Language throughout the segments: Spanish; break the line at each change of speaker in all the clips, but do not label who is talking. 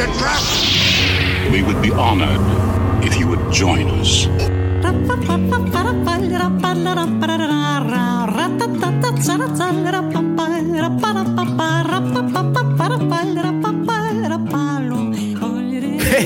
It's a trap!
We would be honored if you would join us.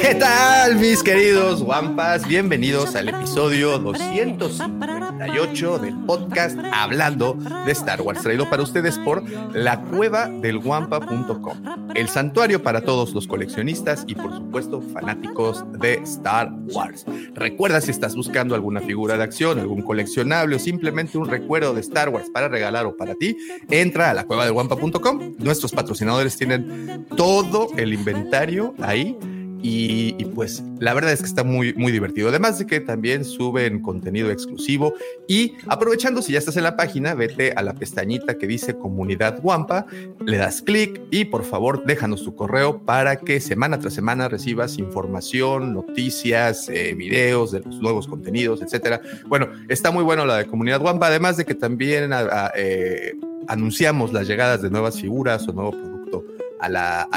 ¿Qué tal, mis queridos Wampas? Bienvenidos al episodio 258 del podcast Hablando de Star Wars, traído para ustedes por la cueva del Wampa.com, el santuario para todos los coleccionistas y, por supuesto, fanáticos de Star Wars. Recuerda si estás buscando alguna figura de acción, algún coleccionable o simplemente un recuerdo de Star Wars para regalar o para ti, entra a la cueva del Wampa.com. Nuestros patrocinadores tienen todo el inventario ahí y, pues la verdad es que está muy, muy divertido. Además de que también suben contenido exclusivo y aprovechando si ya estás en la página, vete a la pestañita que dice comunidad Wampa, le das clic y por favor déjanos tu correo para que semana tras semana recibas información, noticias, eh, videos de los nuevos contenidos, etcétera. Bueno, está muy bueno la de comunidad Wampa, además de que también eh, anunciamos las llegadas de nuevas figuras o nuevo producto a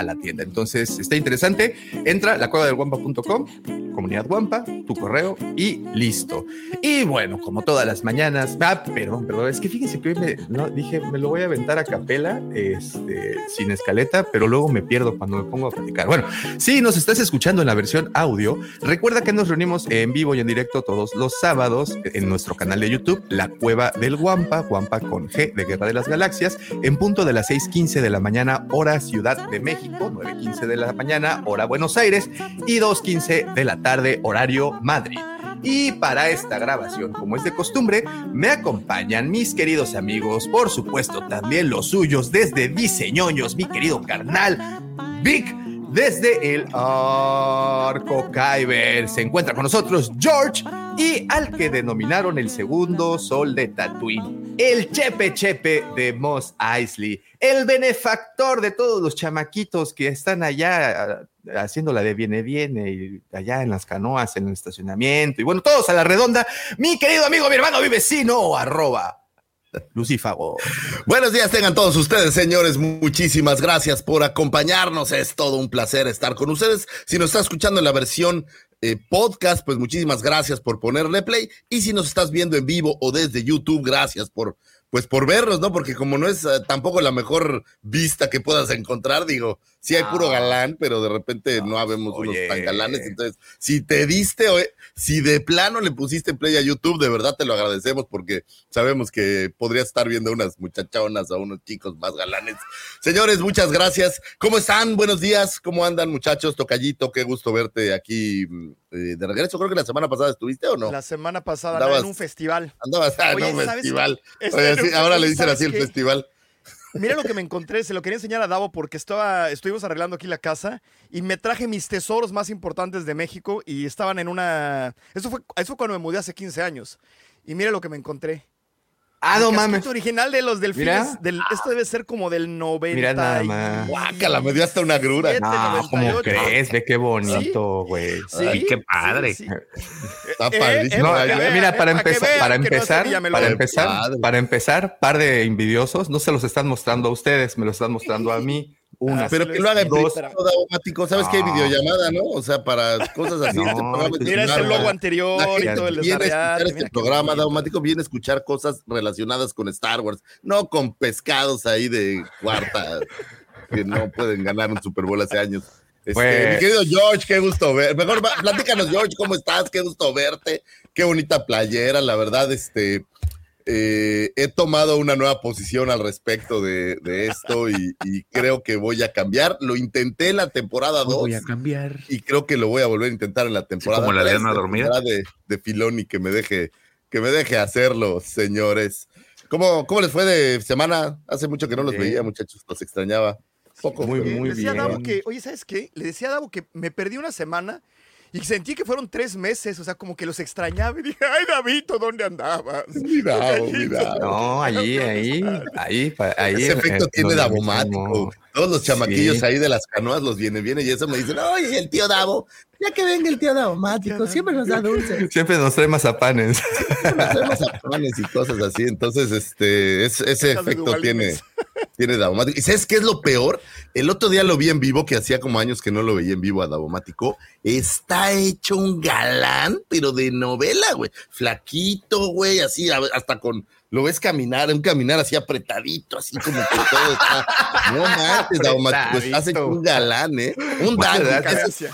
la, tienda. Entonces, está interesante. Entra la cueva del guampa.com, comunidad guampa, tu correo y listo. Y bueno, como todas las mañanas, ah, perdón, perdón, es que fíjense que hoy me, no, dije, me lo voy a aventar a capela, este, sin escaleta, pero luego me pierdo cuando me pongo a platicar. Bueno, si nos estás escuchando en la versión audio, recuerda que nos reunimos en vivo y en directo todos los sábados en nuestro canal de YouTube, La Cueva del Guampa, Guampa con G de Guerra de las Galaxias, en punto de las 6:15 de la mañana, hora Ciudad de México, 9.15 de la mañana, hora Buenos Aires, y 2.15 de la tarde, horario Madrid. Y para esta grabación, como es de costumbre, me acompañan mis queridos amigos, por supuesto también los suyos desde Diseñoños, mi querido carnal Vic, desde el Arco Kyber. Se encuentra con nosotros George y al que denominaron el segundo sol de Tatooine, el Chepe Chepe de Moss Eisley, el benefactor de todos los chamaquitos que están allá haciendo la de viene viene y allá en las canoas, en el estacionamiento y bueno, todos a la redonda, mi querido amigo, mi hermano, mi vecino, arroba. Lucífago.
Buenos días tengan todos ustedes, señores. Muchísimas gracias por acompañarnos. Es todo un placer estar con ustedes. Si nos está escuchando en la versión eh, podcast, pues muchísimas gracias por ponerle play. Y si nos estás viendo en vivo o desde YouTube, gracias por pues por vernos, ¿no? Porque como no es uh, tampoco la mejor vista que puedas encontrar, digo, sí hay ah. puro galán, pero de repente no, no habemos oye. unos tan galanes. Entonces, si te diste, o si de plano le pusiste play a YouTube, de verdad te lo agradecemos porque sabemos que podrías estar viendo unas muchachonas o unos chicos más galanes. Señores, muchas gracias. ¿Cómo están? Buenos días. ¿Cómo andan, muchachos? Tocallito, qué gusto verte aquí eh, de regreso. Creo que la semana pasada estuviste o no?
La semana pasada andabas, en un festival.
Andabas ah, en un festival. Oye, sí, ahora le dicen así el festival.
Mira lo que me encontré, se lo quería enseñar a Davo porque estaba, estuvimos arreglando aquí la casa y me traje mis tesoros más importantes de México y estaban en una... Eso fue, eso fue cuando me mudé hace 15 años. Y mira lo que me encontré.
Ah, no mames.
original de los delfines. Del, esto debe ser como del 90.
Mira nada más.
Guácala, me dio hasta una grura.
7, no, ¿cómo crees? Ve qué bonito, güey.
¿Sí? Ay, qué padre. Sí, sí. Está
eh, padrísimo. Eh, eh, mira, para empezar, para empezar, no para empezar, para empezar, par de envidiosos, no se los están mostrando a ustedes, me lo están mostrando a mí. Una,
ah, pero que lo haga en dos. automático. ¿Sabes que hay videollamada, no? O sea, para cosas así.
no,
este programa
mira ese logo anterior y todo el
Viene a escuchar este programa automático, viene a escuchar cosas relacionadas con Star Wars, no con pescados ahí de cuarta que no pueden ganar un Super Bowl hace años. Este, pues... Mi querido George, qué gusto ver. Mejor platícanos, George, ¿cómo estás? Qué gusto verte. Qué bonita playera, la verdad, este eh, he tomado una nueva posición al respecto de, de esto y, y, creo que voy a cambiar. Lo intenté en la temporada 2.
Voy a cambiar.
Y creo que lo voy a volver a intentar en la temporada
sí, como la leona dormida.
De, de Filoni, que me deje, que me deje hacerlo, señores. ¿Cómo, ¿Cómo les fue de semana? Hace mucho que no los veía, muchachos, los extrañaba. Poco
Muy, muy
le decía a Davo
bien.
que, oye, ¿sabes qué? Le decía a Davo que me perdí una semana y sentí que fueron tres meses, o sea, como que los extrañaba y dije, ay, Davito, ¿dónde andabas? Tocallito.
mira.
No, allí, ahí, ahí, ahí.
Ese efecto
en
tiene Davomático. Todos los chamaquillos
Sí.
ahí de las canoas los viene, viene y eso me dicen, oye, el tío Davo, ya que venga el tío Davomático, siempre nos da dulces,
Siempre nos trae mazapanes.
siempre nos trae mazapanes y cosas así. Entonces, este, es- ese efecto tiene, tiene Davomático. ¿Y sabes qué es lo peor? El otro día lo vi en vivo, que hacía como años que no lo veía en vivo a Davomático. Está hecho un galán, pero de novela, güey. Flaquito, güey, así, hasta con lo ves caminar, un caminar así apretadito, así como que todo está. No mames, Davomático, estás hecho un galán, ¿eh? Un
gracias.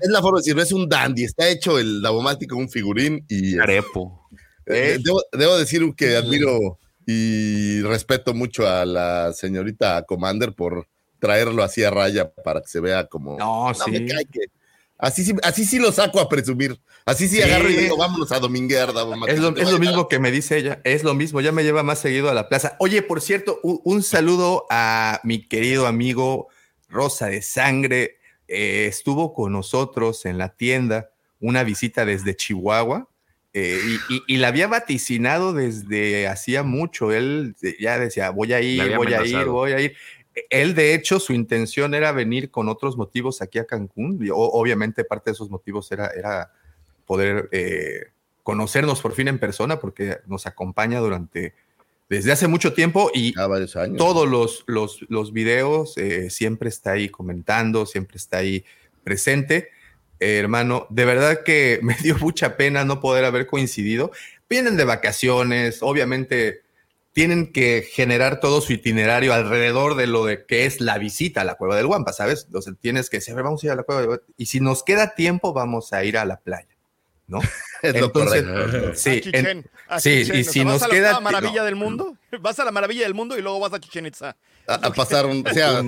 Es, la forma de decirlo, es un dandy. Está hecho el Davomático, un figurín y.
Arepo.
Eh, debo, debo decir que admiro y respeto mucho a la señorita Commander por traerlo así a raya para que se vea como.
No,
me
sí.
cae que- Así sí, así sí lo saco a presumir. Así sí,
Sí.
agarro y digo, vámonos a dominguear. Davomático.
Es lo, es lo mismo que me dice ella, es lo mismo, ya me lleva más seguido a la plaza. Oye, por cierto, un, un saludo a mi querido amigo Rosa de Sangre, eh, estuvo con nosotros en la tienda, una visita desde Chihuahua, eh, y, y- y la había vaticinado desde hacía mucho, él ya decía, voy a ir, voy a ir, voy a ir. Él, de hecho, su intención era venir con otros motivos aquí a Cancún. y o- obviamente, parte de esos motivos era, era poder eh, conocernos por fin en persona, porque nos acompaña durante desde hace mucho tiempo y
Ya varios años.
todos los, los, los videos eh, siempre está ahí comentando, siempre está ahí presente. Eh, hermano, de verdad que me dio mucha pena no poder haber coincidido. Vienen de vacaciones, obviamente tienen que generar todo su itinerario alrededor de lo de que es la visita a la cueva del Guampa, ¿sabes? Entonces tienes que decir, vamos a ir a la cueva del Guampa. Y si nos queda tiempo, vamos a ir a la playa, ¿no?
Es lo
Entonces,
correcto.
A
Sí, en-
Chichén, a
sí, y
O sea,
si
vas
nos
a la
queda-
maravilla
no.
del mundo, vas a la maravilla del mundo y luego vas a Chichen Itza.
A, a pasar un, o sea,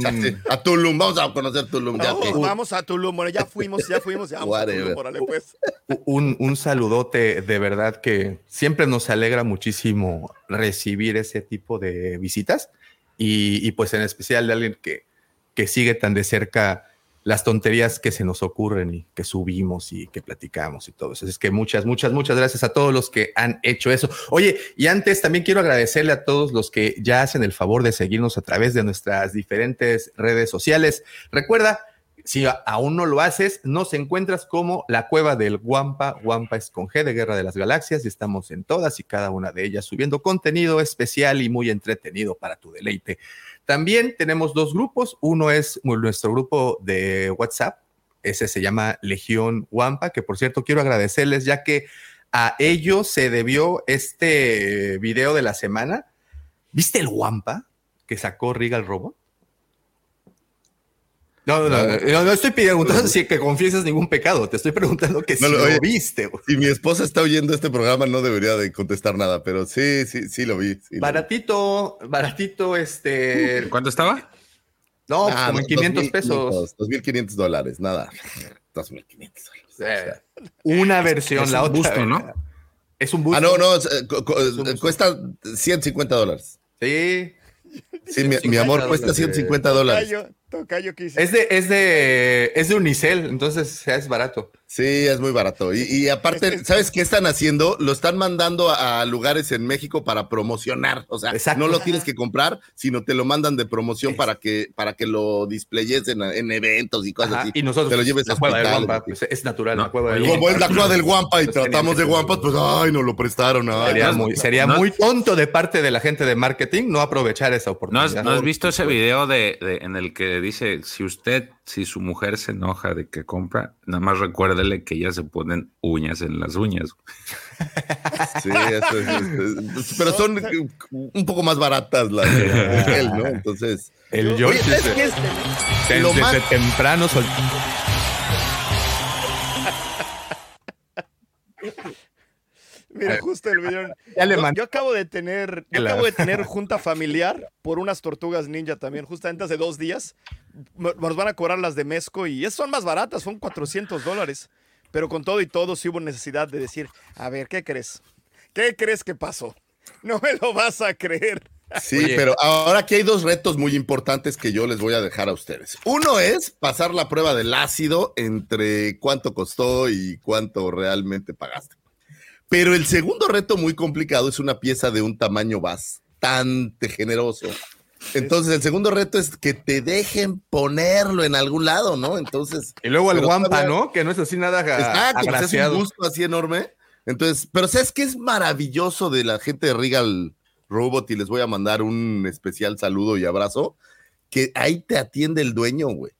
a Tulum. Vamos a conocer Tulum. Ya
No,
que-
vamos a Tulum. Bueno, ya fuimos, ya fuimos, ya vamos a. Tulum, órale, pues.
un, un saludote de verdad que siempre nos alegra muchísimo recibir ese tipo de visitas y, y pues en especial de alguien que, que sigue tan de cerca las tonterías que se nos ocurren y que subimos y que platicamos y todo eso. Es que muchas, muchas, muchas gracias a todos los que han hecho eso. Oye, y antes también quiero agradecerle a todos los que ya hacen el favor de seguirnos a través de nuestras diferentes redes sociales. Recuerda, si aún no lo haces, nos encuentras como la cueva del Guampa. Guampa es de Guerra de las Galaxias y estamos en todas y cada una de ellas subiendo contenido especial y muy entretenido para tu deleite. También tenemos dos grupos. Uno es nuestro grupo de WhatsApp. Ese se llama Legión Guampa, que por cierto quiero agradecerles ya que a ellos se debió este video de la semana. ¿Viste el Guampa que sacó Regal Robo? No, no, no, no, no estoy preguntando si que confiesas ningún pecado, te estoy preguntando que
No,
si
lo-
viste. güey.
Si mi esposa está oyendo este programa, no debería de contestar nada, pero sí, sí, sí lo vi. sí lo vi.
Baratito, baratito, este.
¿Cuánto estaba?
No,
Ah,
como en
dos-
500
2,500,
pesos.
2.500 dólares, nada. 2.500 dólares.
Eh, una versión,
es
la
un
otra.
busto, ¿no?
Es un busto.
Ah, no, no, eh,
Es un busto.
cuesta 150 dólares.
Sí.
Sí, mi, mi amor,
150
cuesta
dólares.
150 dólares.
Es de, es de, es de Unicel, entonces es barato.
Sí, es muy barato. Y, y aparte, ¿sabes qué están haciendo? Lo están mandando a, a lugares en México para promocionar. O sea,
Exacto.
no lo tienes que comprar, sino te lo mandan de promoción para que, para que lo displayes en, en eventos y cosas
Ajá,
así.
y nosotros,
te lo lleves
la
a
cueva del pues, es natural,
No,
la cueva del
oye,
Como es la cueva del Guampa y tratamos de Guampas, pues ay, no lo prestaron. ay,
Sería
no.
muy, sería
no-
muy tonto de parte de la gente de marketing no aprovechar esa
¿No
oportunidad.
has, no has visto ese video de, de- en el que dice, si usted, si su mujer se enoja de que compra, nada más recuérdele que ellas se ponen uñas en las uñas.
Sí, eso es, es- es- pero son un poco más baratas las de él, ¿no? Entonces,
El
¿sabes
desde,
qué es?
desde
Lo más-
temprano sol-
Mira, justo el video.
Ya le
Yo,
mandé.
yo acabo de tener, yo acabo de tener junta familiar por unas tortugas ninja también, justamente hace dos días. Nos van a cobrar las de Mezco y esas son más baratas, son 400 dólares. Pero con todo y todo sí hubo necesidad de decir, a ver, ¿qué crees? ¿Qué crees que pasó? No me lo vas a creer.
Sí,
Oye.
pero ahora aquí hay dos retos muy importantes que yo les voy a dejar a ustedes. Uno es pasar la prueba del ácido entre cuánto costó y cuánto realmente pagaste. Pero el segundo reto muy complicado es una pieza de un tamaño bastante generoso. Entonces, el segundo reto es que te dejen ponerlo en algún lado, ¿no? Entonces,
Y luego el
Pero
guampa, ¿no? Que no es así nada
Exacto, pues es un gusto así enorme. Entonces, pero ¿sabes qué es maravilloso de la gente de Regal Robot? Y les voy a mandar un especial saludo y abrazo. Que ahí te atiende el dueño, güey.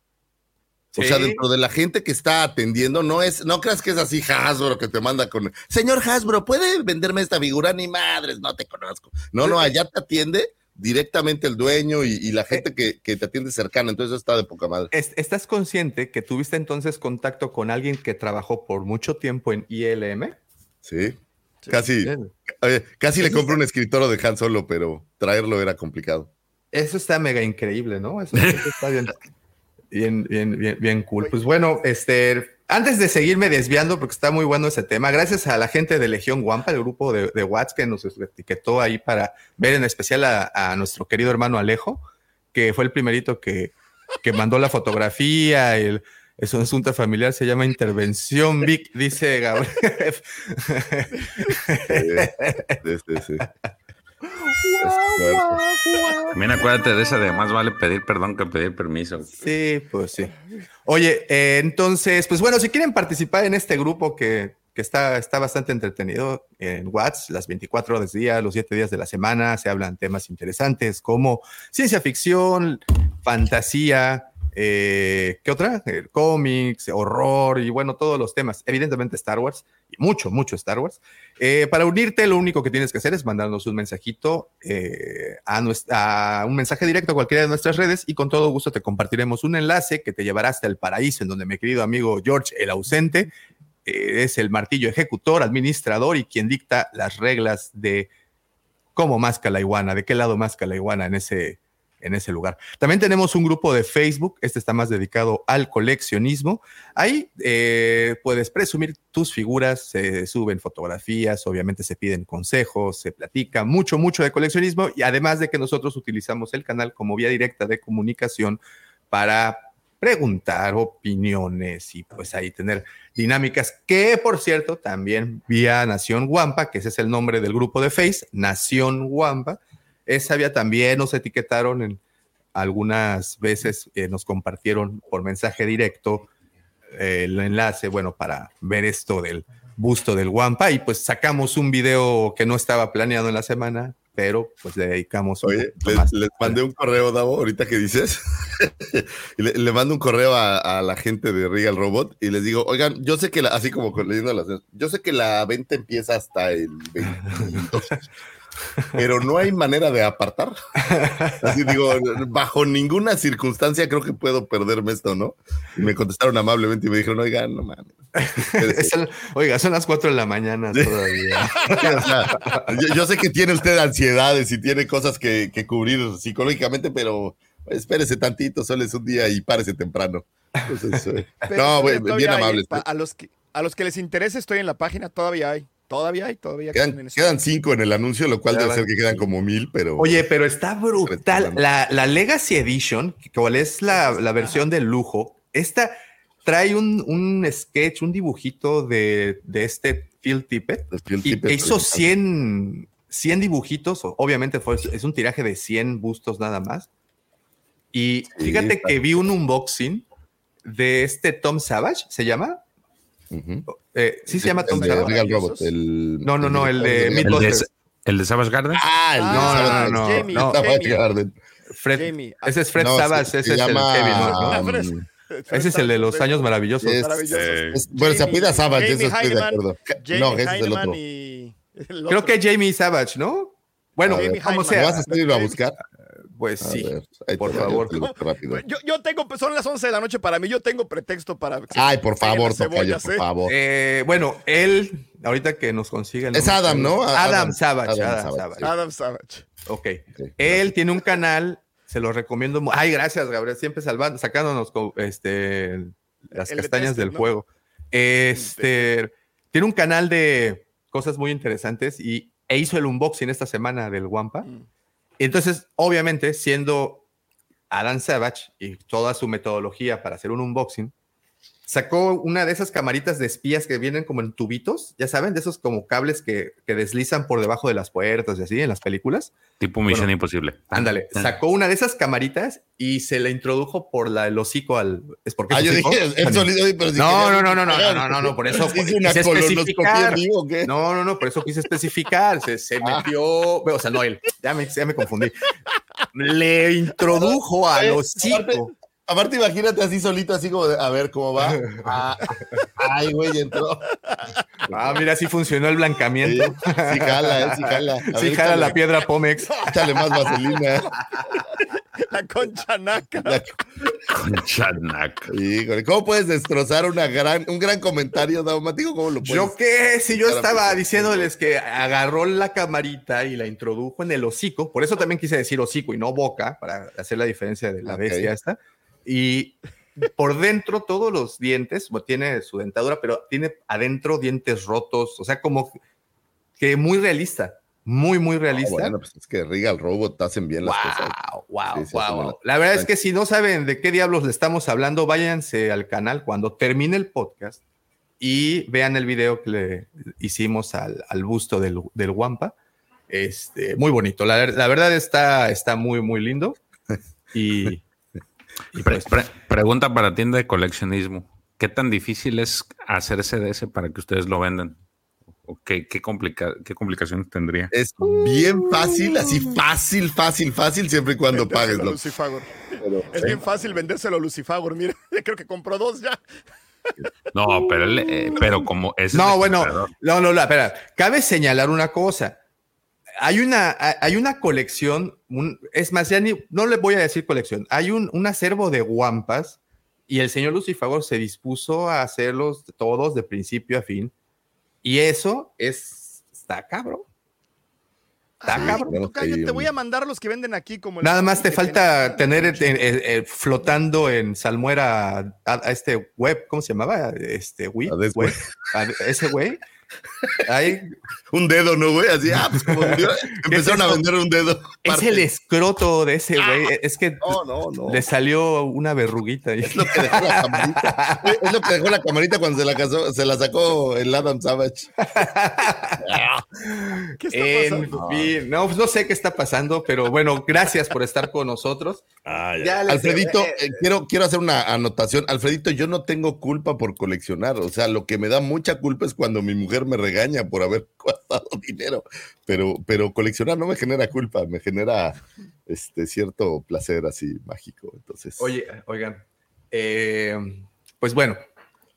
O sea, dentro de la gente que está atendiendo, no es, no creas que es así Hasbro que te manda con, señor Hasbro, ¿puede venderme esta figura? Ni madres, no te conozco. No, no, allá te atiende directamente el dueño y, y la gente que, que te atiende cercana. Entonces eso está de poca madre.
Es- ¿Estás consciente que tuviste entonces contacto con alguien que trabajó por mucho tiempo en ILM?
Sí. Casi, eh, casi le compré un escritorio de Han Solo, pero traerlo era complicado.
Eso está mega increíble, ¿no? Eso, eso está bien, bien, bien, bien, bien cool. Pues bueno, este, antes de seguirme desviando, porque está muy bueno ese tema, gracias a la gente de Legión Guampa, el grupo de, de Watts que nos etiquetó ahí para ver en especial a, a nuestro querido hermano Alejo, que fue el primerito que, que mandó la fotografía, el, es un asunto familiar, se llama Intervención Vic, dice Gabriel.
Sí, sí, sí.
También acuérdate de esa de más vale pedir perdón que pedir permiso.
Sí, pues sí. Oye, eh, entonces, pues bueno, si quieren participar en este grupo que, que está, está bastante entretenido en Watts, las 24 horas del día, los 7 días de la semana, se hablan temas interesantes como ciencia ficción, fantasía, eh, ¿qué otra? Eh, cómics, horror y bueno, todos los temas. Evidentemente Star Wars, y mucho, mucho Star Wars. Eh, para unirte, lo único que tienes que hacer es mandarnos un mensajito a, un mensaje directo a cualquiera de nuestras redes y con todo gusto te compartiremos un enlace que te llevará hasta el paraíso, en donde mi querido amigo George, el ausente, es el martillo ejecutor, administrador y quien dicta las reglas de cómo masca la iguana, de qué lado masca la iguana en ese, en ese lugar. También tenemos un grupo de Facebook, este está más dedicado al coleccionismo. Ahí eh, puedes presumir tus figuras, se suben fotografías, obviamente se piden consejos, se platica mucho, mucho de coleccionismo y además de que nosotros utilizamos el canal como vía directa de comunicación para preguntar opiniones y pues ahí tener dinámicas que por cierto también vía Nación Guampa, que ese es el nombre del grupo de Face, Nación Guampa, esa vía también nos etiquetaron en algunas veces, eh, nos compartieron por mensaje directo eh, el enlace, bueno, para ver esto del busto del Guampa y pues sacamos un video que no estaba planeado en la semana, pero pues le dedicamos
Oye, les, mandé un correo, Davo, ahorita que dices. Le, le mando un correo a, a la gente de Regal Robot y les digo, oigan, yo sé que la, así como leyendo las, yo sé que la venta empieza hasta el 22, pero no hay manera de apartar. Así digo, bajo ninguna circunstancia creo que puedo perderme esto, ¿no? Y me contestaron amablemente y me dijeron, oigan, no mames.
Es el- oiga, son las 4 de la mañana todavía.
Sí, o sea, yo, yo sé que tiene usted ansiedades y tiene cosas que, que cubrir psicológicamente, pero espérese tantito, solo es un día y párese temprano. Entonces, eh,
Pero
no, bien
hay,
amables.
pa- A los, que, a los que les interese, estoy en la página, todavía hay. Todavía hay, todavía
Quedan, quedan cinco en el anuncio, lo cual
Ya
debe ser que quedan como mil, pero.
Oye, pero está brutal. La, la Legacy Edition, que cuál es la, la versión de lujo, esta trae un, un sketch, un dibujito de, de este Phil Tippett
Phil
y
Tippett,
hizo
pues,
100, 100 dibujitos. o- Obviamente fue, es un tiraje de 100 bustos nada más. Y fíjate que vi un unboxing de este Tom Savage, ¿se llama? Eh, sí, se llama
El
Tom
de
Savage.
Regal Robot. El,
No, no, no, el de Meat
¿El de, el de Savage Garden?
Ah, el de
Ah,
Savage
no, no,
Jamie,
no.
Jamie.
Garden.
Fred,
Jamie.
ese es Fred
No,
Savage,
se-
ese
se
es el
llama,
Kevin, ¿no?
um,
Ese es el de los años maravillosos.
es-
Maravillosos.
es- bueno, se apida Savage,
Jamie
eso estoy de
Heineman,
acuerdo.
Jamie
no, ese es el otro.
y el
Creo
otro.
que Jamie Savage, ¿no? Bueno,
ver,
Jamie
como
Heineman.
¿Me
sea,
vas a irlo a buscar?
Pues
A
sí.
ver,
por favor.
rápido.
Yo, yo tengo, son las 11 de la noche para mí, yo tengo pretexto para...
Ay, por favor,
Cebolla,
Tocayo, por
¿eh?
favor.
Eh, bueno, él, ahorita que nos consiga el
Es Adam, ¿no?
Adam,
Adam-
Savage,
Adam
Adam,
Savage.
Adam Savage.
Ok.
Ok,
Él tiene un canal, se lo recomiendo. Ay, gracias, Gabriel, siempre salvando, sacándonos este, las
El de
castañas del
¿no?
fuego. Este, tiene un canal de cosas muy interesantes y e hizo el unboxing esta semana del Wampa.
Mm.
Entonces, obviamente, siendo Adam Savage y toda su metodología para hacer un unboxing, sacó una de esas camaritas de espías que vienen como en tubitos, ya saben, de esos como cables que, que deslizan por debajo de las puertas y así en las películas.
Tipo Misión
Bueno,
Imposible.
Ándale, sacó una de esas camaritas y se la introdujo por la, el hocico al... ¿Es porque
Ah,
es
yo
hocico?
dije, solito, oye, pero si
No,
quería-
no, no, no, no, no, no, no, no, por eso
Hice una
quise especificar.
vivo, ¿o ¿qué?
No, no, no, por eso quise especificar. Se, se
Ah.
metió, o sea, no él, ya me, ya me confundí. Le introdujo al
Aparte-
hocico.
Aparte, imagínate así solito, así como de, a ver cómo va. Ah, ay, güey, entró.
Ah, mira, sí funcionó el
Sí,
blancamiento.
sí jala, eh, sí jala. A
Sí,
ver,
jala
échale-
la piedra Pomex.
Échale más vaselina.
La concha naca.
La-
Conchanac.
Híjole, ¿cómo puedes destrozar una gran, un gran comentario daumático? ¿Cómo lo puedes?
Yo qué, si yo estaba diciéndoles que agarró la camarita y la introdujo en el hocico, por eso también quise decir hocico y no boca, para hacer la diferencia de la
Ok.
bestia esta. Y por dentro todos los dientes, bueno, tiene su dentadura, pero tiene adentro dientes rotos, o sea, como que muy realista, muy, muy
Ah,
realista.
bueno, pues es que Regal Robot hacen bien las cosas.
Wow, wow,
Sí,
wow, wow. La verdad es que si no saben de qué diablos le estamos hablando, váyanse al canal cuando termine el podcast y vean el video que le hicimos al, al busto del, del Wampa. Este, muy bonito. La, la verdad está, está muy, muy lindo. Y, y
Pre-
pues,
pre- pregunta para tienda de coleccionismo. ¿Qué tan difícil es hacerse de ese para que ustedes lo vendan? ¿O qué, qué, complica- qué complicaciones tendría?
Es bien fácil, así fácil, fácil, fácil, siempre y cuando pagues.
Lucifagor.
pero-
Es bien fácil vendérselo a Lucifagor. Mira, creo que compró dos ya.
No, pero, él, eh, pero como es.
No, bueno, no, no, no, espera. Cabe señalar una cosa. Hay una, ha- hay una colección, un- es más, ya ni, no le voy a decir colección, hay un, un acervo de guampas y el señor Lucifagor se dispuso a hacerlos todos de principio a fin. Y eso es, está cabrón. Está
Ay,
cabrón.
tenemos
tocayo,
ahí
te voy a mandar los que venden aquí como el-
Nada más te falta tener flotando en salmuera a, a este web, ¿cómo se llamaba? Este web,
A des-
web, a ese güey. Ahí
Un dedo, ¿no, güey? Así, ah, pues como empezaron a vender un dedo.
Es
Parte.
el escroto de ese güey. Es que
No, no, no.
le salió una verruguita. ahí.
Es lo que dejó la camarita. Es lo que dejó la camarita cuando se la casó, se la sacó el Adam Savage.
¿Qué está
En
pasando?
fin, no, pues no sé qué está pasando, pero bueno, gracias por estar con nosotros. Ya les-
Alfredito,
eh,
quiero, quiero hacer una anotación. Alfredito, yo no tengo culpa por coleccionar. O sea, lo que me da mucha culpa es cuando mi mujer me regaña por haber gastado dinero. Pero, pero coleccionar no me genera culpa, me genera este cierto placer así mágico. Entonces,
Oye, oigan, eh, pues bueno,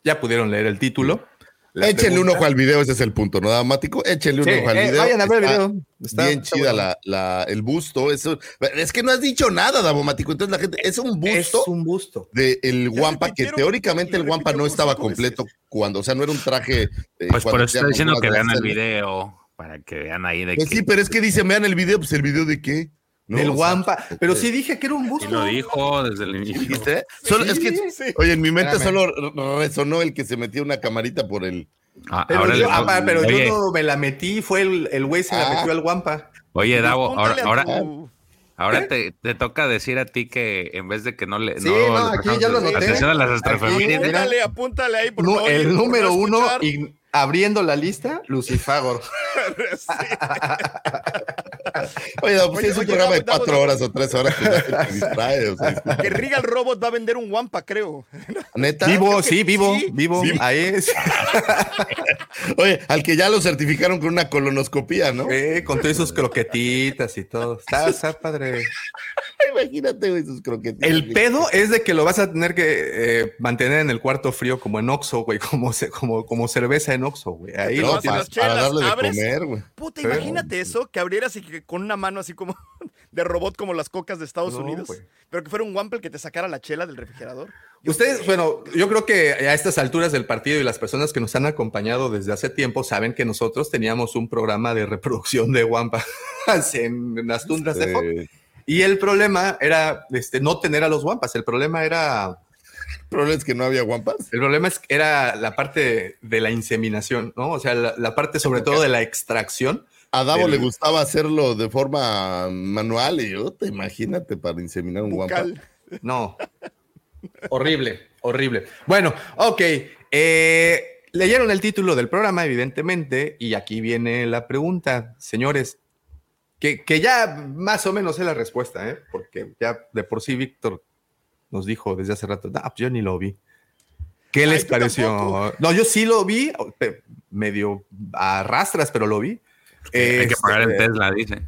ya pudieron leer el título. La
échenle un ojo al video, ese es el punto, ¿no, Dramático? Échenle un
Sí,
ojo al
eh,
video.
vayan a ver el
Está
video. Está-
bien
está
chida
bueno.
la, la- el busto. Eso, es que no has dicho nada, Davomático. Entonces la gente, es un
Es
busto
un busto.
del
Ya
Wampa, que teóricamente el
ya
Wampa no estaba
veces.
completo cuando, o sea, no era un traje. eh,
Pues por eso está
hacían
diciendo que
de
vean el video. Para que vean ahí de
Pues
que.
sí, pero es que dicen, vean el video, pues el video de qué. No,
del
o sea,
Wampa. Pero sí dije que era un busto.
Sí lo dijo desde el inicio.
Solo, es que,
Sí.
oye, en mi mente
Espérame.
solo resonó el que se metió una camarita por el.
Ah,
Pero,
ahora
yo, ah, pero
oye,
yo no me la metí, fue el, el güey se la
Ah.
metió al Wampa.
oye, Davo, ahora, ahora,
tu-
ahora te, te toca decir a ti que en vez de que no le.
Sí, no, aquí ya lo
la
anoté.
atención a las
Aquí.
Apúntale, apúntale ahí. por favor,
el
por
número uno, y abriendo la lista, Lucifagor.
Sí.
Oye, no, pues
Oye,
es un
oye,
programa de cuatro horas o tres horas, gente se distrae. O sea, disculpa.
Que Regal Robot va a vender un Wampa, creo.
neta.
Vivo, sí, vivo,
sí.
vivo.
Vivo.
Ahí es.
Oye, al que ya lo certificaron con una colonoscopía, ¿no?
Eh, con todas sus croquetitas y todo. Está, está padre.
Imagínate, güey, sus croquetas.
El pedo es de que lo vas a tener que eh, mantener en el cuarto frío como en Oxxo, güey, como, como, como cerveza en Oxxo, güey. Ahí
No, para,
las
para
chelas,
darle de
abres.
comer, güey.
Puta,
Sí.
imagínate eso, que abrieras y que con una mano así como de robot como las cocas de Estados
No,
Unidos. Pero que fuera un Wampa el que te sacara la chela del refrigerador. Yo-
Ustedes, bueno, yo creo que a estas alturas del partido y las personas que nos han acompañado desde hace tiempo saben que nosotros teníamos un programa de reproducción de Wampa en, en las tundras de Fox. Y el problema era este, no tener a los Wampas. El problema era,
problema es que no había guampas.
el problema es, era la parte de la inseminación, ¿no? O sea, la, la parte sobre todo de la extracción.
A Davo
Del-
le gustaba hacerlo de forma manual y yo, te imagínate para inseminar un guampa.
No. horrible, horrible. Bueno, ok. eh, leyeron el título del programa, evidentemente, y aquí viene la pregunta, señores. Que, que ya más o menos es la respuesta, ¿eh? porque ya de por sí Víctor nos dijo desde hace rato, "Ah, pues yo ni lo vi. ¿Qué les pareció?
tampoco.
No, yo sí lo vi, medio a rastras, pero lo vi.
Hay que pagar el
Este,
Tesla, dice.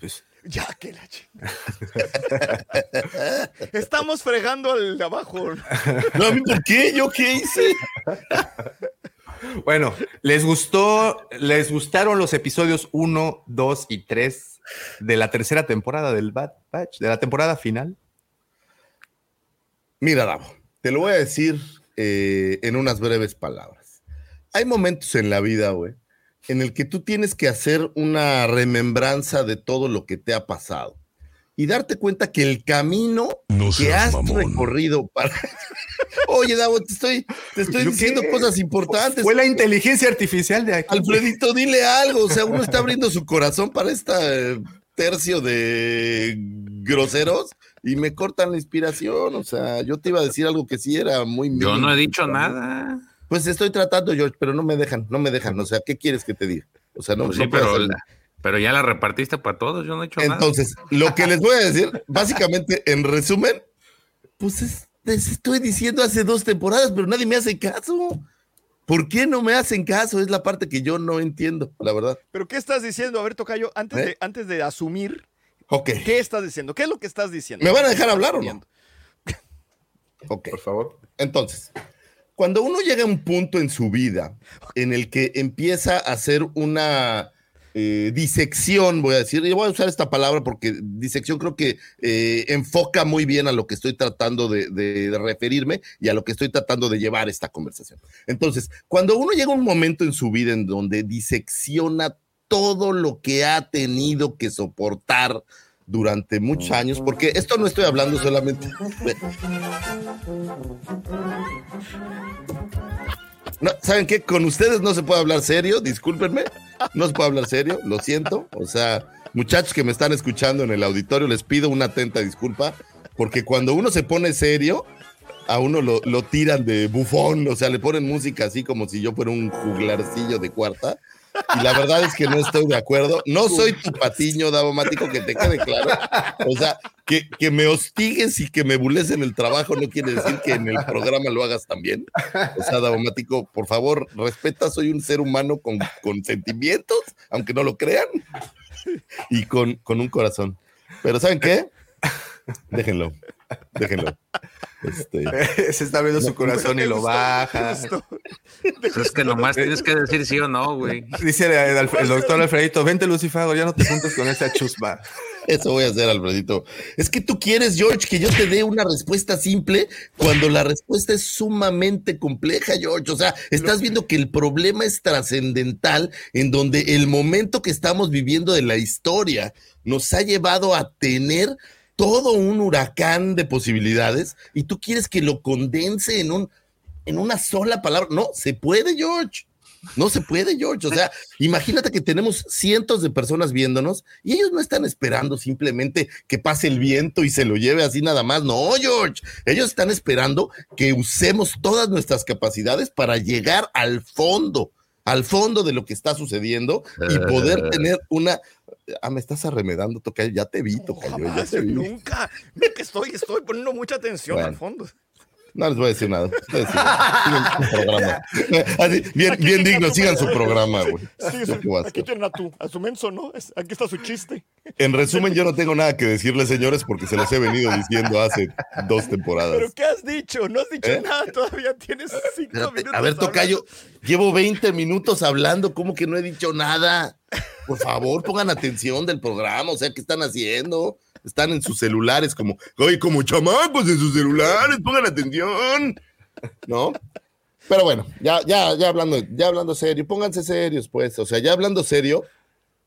pues,
Ya que la. Estamos fregando al de abajo.
No, ¿a mí por qué? ¿Yo qué hice?
Bueno, ¿les gustó, les gustaron los episodios 1, 2 y 3 de la tercera temporada del Bad Batch, de la temporada final?
Mira, Davo, te lo voy a decir eh, en unas breves palabras. Hay momentos en la vida, güey, en el que tú tienes que hacer una remembranza de todo lo que te ha pasado y darte cuenta que el camino
No
que has
mamón.
recorrido para... Oye, Davo, te estoy, te estoy
¿Yo
diciendo
qué?
cosas importantes.
Fue la inteligencia artificial de aquí.
Alfredito, dile algo. O sea, uno está abriendo su corazón para este tercio de groseros y me cortan la inspiración. O sea, yo te iba a decir algo que sí era muy
Yo no he dicho nada.
Pues estoy tratando, George, pero no me dejan, no me dejan. O sea, ¿qué quieres que te diga? O sea, no,
Pues sí, pero, pero ya la repartiste para todos. Yo no he hecho nada.
Entonces, lo que les voy a decir, básicamente, en resumen, pues es- les estoy diciendo hace dos temporadas, pero nadie me hace caso. ¿Por qué no me hacen caso? Es la parte que yo no entiendo, la verdad.
¿Pero qué estás diciendo? A ver, Tocayo, antes,
¿Eh?
de, antes de asumir,
Ok.
¿qué estás diciendo? ¿Qué es lo que estás diciendo?
¿Me van a dejar hablar o no? Ok.
Por favor.
Entonces, cuando uno llega a un punto en su vida en el que empieza a hacer una eh, disección, voy a decir, y voy a usar esta palabra porque disección creo que eh, enfoca muy bien a lo que estoy tratando de, de- de referirme y a lo que estoy tratando de llevar esta conversación. Entonces, cuando uno llega a un momento en su vida en donde disecciona todo lo que ha tenido que soportar durante muchos años, porque esto no estoy hablando solamente. No, ¿Saben qué? Con ustedes no se puede hablar serio, discúlpenme. No se puede hablar serio, lo siento. O sea, muchachos que me están escuchando en el auditorio, les pido una atenta disculpa, porque cuando uno se pone serio, a uno lo, lo tiran de bufón, o sea, le ponen música así como si yo fuera un juglarcillo de cuarta. Y la verdad es que no estoy de acuerdo. No soy tu patiño davomático, que te quede claro. O sea, que, que me hostigues y que me bules en el trabajo no quiere decir que en el programa lo hagas también. O sea, davomático, por favor, respeta, soy un ser humano con, con sentimientos, aunque no lo crean, y con, con un corazón. Pero ¿saben qué? Déjenlo, déjenlo. Este,
Se está viendo su corazón y lo baja.
Es que nomás tienes que decir sí o no, güey.
Dice el doctor Alfredito, vente Lucifago, ya no te juntes con esa chusma.
Eso voy a hacer, Alfredito. Es que tú quieres, George, que yo te dé una respuesta simple cuando la respuesta es sumamente compleja, George. O sea, estás viendo que el problema es trascendental en donde el momento que estamos viviendo de la historia nos ha llevado a tener todo un huracán de posibilidades y tú quieres que lo condense en un en una sola palabra. No, se puede, George. No se puede, George. O sea, imagínate que tenemos cientos de personas viéndonos y ellos no están esperando simplemente que pase el viento y se lo lleve así nada más. No, George. Ellos están esperando que usemos todas nuestras capacidades para llegar al fondo, al fondo de lo que está sucediendo y poder tener una. Ah, me estás arremedando, Tocayo. Ya te vi, Tocayo. Ya
Jamás,
te vi.
nunca. Ve que estoy, estoy poniendo mucha atención
Bueno.
al fondo.
No les voy a decir nada. Ustedes sigan, sigan su programa. Así, bien, bien digno, sigan su programa, güey.
Sí, aquí tienen a tu, a su menso, ¿no? Es- aquí está su chiste.
En resumen, yo no tengo nada que decirles, señores, porque se los he venido diciendo hace dos temporadas.
¿Pero qué has dicho? No has dicho
¿Eh?
nada, todavía tienes cinco
Espérate,
minutos.
a ver,
hablando.
Tocayo, llevo 20 minutos hablando, ¿cómo que no he dicho nada? Por favor, pongan atención del programa, o sea, ¿qué están haciendo? Están en sus celulares como, oye, como chamacos en sus celulares, pongan atención. ¿No? Pero bueno, ya, ya, ya hablando, ya hablando serio, pónganse serios, pues. O sea, ya hablando serio,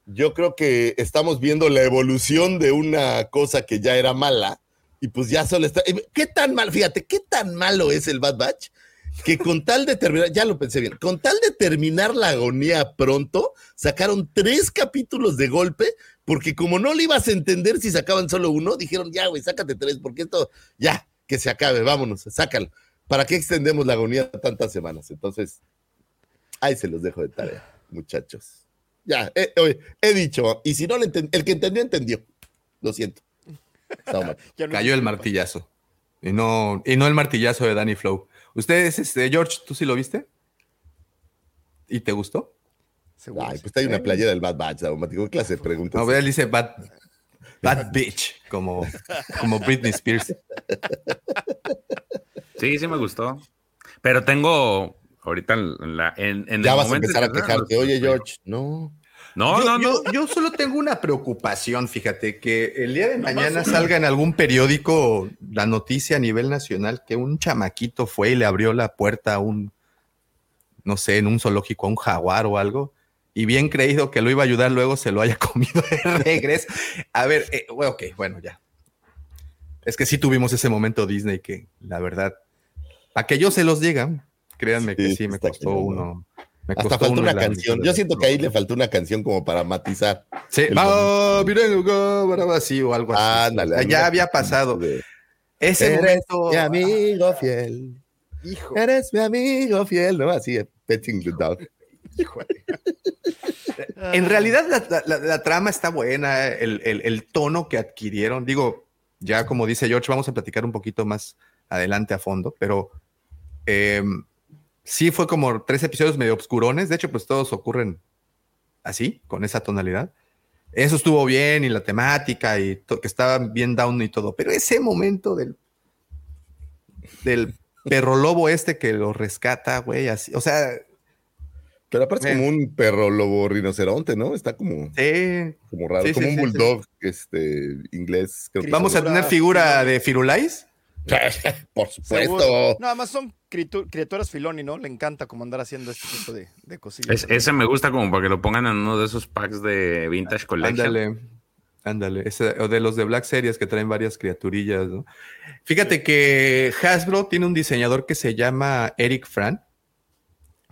yo creo que estamos viendo la evolución de una cosa que ya era mala y pues ya solo está. ¿Qué tan mal? Fíjate, ¿qué tan malo es el Bad Batch? Que con tal de terminar, ya lo pensé bien, con tal de terminar la agonía pronto, sacaron tres capítulos de golpe, porque como no le ibas a entender si sacaban solo uno, dijeron, ya, güey, sácate tres, porque esto, ya, que se acabe, vámonos, sácalo. ¿Para qué extendemos la agonía tantas semanas? Entonces, ahí se los dejo de tarea, muchachos. Ya, eh, oye, he dicho, y si no, le el que entendió, entendió. Lo siento.
No
Cayó el
culpa.
martillazo. Y no, y no el martillazo de Danny Flow. Ustedes, este, George, ¿tú sí lo viste? ¿Y te gustó?
Seguro,
Ay, pues está ahí una playera del Bad Batch, automático. ¿Qué clase de preguntas?
No, él dice bad, bad bitch, como, como Britney Spears.
Sí, sí me gustó. Pero tengo ahorita en, la, en, en
ya
el
vas a empezar a quejarte. Oye, George, no.
No,
yo,
no, no.
yo- yo solo tengo una preocupación, fíjate, que el día de mañana salga en algún periódico la noticia a nivel nacional que un chamaquito fue y le abrió la puerta a un, no sé, en un zoológico, a un jaguar o algo, y bien creído que lo iba a ayudar, luego se lo haya comido de regreso. A ver, eh, bueno, ok, bueno, ya. Es que sí tuvimos ese momento Disney que, la verdad, a que yo se los diga, créanme que
Sí,
me costó uno. Me
Hasta faltó una canción. Yo siento que ahí le faltó una canción como para matizar.
Sí, va, miren, va, va, va, sí, o algo así.
Ándale.
Sea, ya había pasado.
de-
Ese
Eres
momento.
mi amigo fiel.
Hijo,
Eres mi amigo fiel, ¿no? Así, petting the dog.
En realidad la, la- la- la trama está buena, el, el- el tono que adquirieron. Digo, ya como dice George, vamos a platicar un poquito más adelante a fondo, pero eh, sí fue como tres episodios medio obscurones. De hecho, pues todos ocurren así, con esa tonalidad. Eso estuvo bien y la temática y que estaba bien down y todo, pero ese momento del del perro lobo este que lo rescata, güey, así, o sea,
Pero aparte es
Eh.
como un perro lobo rinoceronte, ¿no? Está como,
sí,
como raro,
Sí,
como
sí,
un bulldog este, inglés. creo que
Vamos a tener figura de Firulais.
Por
Seguro.
supuesto.
Nada más son criatu- criaturas Filoni, ¿no? Le encanta como andar haciendo este tipo de, de cosillas.
Es- ese me gusta como para que lo pongan en uno de esos packs de Vintage Collection.
Ándale, ándale. Ese- o de los de Black Series que traen varias criaturillas, ¿no? Fíjate que Hasbro tiene un diseñador que se llama Eric Fran,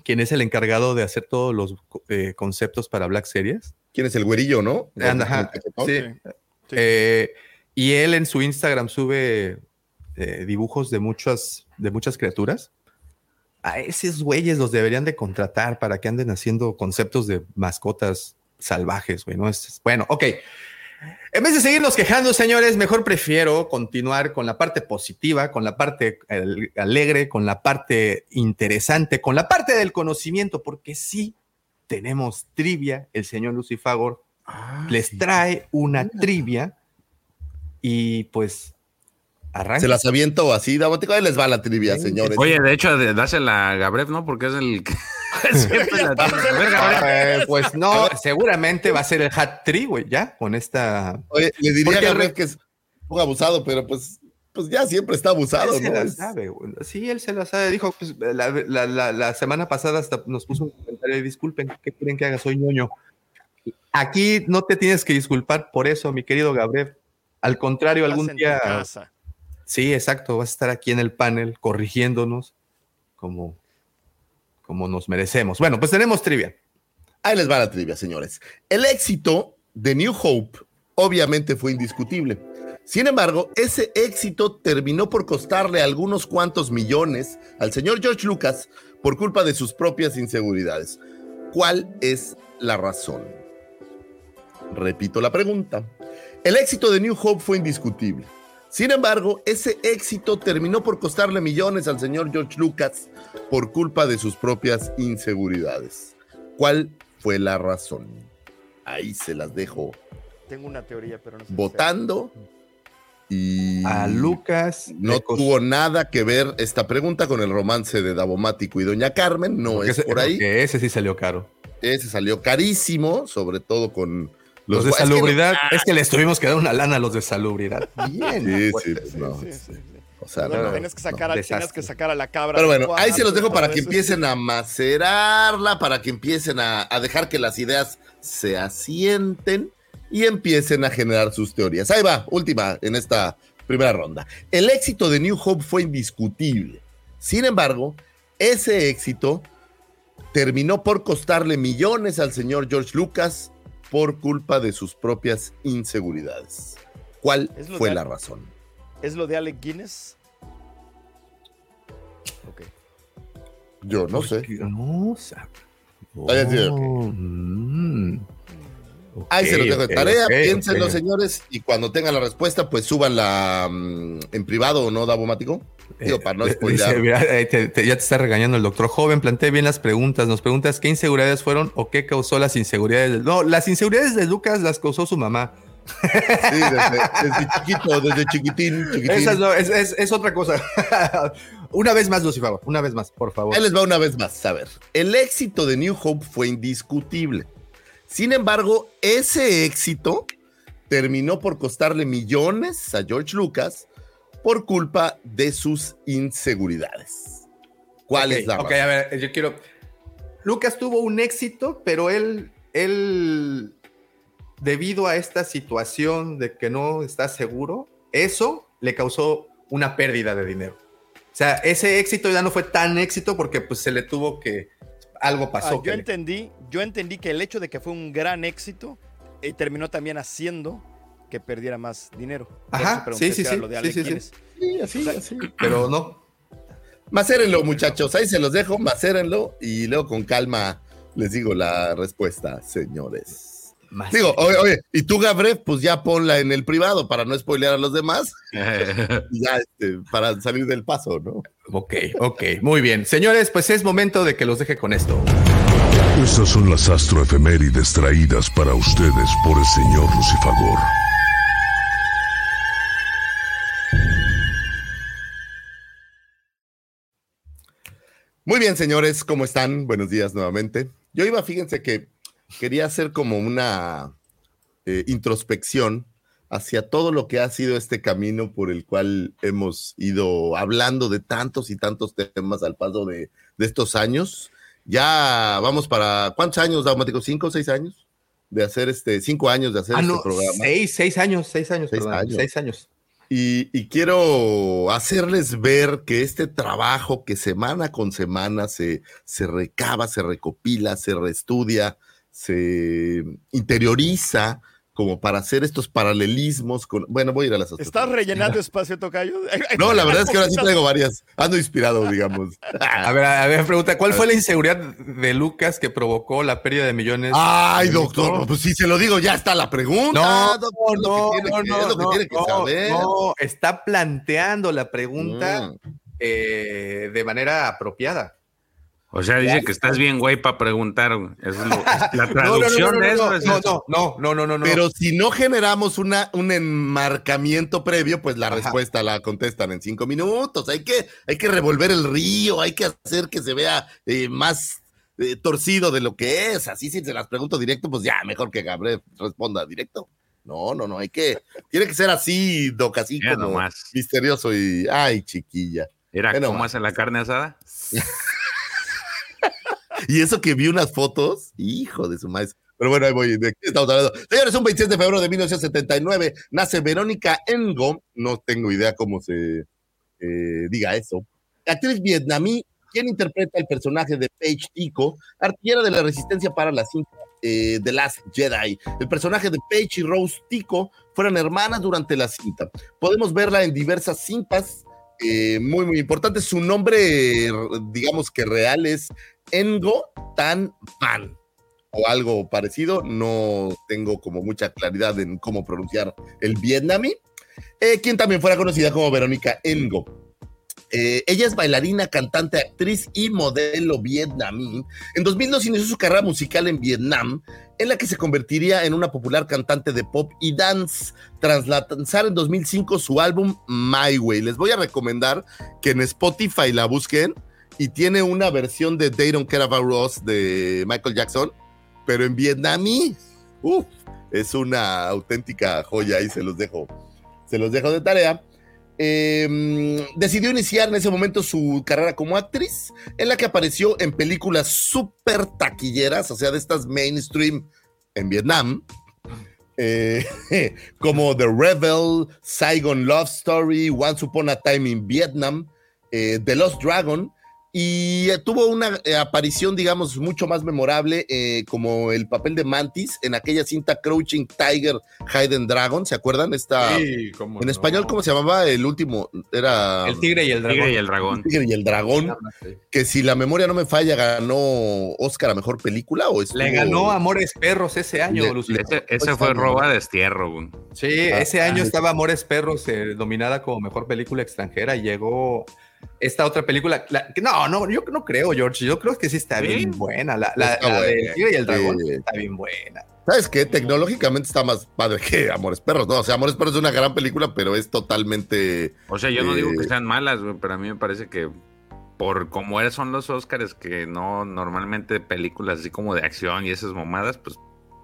quien es el encargado de hacer todos los eh, conceptos para Black Series.
¿Quién es el güerillo, no?
Ajá. Sí. Eh, y él en su Instagram sube eh, dibujos de muchas, de muchas criaturas. A esos güeyes los deberían de contratar para que anden haciendo conceptos de mascotas salvajes, güey. ¿no? Es, bueno, ok. En vez de seguirnos quejando, señores, mejor prefiero continuar con la parte positiva, con la parte alegre, con la parte interesante, con la parte del conocimiento, porque sí tenemos trivia. El señor Lucifagor les trae una trivia y pues arranca.
Se las aviento así, Dabotico. Ahí les va la trivia, señores.
Oye, de hecho, dásela a Gabriel, ¿no? Porque es el que siempre la tiene. A ver, Gabriel.
Eh, pues no, seguramente va a ser el hat trick, güey, ya, con esta.
Oye, le diría
Porque
a
re-
que es un abusado, pero pues, pues ya siempre está abusado,
Él se
¿no?
la
Es-
sabe, güey. Sí, él se la sabe. Dijo, pues, la, la- la- la semana pasada hasta nos puso un comentario de disculpen, ¿qué quieren que haga? Soy ñoño. Aquí no te tienes que disculpar por eso, mi querido Gabriel. Al contrario, algún día. Sí, exacto. Vas a estar aquí en el panel corrigiéndonos como, como nos merecemos. Bueno, pues tenemos trivia.
Ahí les va la trivia, señores. El éxito de New Hope obviamente fue indiscutible. Sin embargo, ese éxito terminó por costarle algunos cuantos millones al señor George Lucas por culpa de sus propias inseguridades. ¿Cuál es la razón? Repito la pregunta. El éxito de New Hope fue indiscutible. Sin embargo, ese éxito terminó por costarle millones al señor George Lucas por culpa de sus propias inseguridades. ¿Cuál fue la razón? Ahí se las dejo
Tengo una teoría, pero no sé.
votando. Y
A Lucas.
no tuvo nada que ver esta pregunta con el romance de Davomático y Doña Carmen. No
porque
es
ese-
por ahí.
ese sí salió caro.
Ese salió carísimo, sobre todo con
Los, de
es que no-
salubridad, es que les tuvimos que dar una lana a los de salubridad. Bien.
Sí,
pues,
sí, pues no.
Sí.
O sea,
Bueno,
no.
tenías que sacar, a,
no, desastre.
que sacar a la cabra.
Pero bueno, ahí se los dejo para que empiecen a macerarla, para que empiecen a, a dejar que las ideas se asienten y empiecen a generar sus teorías. Ahí va, última en esta primera ronda. El éxito de New Hope fue indiscutible. Sin embargo, ese éxito terminó por costarle millones al señor George Lucas por culpa de sus propias inseguridades. ¿Cuál fue
de-
la razón?
¿Es lo de Alec Guinness? Ok.
Yo no sé.
No, mm.
Ahí se los dejo de tarea, piénsenlo, señores, y cuando tengan la respuesta, pues súbanla mm, en privado o no, Davomático. Digo,
Eh,
para no spoilear.
dice, mira, te- te- ya te está regañando el doctor joven. Plantea bien las preguntas. Nos preguntas qué inseguridades fueron o qué causó las inseguridades. de- No, las inseguridades de Lucas las causó su mamá.
Sí, desde, desde chiquito, desde chiquitín, chiquitín.
Esas no, es, es- es otra cosa. una vez más, Lucifer, una vez más, por favor.
Ahí les va una vez más. A ver, el éxito de New Hope fue indiscutible. Sin embargo, ese éxito terminó por costarle millones a George Lucas por culpa de sus inseguridades. ¿Cuál
Ok,
es la
ok,
razón?
a ver, yo quiero. Lucas tuvo un éxito, pero él, él, debido a esta situación de que no está seguro, eso le causó una pérdida de dinero. O sea, ese éxito ya no fue tan éxito porque pues se le tuvo que algo
Ah,
pasó.
yo
que le-
entendí, yo entendí que el hecho de que fue un gran éxito eh, terminó también haciendo que perdiera más dinero.
Ajá, sí, sí, sí,
lo de
sí, sí, sí.
Sí, así, así.
pero no.
Macérenlo, muchachos. Ahí se los dejo. Macérenlo y luego con calma les digo la respuesta, señores.
Más
Digo, oye, oye, y tú, Gabriel, pues ya ponla en el privado para no spoilear a los demás ya este, para salir del paso, ¿no?
Ok, ok, muy bien. Señores, pues es momento de que los deje con esto.
Estas son las astroefemérides traídas para ustedes por el señor Lucifagor.
Muy bien, señores, ¿cómo están? Buenos días nuevamente. Yo iba, fíjense que quería hacer como una eh, introspección hacia todo lo que ha sido este camino por el cual hemos ido hablando de tantos y tantos temas al paso de, de estos años. Ya vamos para, ¿cuántos años, Daumático? ¿Cinco o seis años? De hacer este, cinco años de hacer
Ah,
este
no,
programa.
seis, seis años, seis años,
Seis
perdón,
años.
seis años.
Y, quiero hacerles ver que este trabajo que semana con semana se, se recaba, se recopila, se reestudia, se interioriza como para hacer estos paralelismos con... Bueno, voy a ir a las
¿Estás
astronomías.
rellenando espacio, Tocayo?
No, la verdad es que ahora sí traigo varias. Ando inspirado, digamos.
A ver, a ver, pregunta, ¿cuál fue la inseguridad de Lucas que provocó la pérdida de millones?
Ay, doctor, pues si se lo digo, ya está la pregunta.
No,
doctor,
no,
tiene
no, no,
es lo que
no,
tiene que
no,
saber.
no, está planteando la pregunta
Mm.
eh, de manera apropiada.
O sea, dice que estás bien, güey, para preguntar. Eso es lo- la
No, no, no,
traducción
no,
de eso
no,
es
no,
eso.
no, no, no, no, no.
Pero si no generamos una, un enmarcamiento previo, pues la
Ajá.
respuesta la contestan en cinco minutos. Hay que, hay que revolver el río, hay que hacer que se vea eh, más eh, torcido de lo que es. Así si se las pregunto directo, pues ya, mejor que Gabriel responda directo. No, no, no, hay que, tiene que ser así, Doc, así
Ya
como
nomás.
misterioso y, ay, chiquilla.
Era, ¿cómo hace la carne asada?
Y eso que vi unas fotos, hijo de su maíz. Pero bueno, ahí voy. ¿De qué estamos hablando? Señores, un 26 de febrero de 1979 nace Verónica Engo. No tengo idea cómo se eh, diga eso. Actriz vietnamí, quien interpreta el personaje de Paige Tico, artillera de la resistencia para la cinta eh, The Last Jedi. El personaje de Paige y Rose Tico fueron hermanas durante la cinta. Podemos verla en diversas cintas eh, muy, muy importantes. Su nombre, digamos que real, es Engo Tan Pan o algo parecido. No tengo como mucha claridad en cómo pronunciar el vietnamí. Eh, quien también fuera conocida como Verónica Engo. Eh, ella es bailarina, cantante, actriz y modelo vietnamí. En 2002 inició su carrera musical en Vietnam, en la que se convertiría en una popular cantante de pop y dance, tras lanzar en 2005 su álbum My Way. Les voy a recomendar que en Spotify la busquen y tiene una versión de They Don't Care About Us de Michael Jackson, pero en vietnamí. Uf, es una auténtica joya, ahí se los dejo, se los dejo de tarea. Eh, decidió iniciar en ese momento su carrera como actriz, en la que apareció en películas súper taquilleras, o sea, de estas mainstream en Vietnam, eh, como The Rebel, Saigon Love Story, Once Upon a Time in Vietnam, eh, The Lost Dragon, y eh, tuvo una eh, aparición, digamos, mucho más memorable eh, como el papel de Mantis en aquella cinta Crouching Tiger, Hidden Dragon, ¿se acuerdan? Esta,
Sí, cómo
en
no.
español, ¿cómo se llamaba? El último, era...
El tigre y el dragón.
Tigre y el dragón.
El Tigre y el Dragón, que si la memoria no me falla, ganó Oscar a Mejor Película o estuvo-
Le ganó Amores Perros ese año,
Le-.
Ese, ese fue roba de destierro. güey.
Sí,
Ah,
ese año
ah,
estaba Amores Perros eh, dominada como mejor película extranjera y llegó esta otra película. la- que no, no, yo no creo, George. Yo creo que sí está
¿Sí?
bien buena. La, la,
Está
la de
buena.
Tigre y el Dragón
Sí.
está bien buena.
¿Sabes qué? Tecnológicamente está más padre que Amores Perros, ¿no? O sea, Amores Perros es una gran película, pero es totalmente...
O sea, yo no digo
Eh,
que sean malas, güey, pero a mí me parece que por como eres- son los Oscars, que no normalmente películas así como de acción y esas mamadas, pues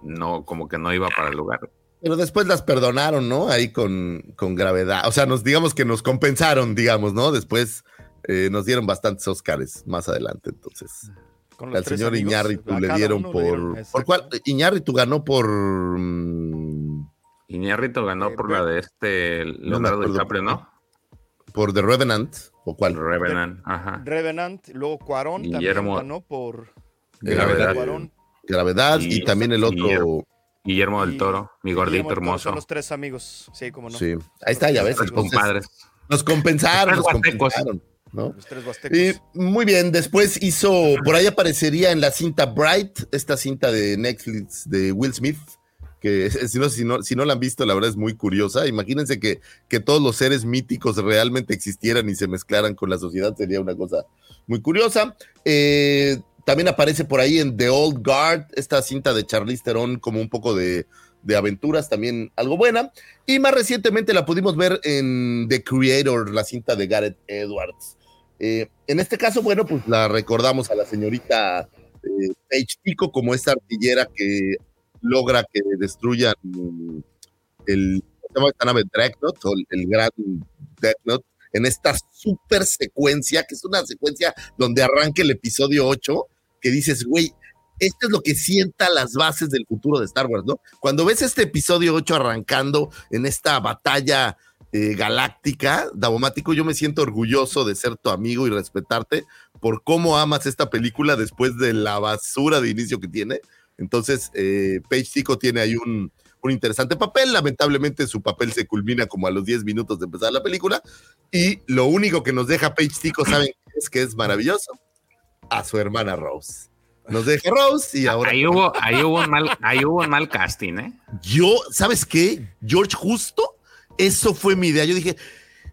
no, como que no iba para el lugar.
Pero después las perdonaron, ¿no? Ahí con, con gravedad. O sea, nos digamos que nos compensaron, digamos, ¿no? Después eh, nos dieron bastantes Oscars más adelante, entonces.
Con los
Al señor
amigos,
Iñárritu le dieron
le
por...
dieron,
¿Por cuál? Iñárritu ganó por... mm,
Iñárritu ganó
Eh,
por la de este Leonardo
acuerdo.
DiCaprio, ¿no?
por The Revenant, ¿o cuál?
Revenant, ajá.
Revenant, luego Cuarón
Guillermo-
también ganó por
Gravedad.
Cuarón.
Gravedad y,
Y-
también el otro...
Guillermo. Guillermo del Toro, mi gordito hermoso.
Son los tres amigos, sí, como no.
Sí, ahí está, ya ves.
Los compadres.
nos compensaron,
Los
nos
tres huastecos.
compensaron, ¿no?
Los tres huastecos.
Y muy bien, después hizo, por ahí aparecería en la cinta Bright, esta cinta de Netflix de Will Smith, que es- si no, si no, si no la han visto, la verdad es muy curiosa. Imagínense que, que todos los seres míticos realmente existieran y se mezclaran con la sociedad, sería una cosa muy curiosa. Eh, también aparece por ahí en The Old Guard, esta cinta de Charlize Theron, como un poco de, de aventuras, también algo buena. Y más recientemente la pudimos ver en The Creator, la cinta de Gareth Edwards. Eh, en este caso, bueno, pues la recordamos a la señorita eh, Paige Tico como esta artillera que logra que destruyan el, ¿cómo se llama esta nave Dreadnought o el, gran Dreadnought en esta super secuencia, que es una secuencia donde arranca el episodio 8, que dices, güey, esto es lo que sienta las bases del futuro de Star Wars, ¿no? Cuando ves este episodio 8 arrancando en esta batalla eh, galáctica, Davomático, yo me siento orgulloso de ser tu amigo y respetarte por cómo amas esta película después de la basura de inicio que tiene. Entonces, eh, Paige Tico tiene ahí un, un interesante papel. Lamentablemente, su papel se culmina como a los 10 minutos de empezar la película. Y lo único que nos deja Paige Tico, ¿saben es? Que es maravilloso. A su hermana Rose. Nos deja Rose y ahora.
Ahí hubo, ahí hubo un mal, ahí hubo un mal casting, ¿eh?
Yo, ¿sabes qué? George, justo eso fue mi idea. Yo dije,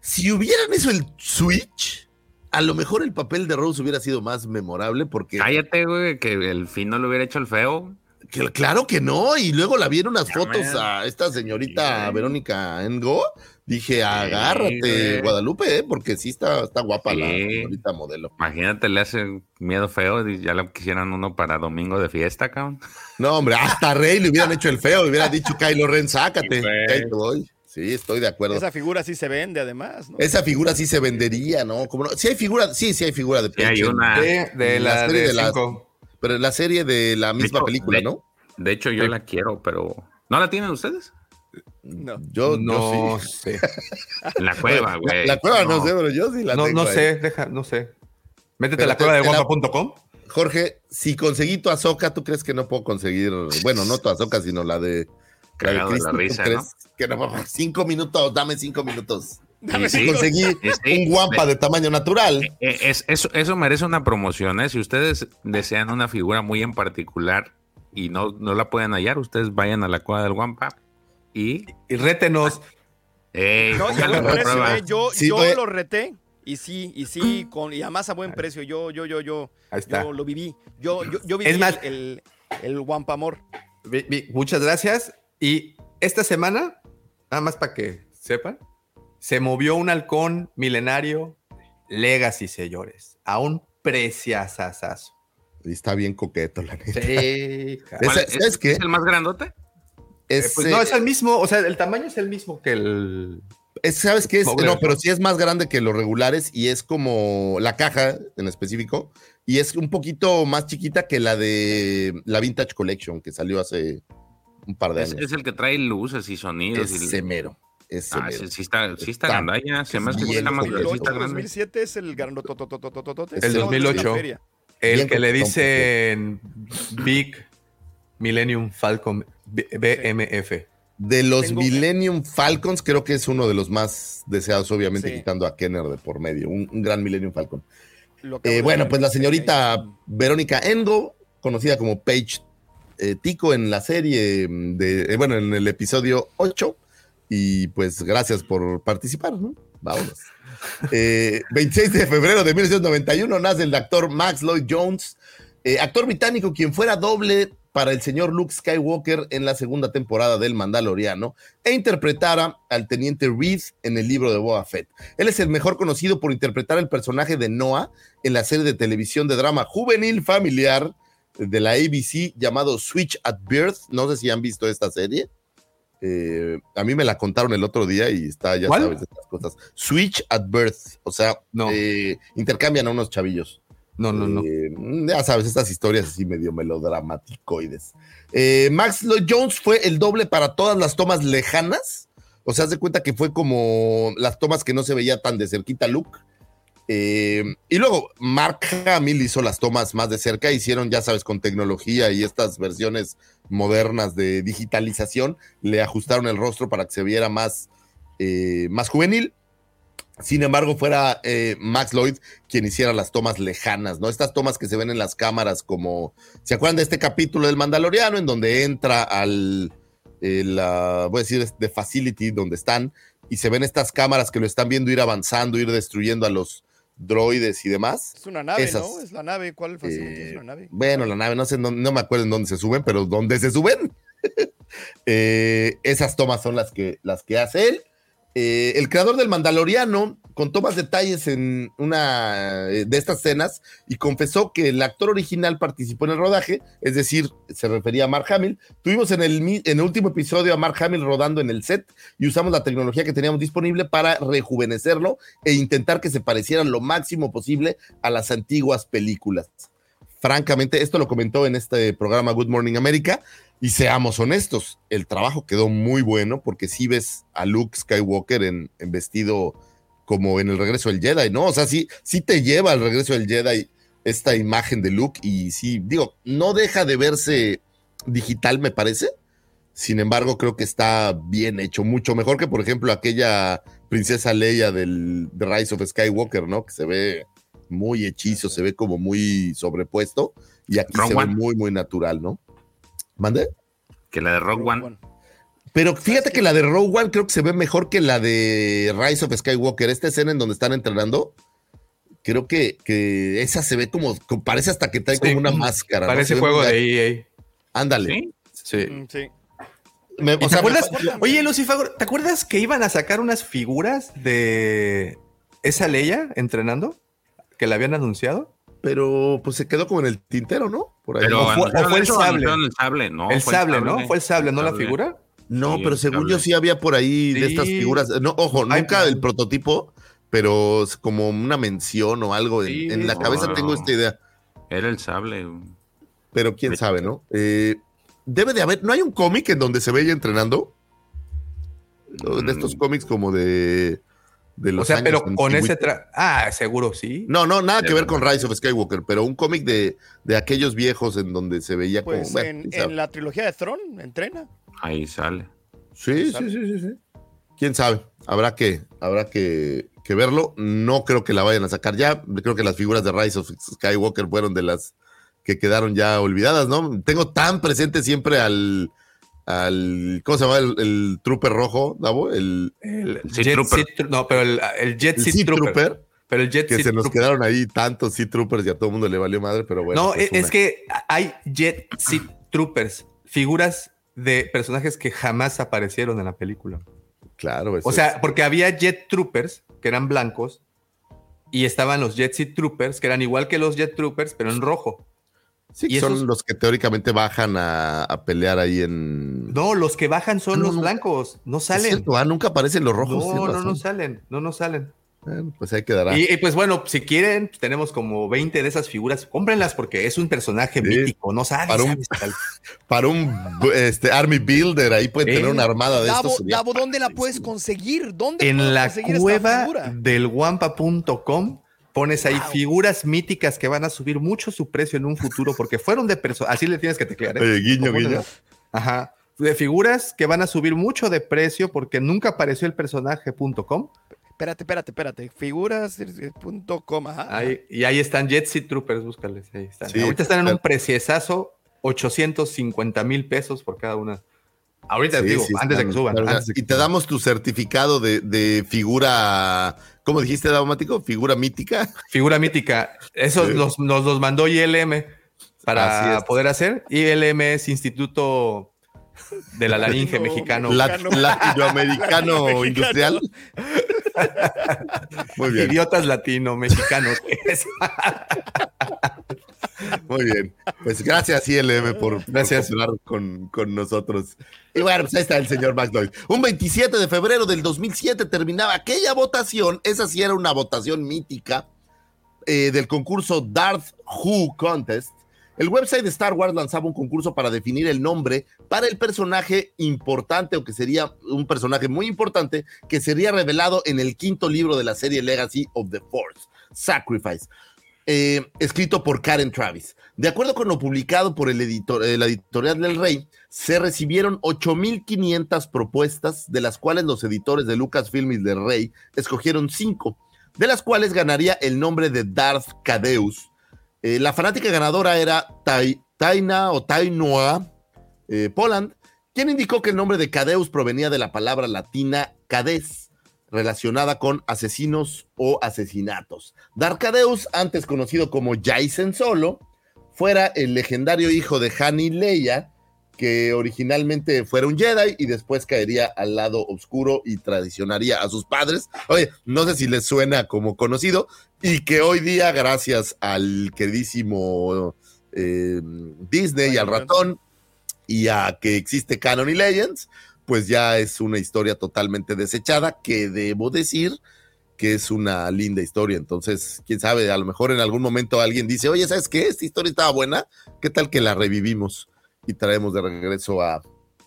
si hubieran eso el Switch, a lo mejor el papel de Rose hubiera sido más memorable porque
Cállate, güey, que el fin no lo hubiera hecho el feo.
que- claro que no. Y luego la vieron unas fotos a esta señorita
Sí.
Verónica Engo. Dije, agárrate. Guadalupe, ¿eh? porque sí está, está guapa la
Sí.
señorita modelo.
Imagínate, le hace miedo feo y ya lo quisieran uno para domingo de fiesta, cabrón.
No, hombre, hasta Rey le hubieran hecho el feo, le hubiera dicho Kylo Ren, sácate.
Sí, güey.
que ahí te voy. Sí, estoy de acuerdo.
Esa figura sí se vende además, ¿no?
Esa figura sí se vendería, ¿no? Como no? Sí hay figura, sí, sí hay figura de
Sí, hay una.
De, de
La
la,
serie
de cinco.
Pero la serie de la misma
hecho,
película,
de-
¿no?
De hecho, yo
Sí.
la quiero, pero. ¿No la tienen ustedes?
No.
Yo
no
yo sí.
sé.
La cueva,
La-
güey.
La, cueva no. sé, pero yo sí la
No,
tengo
no
ahí.
sé, deja, no sé. Métete
Pero
a la cueva de guapa.com.
Jorge, si conseguí tu Azoka, ¿tú crees que no puedo conseguir? Bueno, no tu Azoka, sino la de. La de
la
Cristo, ¿tú
risa,
crees
¿no?
que no? Cinco minutos, dame cinco minutos.
Sí,
conseguí
sí,
un guampa de tamaño natural.
Eh, es- eso, eso merece una promoción, ¿eh? Si ustedes desean una figura muy en particular y no, no la pueden hallar, ustedes vayan a la cueva del Wampa y.
Y rétenos.
¿eh? Yo,
Sí,
yo lo reté. Y sí, y sí, con, y además a buen precio. Yo, yo, yo, yo,
Ahí está.
yo lo viví. Yo, yo, yo viví
Es más-
el, el
vi- Muchas gracias. Y esta semana, nada más para que sepan, se movió un halcón milenario Legacy, señores, a un preciazazazo.
Y está bien coqueto, la neta.
Sí,
Es-
¿Cuál
¿sabes
es,
qué?
¿Es el más grandote?
Es,
pues no,
eh,
es el mismo, o sea, el tamaño es el mismo que el.
es- ¿Sabes qué es?
Pobre
No, pero sí es más grande que los regulares y es como la caja en específico. Y es un poquito más chiquita que la de la Vintage Collection que salió hace un par de
Es,
años.
es el que trae luces y sonidos. y-
Ese mero. Ese
Ah, sí, sí está, sí está
Está
gandalla. Se me hace que está más
El
grande.
2007 es el grandototototototote.
El
Ese no,
2008.
es la feria.
El que le dicen Big Millennium Falcon BMF.
De los
Tengo-
Millennium Falcons, creo que es uno de los más deseados, obviamente,
Sí.
quitando a Kenner de por medio. Un, un gran Millennium Falcon. Eh, bueno, pues la señorita Verónica Engo, conocida como Paige eh, Tico en la serie, mm, de, eh, bueno, en el episodio 8. Y pues gracias por participar, ¿no? Vámonos. Eh, 26 de febrero de 1991 nace el actor Max Lloyd Jones, eh, actor británico quien fuera doble para el señor Luke Skywalker en la segunda temporada del Mandaloriano e interpretara al teniente Reed en el libro de Boba Fett. Él es el mejor conocido por interpretar el personaje de Noah en la serie de televisión de drama juvenil familiar de la ABC llamado Switch at Birth. No sé si han visto esta serie. Eh, a mí me la contaron el otro día y está, ya
¿Cuál?
sabes, estas cosas. Switch at Birth. O sea,
No.
eh, intercambian a unos chavillos.
No, no, no.
Eh, ya sabes, estas historias así medio melodramaticoides. Eh, Max Lloyd Jones fue el doble para todas las tomas lejanas. O sea, haz de cuenta que fue como las tomas que no se veía tan de cerquita Luke. Eh, y luego Mark Hamill hizo las tomas más de cerca, hicieron, ya sabes, con tecnología y estas versiones modernas de digitalización, le ajustaron el rostro para que se viera más, más juvenil. Sin embargo, fuera eh, Max Lloyd quien hiciera las tomas lejanas, ¿no? Estas tomas que se ven en las cámaras, como. ¿Se acuerdan de este capítulo del Mandaloriano en donde entra al. eh, voy a decir, de Facility, donde están, y se ven estas cámaras que lo están viendo ir avanzando, ir destruyendo a los droides y demás?
Es una nave,
Esas.
¿no? Es la nave. ¿Cuál facility es
Eh,
una nave?
bueno, la nave, no sé, no, no me acuerdo en dónde se suben, pero dónde se suben. Eh, esas tomas son las que, las que hace él. Eh, el creador del Mandaloriano contó más detalles en una eh, de estas escenas y confesó que el actor original participó en el rodaje, es decir, se refería a Mark Hamill. Tuvimos en el, en el último episodio a Mark Hamill rodando en el set y usamos la tecnología que teníamos disponible para rejuvenecerlo e intentar que se parecieran lo máximo posible a las antiguas películas. Francamente, esto lo comentó en este programa Good Morning America. Y seamos honestos, el trabajo quedó muy bueno porque si ves a Luke Skywalker en, en vestido como en el regreso del Jedi, ¿no? O sea, sí, sí te lleva al regreso del Jedi esta imagen de Luke y sí, digo, no deja de verse digital, me parece. Sin embargo, creo que está bien hecho, mucho mejor que, por ejemplo, aquella princesa Leia del The Rise of Skywalker, ¿no? Que se ve muy hechizo, se ve como muy sobrepuesto y aquí se ve muy, muy natural, ¿no? ¿Mande?
Que la de Rogue One.
Pero fíjate que la de Rogue One creo que se ve mejor que la de Rise of Skywalker. Esta escena en donde están entrenando, creo que, que esa se ve como, como- parece hasta que trae
Sí,
como una máscara.
Parece juego de EA.
Ándale.
¿Sí?
Sí.
Mm, Sí.
Me-
¿Y
o
te
sea,
acuerdas?
me-
Oye, Lucifer, ¿te acuerdas que iban a sacar unas figuras de esa Leia entrenando? Que la habían anunciado.
Pero pues se quedó como en el tintero, ¿no? Por ahí.
Pero
O fue-
anunciaron
o fue el sable.
el sable, no.
el
fue
sable, ¿no? Fue el sable, ¿no? La
Sable.
figura.
no,
sí,
pero según yo
sable.
sí había por ahí de estas figuras. No, ojo,
Ay,
nunca
no.
el prototipo, pero es como una mención o algo. En,
Sí,
en la
no.
cabeza tengo esta idea.
Era el sable.
pero quién sabe, ¿no? Eh, debe de haber, ¿no hay un cómic en donde se ve ella entrenando? De estos
Mm.
cómics como de, de los
O sea,
años
pero con ese tra... Ah, seguro sí.
No, no, nada que ver con. Rise of Skywalker, pero un cómic de, de aquellos viejos en donde se veía
Pues
como... bueno,
en, en la trilogía de Tron, entrena.
Ahí sale.
Sí, sí, sí, sí, sí. Quién sabe, habrá que, habrá que, que verlo. No creo que la vayan a sacar ya. Creo que las figuras de Rise of Skywalker fueron de las que quedaron ya olvidadas, ¿no? Tengo tan presente siempre al, al ¿cómo se llama? El, el trooper rojo, Davo, el,
El Jet
Trooper.
Sea Tru- no, pero el, el Jet
el
Sea
Sea
Trooper.
Trooper,
Pero el Jet
que se nos
Trooper.
quedaron ahí tantos Sea Troopers y a todo el mundo le valió madre, pero bueno.
no,
pues
es, es
una.
que hay Jet Sea Troopers, figuras de personajes que jamás aparecieron en la película.
Claro, eso
O sea, porque había Jet Troopers que eran blancos y estaban los Jet Sea Troopers que eran igual que los Jet Troopers, pero en rojo.
Sí,
y
son
esos-
los que teóricamente bajan a, a pelear ahí en...
No, los que bajan son
No,
los
no.
blancos, no
Es
salen.
cierto, ah, nunca aparecen los rojos.
No, no, no salen, no, no salen.
Bueno, pues ahí quedará.
Y, y, pues bueno, si quieren, pues tenemos como 20 de esas figuras, cómprenlas porque es un personaje
Sí.
mítico, no sabes.
Para un-
sabes, tal-
Para un este, Army Builder, ahí pueden
Eh,
tener una armada de
Davo,
estos.
Davo, ¿dónde la puedes conseguir? ¿Dónde
En la
conseguir
cueva del guampa.com pones ahí figuras míticas que van a subir mucho su precio en un futuro porque fueron de personas, así le tienes que teclear. ¿eh?
Oye, guiño, guiño.
Ajá. De figuras que van a subir mucho de precio porque nunca apareció el personaje.com.
Espérate, espérate, espérate. Figuras.com. ajá.
Ahí, y ahí están Jet Set Troopers, búscales. Ahí están.
Sí,
Ahorita están en un preciesazo, 850 mil pesos por cada una. Ahorita
Sí,
digo,
sí,
antes de que suban.
largas.
antes de que
y te damos tu certificado de, de figura, ¿cómo dijiste, Daumático? Figura mítica.
Figura mítica. Esos
Sí.
los, nos los mandó ILM para poder hacer. ILM es Instituto de la Laringe
No,
Mexicano.
La-
Mexicano.
latinoamericano industrial. Muy bien,
Idiotas latino mexicanos.
Muy bien. Pues gracias, ILM, por,
Gracias.
por con, con nosotros. Y bueno, pues ahí está el señor Max Lloyd. Un 27 de febrero del 2007 terminaba aquella votación, esa sí era una votación mítica, eh, del concurso Darth Who Contest. El website de Star Wars lanzaba un concurso para definir el nombre para el personaje importante o que sería un personaje muy importante que sería revelado en el quinto libro de la serie Legacy of the Force, Sacrifice, eh, escrito por Karen Travis. De acuerdo con lo publicado por el editor, eh, la editorial del Rey, se recibieron 8.500 propuestas, de las cuales los editores de Lucasfilm y del Rey escogieron cinco, de las cuales ganaría el nombre de Darth Cadeus. Eh, la fanática ganadora era Tai- Taina o Tainoa Poland, quien indicó que el nombre de Cadeus provenía de la palabra latina cades, relacionada con asesinos o asesinatos. Darth Cadeus, antes conocido como Jason Solo, fuera el legendario hijo de Han y Leia, que originalmente fuera un Jedi y después caería al lado oscuro y traicionaría a sus padres. Oye, no sé si les suena como conocido y que hoy día, gracias al queridísimo eh, Disney y al ratón y a que existe Canon y Legends, pues ya es una historia totalmente desechada que debo decir que es una linda historia. Entonces, quién sabe, a lo mejor en algún momento alguien dice, oye, ¿sabes qué? Esta historia estaba buena. ¿Qué tal que la revivimos y traemos de regreso a,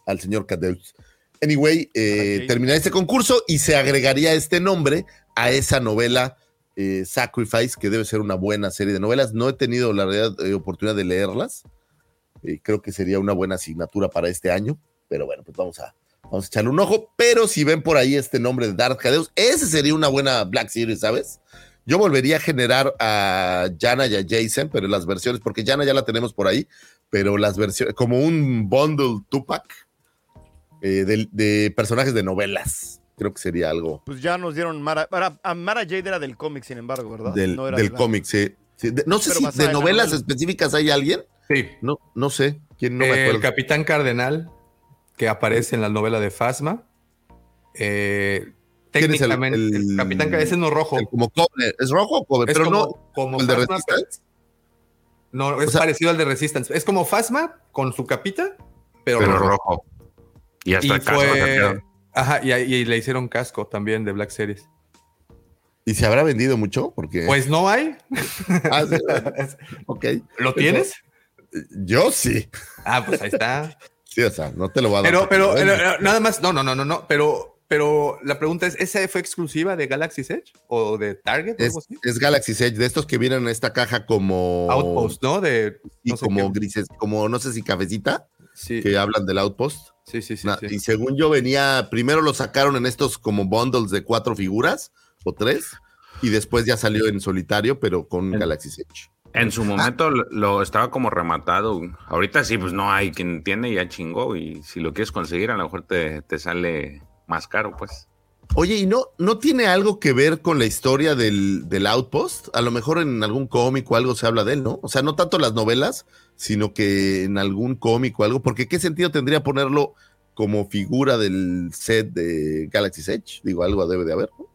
al señor Cadeus? Anyway, eh, termina este concurso y se agregaría este nombre a esa novela eh, Sacrifice, que debe ser una buena serie de novelas. No he tenido la realidad, eh, oportunidad de leerlas. Eh, creo que sería una buena asignatura para este año, pero bueno, pues vamos a, vamos a echarle un ojo. Pero si ven por ahí este nombre de Darth Cadeus, ese sería una buena Black Series, ¿sabes? Yo volvería a generar a Jana y a Jason, pero las versiones, porque Jana ya la tenemos por ahí, pero las versiones, como un bundle Tupac eh, de, de personajes de novelas. Creo que sería algo
Pues ya nos dieron Mara. Mara- a Mara Jade era del cómic, sin embargo, ¿verdad?
del,
No era
del cómic, sí. Sí, de- no sé
Pero
si de novelas
novela.
específicas hay alguien.
Sí.
No, no sé. ¿Quién no me
Eh, el
acuerdo?
Capitán Cardenal, que aparece en la novela de Fasma. Eh,
¿Quién es el-
técnicamente, el,
el-
Capitán ese no es rojo.
El como cobre. ¿Es rojo o cobre?
Es
Pero
como,
no.
como
¿El de Resistance?
No, es
O sea-
parecido al de Resistance. Es como Fasma con su capita, pero,
Pero
rojo.
rojo. Y hasta
Y
el casco
fue-. Ajá, y, y le hicieron casco también de Black Series.
¿Y se habrá vendido mucho? Porque.
Pues no hay.
Ah, sí, ok.
¿Lo tienes?
Yo sí.
Ah, pues ahí está.
Sí, o sea, no te lo voy a dar.
Pero, pero, eh, nada más, no, no, no, no, no, pero, pero la pregunta es, ¿esa fue exclusiva de Galaxy's Edge o de Target o
es,
algo así?
es Galaxy Edge, de estos que vienen en esta caja como.
Outpost, ¿no? De,
Y
no sé
como
qué.
grises, como no sé si cafecita,
sí,
que hablan del Outpost.
sí, sí, sí.
Y según yo venía, primero lo sacaron en estos como bundles de cuatro figuras o tres, y después ya salió en solitario, pero con
En-
Galaxy Edge.
En su momento lo, lo estaba como rematado. Ahorita sí, pues no hay quien tiene, ya chingó. Y si lo quieres conseguir, a lo mejor te, te sale más caro, pues.
Oye, ¿y no, no tiene algo que ver con la historia del, del Outpost? A lo mejor en algún cómic o algo se habla de él, ¿no? O sea, no tanto las novelas, sino que en algún cómic o algo, porque ¿qué sentido tendría ponerlo como figura del set de Galaxy Edge? Digo, algo debe de haber, ¿no?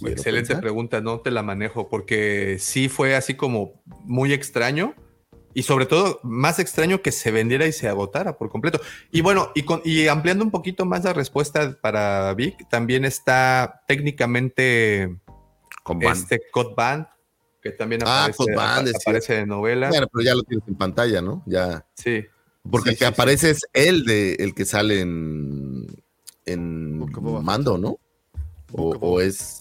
Quiero
Excelente
pensar.
pregunta, no te la manejo porque sí fue así como muy extraño y sobre todo más extraño que se vendiera y se agotara por completo. Y bueno, y, con- y ampliando un poquito más la respuesta para Vic, también está técnicamente
Con
este Cod Band, que también
Ah,
aparece,
Cod Band,
aparece de novela.
Bueno, pero ya lo tienes en pantalla, ¿no? Ya.
Sí.
Porque
Sí,
el que
sí, sí.
aparece es el de el que sale en, en. Mando, ¿no? O, o es.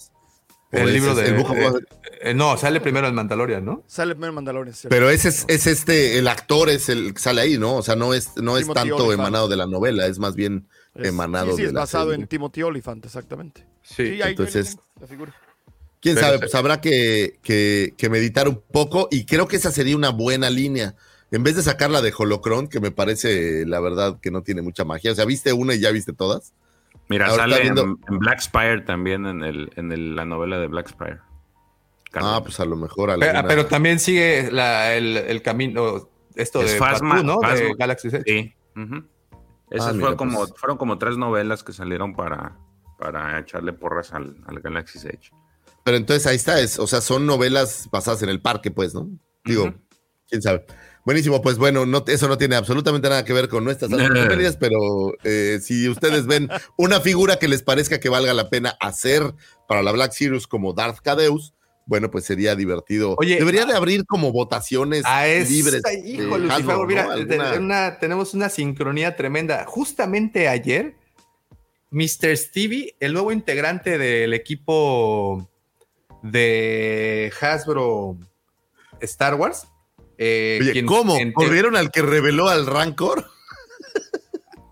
El
es-
libro de.
el Book of
eh,
Boba Fett.
eh, no, sale primero en Mandalorian, ¿no?
Sale primero Mandalorian. ¿cierto?
Pero ese es, es este, el actor es el que sale ahí, ¿no? O sea, no es, no es
Timothy
tanto
Olyphant.
emanado de la novela, es más bien
Es-
emanado
sí, sí,
de
es
la
basado
serie.
en Timothy Olyphant, exactamente.
Sí.
Sí, ahí
entonces-
la figura.
Quién
Pero
sabe, pues habrá que, que, que meditar un poco y creo que esa sería una buena línea. En vez de sacarla de Holocron, que me parece, la verdad, que no tiene mucha magia. O sea, viste una y ya viste todas.
Mira, sale en,
viendo-
en Black Spire también, en, el, en el- la novela de Black Spire.
Ah, pues a lo mejor.
Pero,
alguna-
pero también sigue la- el, el camino, esto
Es
de
Phasma,
¿no? De
Phasma.
Galaxy Edge.
Sí. Esas
Ah, mira,
fueron, como,
pues.
fueron como tres novelas que salieron para, para echarle porras al, al Galaxy's Edge.
Pero entonces ahí está, es, o sea, son novelas basadas en el parque, pues, ¿no? Digo, quién sabe. Buenísimo, pues bueno, no, eso no tiene absolutamente nada que ver con nuestras familias, pero eh, si ustedes ven una figura que les parezca que valga la pena hacer para la Black Series como Darth Cadeus, bueno, pues sería divertido.
Oye,
Debería de abrir como votaciones
A esa,
libres.
hijo,
de
Lucifer,
Hasbro,
mira,
¿no?
te-
Alguna-
una- tenemos una sincronía tremenda. Justamente ayer, Mr. Stevie, el nuevo integrante del equipo de Hasbro Star Wars. Eh,
Oye,
quien-
¿cómo?
en-
¿Corrieron al que reveló al Rancor?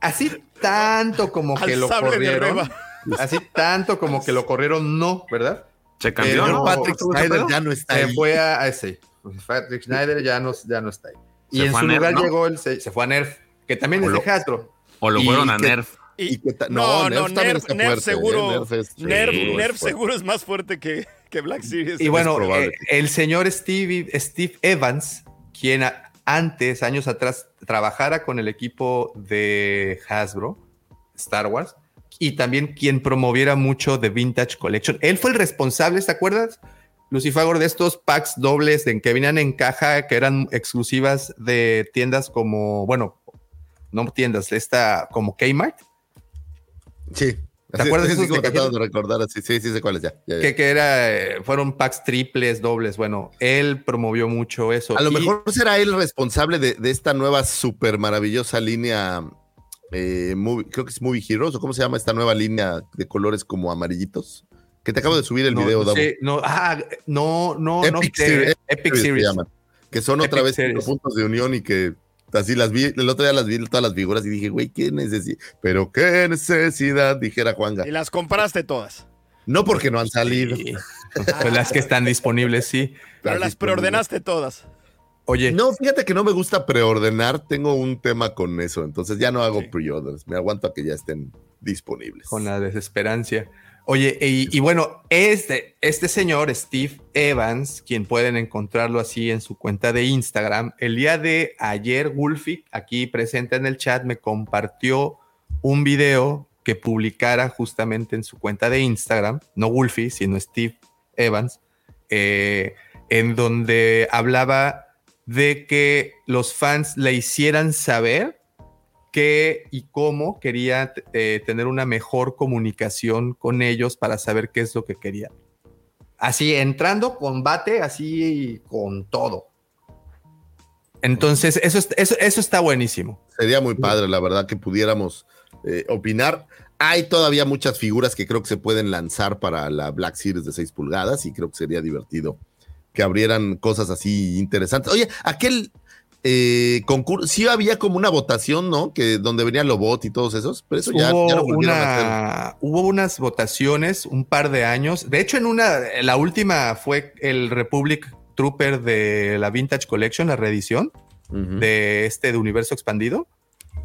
Así tanto como que lo corrieron. Así tanto como que lo corrieron, no, ¿verdad?
Se
El
cambió,
señor
¿no?
Patrick
¿Cómo se
Snyder ya no está
Se
ahí.
fue a, a ese. Patrick Schneider ya no, ya no está ahí. Y
Se
en su
Nerf,
lugar
¿no?
llegó el. Se, se fue a Nerf, que también
O
es
lo-
de Hasbro.
O lo
Y
fueron a
que-
Nerf.
No,
No,
no,
Nerf también
Nerf,
está
Nerf
fuerte,
seguro.
¿eh? Nerf es-
Nerf,
seguro es
Nerf seguro es más fuerte que, que Black Series.
Y bueno, eh, el señor Steve, Steve Evans, quien antes, años atrás, trabajara con el equipo de Hasbro, Star Wars, y también quien promoviera mucho de Vintage Collection. Él fue el responsable, ¿te acuerdas? Lucifagor, de estos packs dobles en que venían en caja, que eran exclusivas de tiendas como, bueno, no tiendas, esta como Kmart,
Sí.
¿Te acuerdas
Sí, sí, como
de
tratando
cajita?
de recordar así. Sí, sí sé cuáles ya. ya, ya.
que, que era, eh, fueron packs triples, dobles. Bueno, él promovió mucho eso.
A lo
Y-
mejor será él responsable de, de esta nueva súper maravillosa línea, eh, movie- creo que es Movie Heroes, o cómo se llama esta nueva línea de colores como amarillitos, que te acabo de subir el
no,
video,
no, sé, no, ah, no, no, no
Epic. Series,
Epic
Series se llaman, que son otra vez
Series.
puntos de unión y que así las vi, el otro día las vi todas las figuras y dije, güey, qué necesidad, pero qué necesidad, dijera Juanga.
Y las compraste todas.
No porque no han salido.
Sí. Pues las que están disponibles, sí.
Pero las preordenaste todas.
Oye,
No, fíjate que no me gusta preordenar, tengo un tema con eso, entonces ya no hago
Sí.
preorders, me aguanto a que ya estén disponibles.
con la desesperancia. Oye, y, bueno, este, este señor, Steve Evans, quien pueden encontrarlo así en su cuenta de Instagram, el día de ayer, Wolfie, aquí presente en el chat, me compartió un video que publicara justamente en su cuenta de Instagram, no Wolfie, sino Steve Evans, eh, en donde hablaba de que los fans le hicieran saber qué y cómo quería eh, tener una mejor comunicación con ellos para saber qué es lo que querían. Así, entrando combate, así con todo. Entonces, eso, es- eso, eso está buenísimo.
Sería muy padre, la verdad, que pudiéramos eh, opinar. Hay todavía muchas figuras que creo que se pueden lanzar para la Black Series de 6 pulgadas y creo que sería divertido que abrieran cosas así interesantes. Oye, aquel eh, concurso, sí había como una votación, ¿no? Que donde venía Lobot y todos esos, pero eso ya,
hubo,
ya lo volvieron a hacer.
hubo unas votaciones un par de años. De hecho, en una, la última fue el Republic Trooper de la Vintage Collection, la reedición de este de Universo Expandido.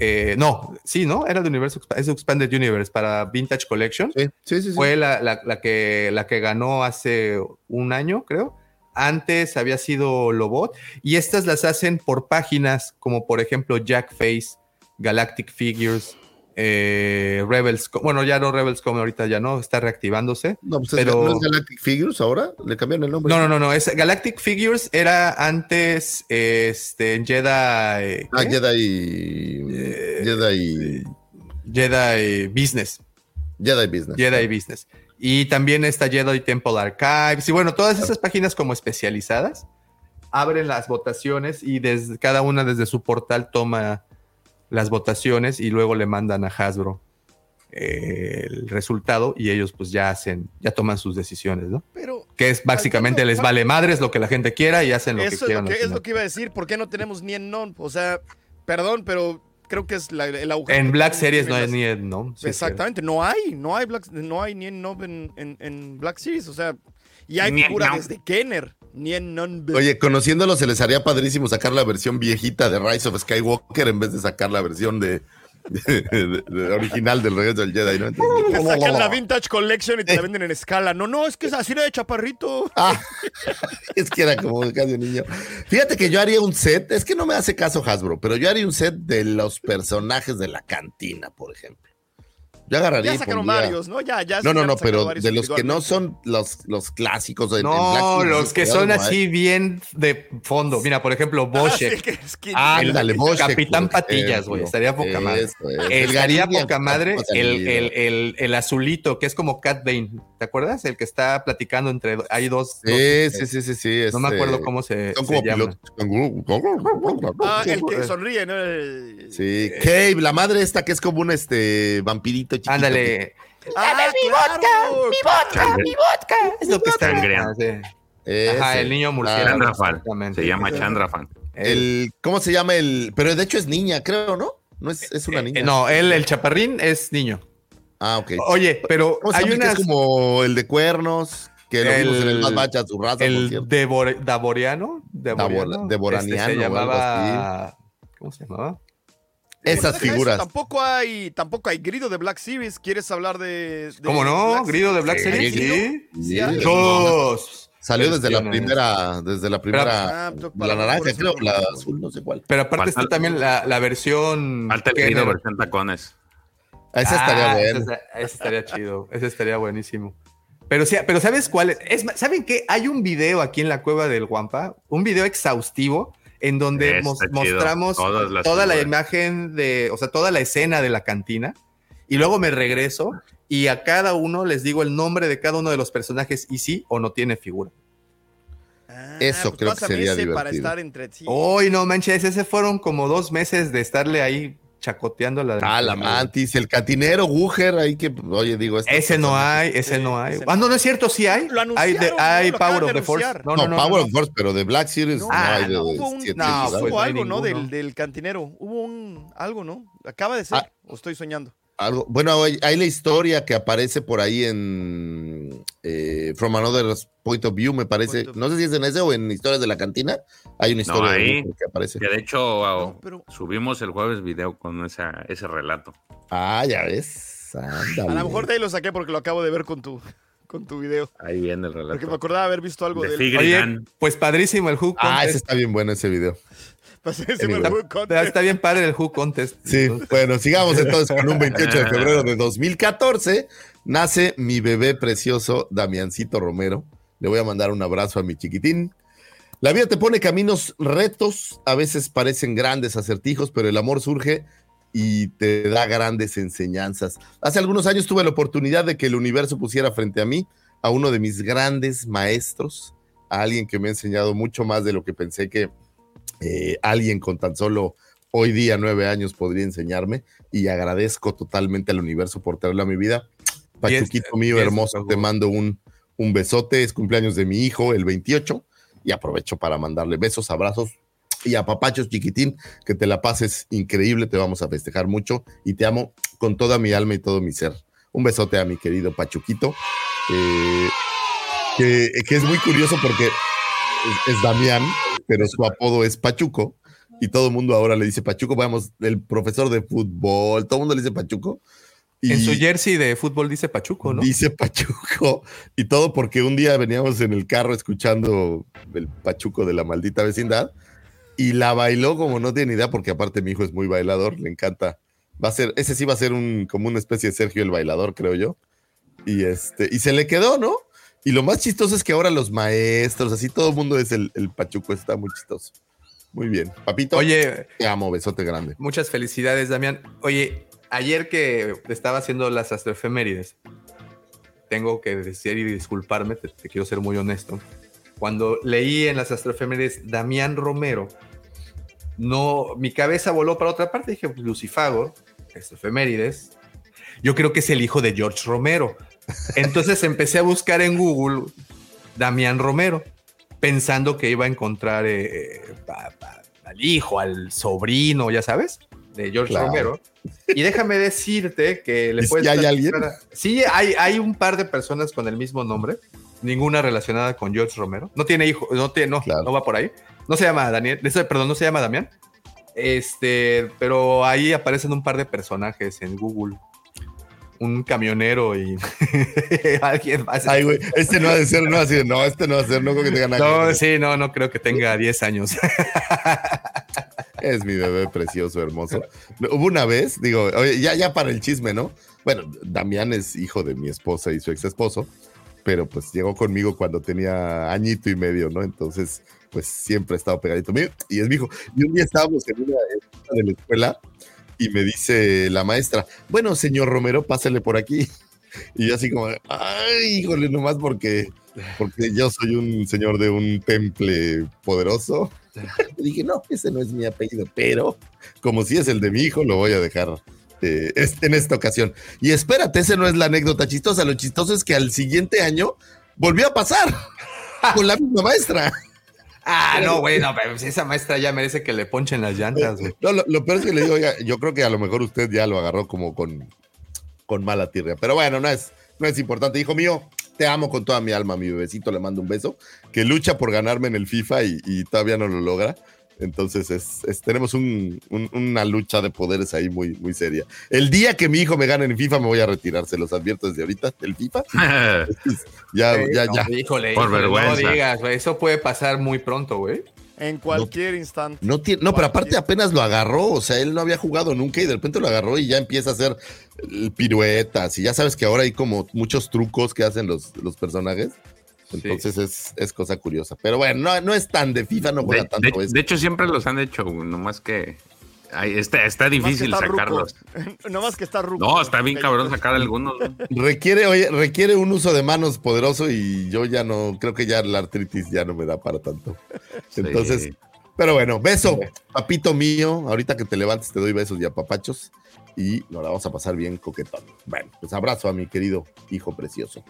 Eh, no, sí, ¿no? Era de Universo es Expanded Universe para Vintage Collection.
Sí, sí, sí. sí.
Fue la, la- la que, la que ganó hace un año, creo. Antes había sido Lobot. Y estas las hacen por páginas, como por ejemplo Jack Face, Galactic Figures, eh, Rebels. Bueno, ya no Rebels como ahorita ya no, está reactivándose.
No, pues
pero-
¿no es Galactic Figures ahora? ¿Le cambiaron el nombre?
No, no, no, no. Es, Galactic Figures era antes este, Jedi.
Ah,
¿qué?
Jedi.
Eh,
Jedi.
Jedi Business.
Jedi Business.
Jedi Business. Y también está Jedi Temple Archives. Y bueno, todas esas páginas como especializadas abren las votaciones y desde, cada una desde su portal toma las votaciones y luego le mandan a Hasbro eh, el resultado y ellos pues ya hacen, ya toman sus decisiones, ¿no?
Pero
Que es básicamente les vale madres lo que la gente quiera y hacen lo que
eso es
quieran.
lo que, es lo que iba a decir. ¿Por qué no tenemos ni en non? O sea, perdón, pero creo que es la- el agujero.
En Black Series no hay ni en, ¿no? Sí,
Exactamente, no hay, no hay Black, no hay ni en non en, en- en Black Series, o sea, y hay
Ni en
figura
non.
desde Kenner, ni en non.
Oye, conociéndolo se les haría padrísimo sacar la versión viejita de Rise of Skywalker en vez de sacar la versión de original del regreso del Jedi, ¿no?
Te sacan la Vintage Collection y te la venden en escala. No, no, es que es así era de chaparrito.
Ah, es que era como casi un niño. Fíjate que yo haría un set, es que no me hace caso Hasbro, pero yo haría un set de los personajes de la cantina, por ejemplo. Yo agarraría
Ya sacaron varios, ¿no? Ya, ya.
No, no, no, pero de los que no son los, los clásicos. en Black
No,
Series,
los que son así bien de fondo. Mira, por ejemplo,
Ah,
Boschek.
sí, que es que-
Ah, el
Ándale, Boschek,
Capitán Patillas, güey. Estaría poca madre.
Eso es.
El
El
estaría poca madre el, el, el, el azulito, que es como Cat Bane. ¿Te acuerdas? El que está platicando entre. Hay dos.
Sí,
dos-
sí, sí, sí, sí.
No me
este,
acuerdo cómo se,
Son
se
como
llama.
pilotos.
Ah, el que sonríe, ¿no? El-
Sí, Cave, la madre esta que es como un este vampirito chiquito.
Ándale.
¡Ah, claro!
Es lo que está.
Sangrean.
Ah. Ajá, el niño murciélago.
Chandrafal.
exactamente.
Se llama Chandrafan.
El, ¿Cómo se llama el? Pero de hecho es niña, creo, ¿no? No es, es una
Eh,
niña.
eh, no, él, el chaparrín, es niño.
Ah, ok.
Oye, pero
¿Cómo se
hay
el que
unas.
es como el de cuernos, que lo vimos en el
El-
más bacha, su raza, por
El
cierto.
Devor- Davoriano. Devoriano,
Davor- Devoraniano
este, se llamaba. ¿Cómo se llamaba?
Esas
eso,
figuras.
Tampoco hay, tampoco hay grido de Black Series. ¿Quieres hablar de. de
¿Cómo no?
Black
Grido de Black
Sí,
Series. Sí.
Sí,
Sí, hay.
Dos.
Salió desde la primera, desde la primera,
Ah, tú-
la naranja, creo, la azul, no sé cuál.
Pero aparte
Falta-
está también la, la versión.
Falta el grido versión tacones.
Esa estaría
Ah,
buena.
Ese, ese estaría chido. Ese estaría buenísimo. Pero, sí, pero ¿sabes cuál es? ¿Saben qué? Hay un video aquí en la cueva del Guampa, un video exhaustivo en donde mos- mostramos toda la imagen de, o sea, toda la escena de la cantina. Y luego me regreso y a cada uno les digo el nombre de cada uno de los personajes y sí o no tiene figura.
Ah,
Eso creo que sería
ese Para
divertido.
estar entre sí.
Hoy no manches, ese fueron como dos meses de estarle ahí chacoteando la.
Ah, la mantis, el catinero, Wuger, ahí que, oye, digo. estas
Ese no hay, ese
Sí,
no hay.
ese
Ah,
no.
no, es cierto, sí hay.
Lo
hay
anunciaron,
de- hay
¿no?
Power of the Force. No,
No,
no, no.
Power
no.
of Force, pero de Black Series
No,
no, hay
ah,
de
no, hubo un,
siete
no,
piezas.
pues,
hubo
hay
algo, ¿no? Del, del cantinero. Hubo un algo, ¿no? Acaba de ser.
Ah.
¿O estoy soñando?
Algo- bueno, hay, hay la historia que aparece por ahí en eh, From Another Point of View, me parece. No sé si es en ese o en Historias de la Cantina. Hay una historia de
ahí.
Que aparece.
Que de hecho
No, pero-
subimos el jueves video con esa, ese relato.
Ah, ya ves. Ándale.
A lo mejor de ahí lo saqué porque lo acabo de ver con tu, con tu video.
Ahí viene el
Porque me
relato.
acordaba haber visto algo
De
Oye,
Gun.
pues padrísimo el Who
Ah, ese está bien bueno ese video. Anyway.
Está,
conté.
está bien padre el Who Contest.
Sí, bueno, sigamos entonces con un 28 de febrero de 2014. Nace mi bebé precioso, Damiancito Romero. Le voy a mandar un abrazo a mi chiquitín. La vida te pone caminos retos, a veces parecen grandes acertijos, pero el amor surge y te da grandes enseñanzas. Hace algunos años tuve la oportunidad de que el universo pusiera frente a mí a uno de mis grandes maestros, a alguien que me ha enseñado mucho más de lo que pensé que eh, alguien con tan solo hoy día nueve años podría enseñarme y agradezco totalmente al universo por traerlo a mi vida. Pachuquito mío hermoso, te mando un, un besote, es cumpleaños de mi hijo el 28 y aprovecho para mandarle besos, abrazos y a papachos chiquitín, que te la pases increíble, te vamos a festejar mucho y te amo con toda mi alma y todo mi ser. Un besote a mi querido Pachuquito, eh, que, que es muy curioso porque es, es Damián, pero su apodo es Pachuco y todo el mundo ahora le dice Pachuco, vamos, el profesor de fútbol, todo el mundo le dice Pachuco. Y
En su jersey de fútbol dice Pachuco, ¿no?
Dice Pachuco y todo porque un día veníamos en el carro escuchando el Pachuco de la maldita vecindad y la bailó como no tiene idea porque aparte mi hijo es muy bailador, le encanta. Va a ser, ese sí va a ser un, como una especie de Sergio el bailador, creo yo. Y este, y se le quedó, ¿no? Y lo más chistoso es que ahora los maestros, así todo el mundo es el, el Pachuco, está muy chistoso. Muy bien. Papito,
Oye,
te amo, besote grande.
muchas felicidades, Damián. Oye, ayer que estaba haciendo las astroefemérides, tengo que decir y disculparme, te, te quiero ser muy honesto. Cuando leí en las astroefemérides Damián Romero, no, mi cabeza voló para otra parte. Dije, pues, Lucifago, astroefemérides. Yo creo que es el hijo de George Romero. Entonces empecé a buscar en Google Damián Romero, pensando que iba a encontrar eh, pa- pa- al hijo, al sobrino, ya sabes, de George
Claro.
Romero. Y déjame decirte que le
¿Es
puedes.
que hay alguien?
Sí, hay, hay un par de personas con el mismo nombre, ninguna relacionada con George Romero. No tiene hijo, no, tiene, no,
Claro.
no va por ahí. No se llama Daniel, perdón, no se llama Damián. Este, pero ahí aparecen un par de personajes en Google. Un camionero y alguien más.
Ay, güey, este no ha de ser, no así de, no, este no va a ser, no creo que tenga nada
No, sí, no, no creo que tenga 10 años.
Es mi bebé precioso, hermoso. Hubo una vez, digo, oye, ya, ya para el chisme, ¿no? Bueno, Damián es hijo de mi esposa y su ex esposo, pero pues llegó conmigo cuando tenía añito y medio, ¿no? Entonces, pues siempre ha estado pegadito mío y es mi hijo. Y un día estábamos en una de la escuela y me dice la maestra, bueno, señor Romero, pásale por aquí. Y yo así como, ay, híjole, nomás porque, porque yo soy un señor de un temple poderoso. Dije, no, ese no es mi apellido, pero como si es el de mi hijo, lo voy a dejar eh, en esta ocasión. Y espérate, esa no es la anécdota chistosa. Lo chistoso es que al siguiente año volvió a pasar con la misma maestra.
Ah, no, güey, no, pero si esa maestra ya merece que le ponchen las llantas, güey.
No, lo, lo peor es que le digo, oiga, yo creo que a lo mejor usted ya lo agarró como con, con mala tierra. Pero bueno, no es, no es importante. Hijo mío, te amo con toda mi alma, mi bebecito, le mando un beso, que lucha por ganarme en el FIFA y, y todavía no lo logra. Entonces es, es- tenemos un- un- una lucha de poderes ahí muy, muy seria. El día que mi hijo me gane en FIFA me voy a retirar, se los advierto desde ahorita, del FIFA. Ya,
Sí,
ya,
no,
ya.
Híjole,
Por
híjole,
vergüenza.
No digas, güey, eso puede pasar muy pronto, güey.
En cualquier instante.
No, tiene, no, pero aparte apenas lo agarró, o sea, él no había jugado nunca y de repente lo agarró y ya empieza a hacer piruetas y ya sabes que ahora hay como muchos trucos que hacen los, los personajes. Entonces es, es cosa curiosa. Pero bueno, no, no es tan de FIFA, no juega
De,
tanto
de- hecho, siempre los han hecho, nomás que ay, está, está difícil
está ruco.
sacarlos.
No más que está ruco.
No, está bien cabrón sacar algunos.
Requiere, oye, requiere un uso de manos poderoso y yo ya no, creo que ya la artritis ya no me da para tanto. Entonces,
Sí.
pero bueno, beso, papito mío. Ahorita que te levantes te doy besos y apapachos y nos la vamos a pasar bien coquetón. Bueno, pues abrazo a mi querido hijo precioso.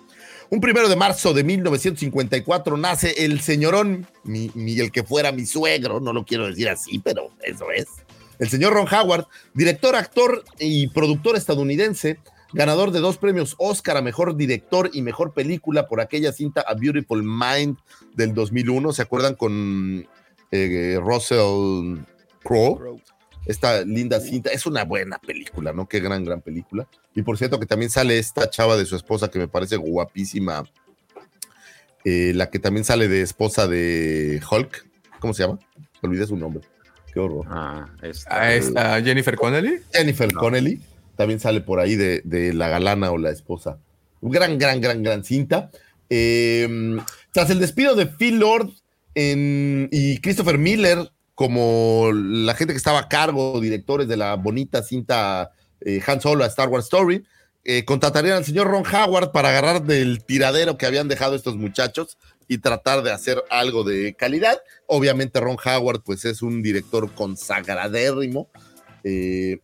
Un primero de marzo de 1954 nace el señorón, mi- el que fuera mi suegro, no lo quiero decir así, pero eso es. El señor Ron Howard, director, actor y productor estadounidense, ganador de dos premios Oscar a mejor director y mejor película por aquella cinta A Beautiful Mind del 2001. ¿Se acuerdan con eh, Russell Crowe? Esta linda cinta. Es una buena película, ¿no? Qué gran, gran película. Y por cierto, que también sale esta chava de su esposa que me parece guapísima. Eh, la que también sale de esposa de Hulk. ¿Cómo se llama? Olvidé su nombre. Qué horror.
Ah, está.
Ah, está Jennifer Connelly.
Jennifer
No.
Connelly también sale por ahí de, de la galana o la esposa. Gran, gran, gran, gran cinta. Eh, tras el despido de Phil Lord en- y Christopher Miller como la gente que estaba a cargo, directores de la bonita cinta eh, Han Solo a Star Wars Story, eh, contratarían al señor Ron Howard para agarrar del tiradero que habían dejado estos muchachos y tratar de hacer algo de calidad. Obviamente Ron Howard pues es un director consagradérrimo. eh,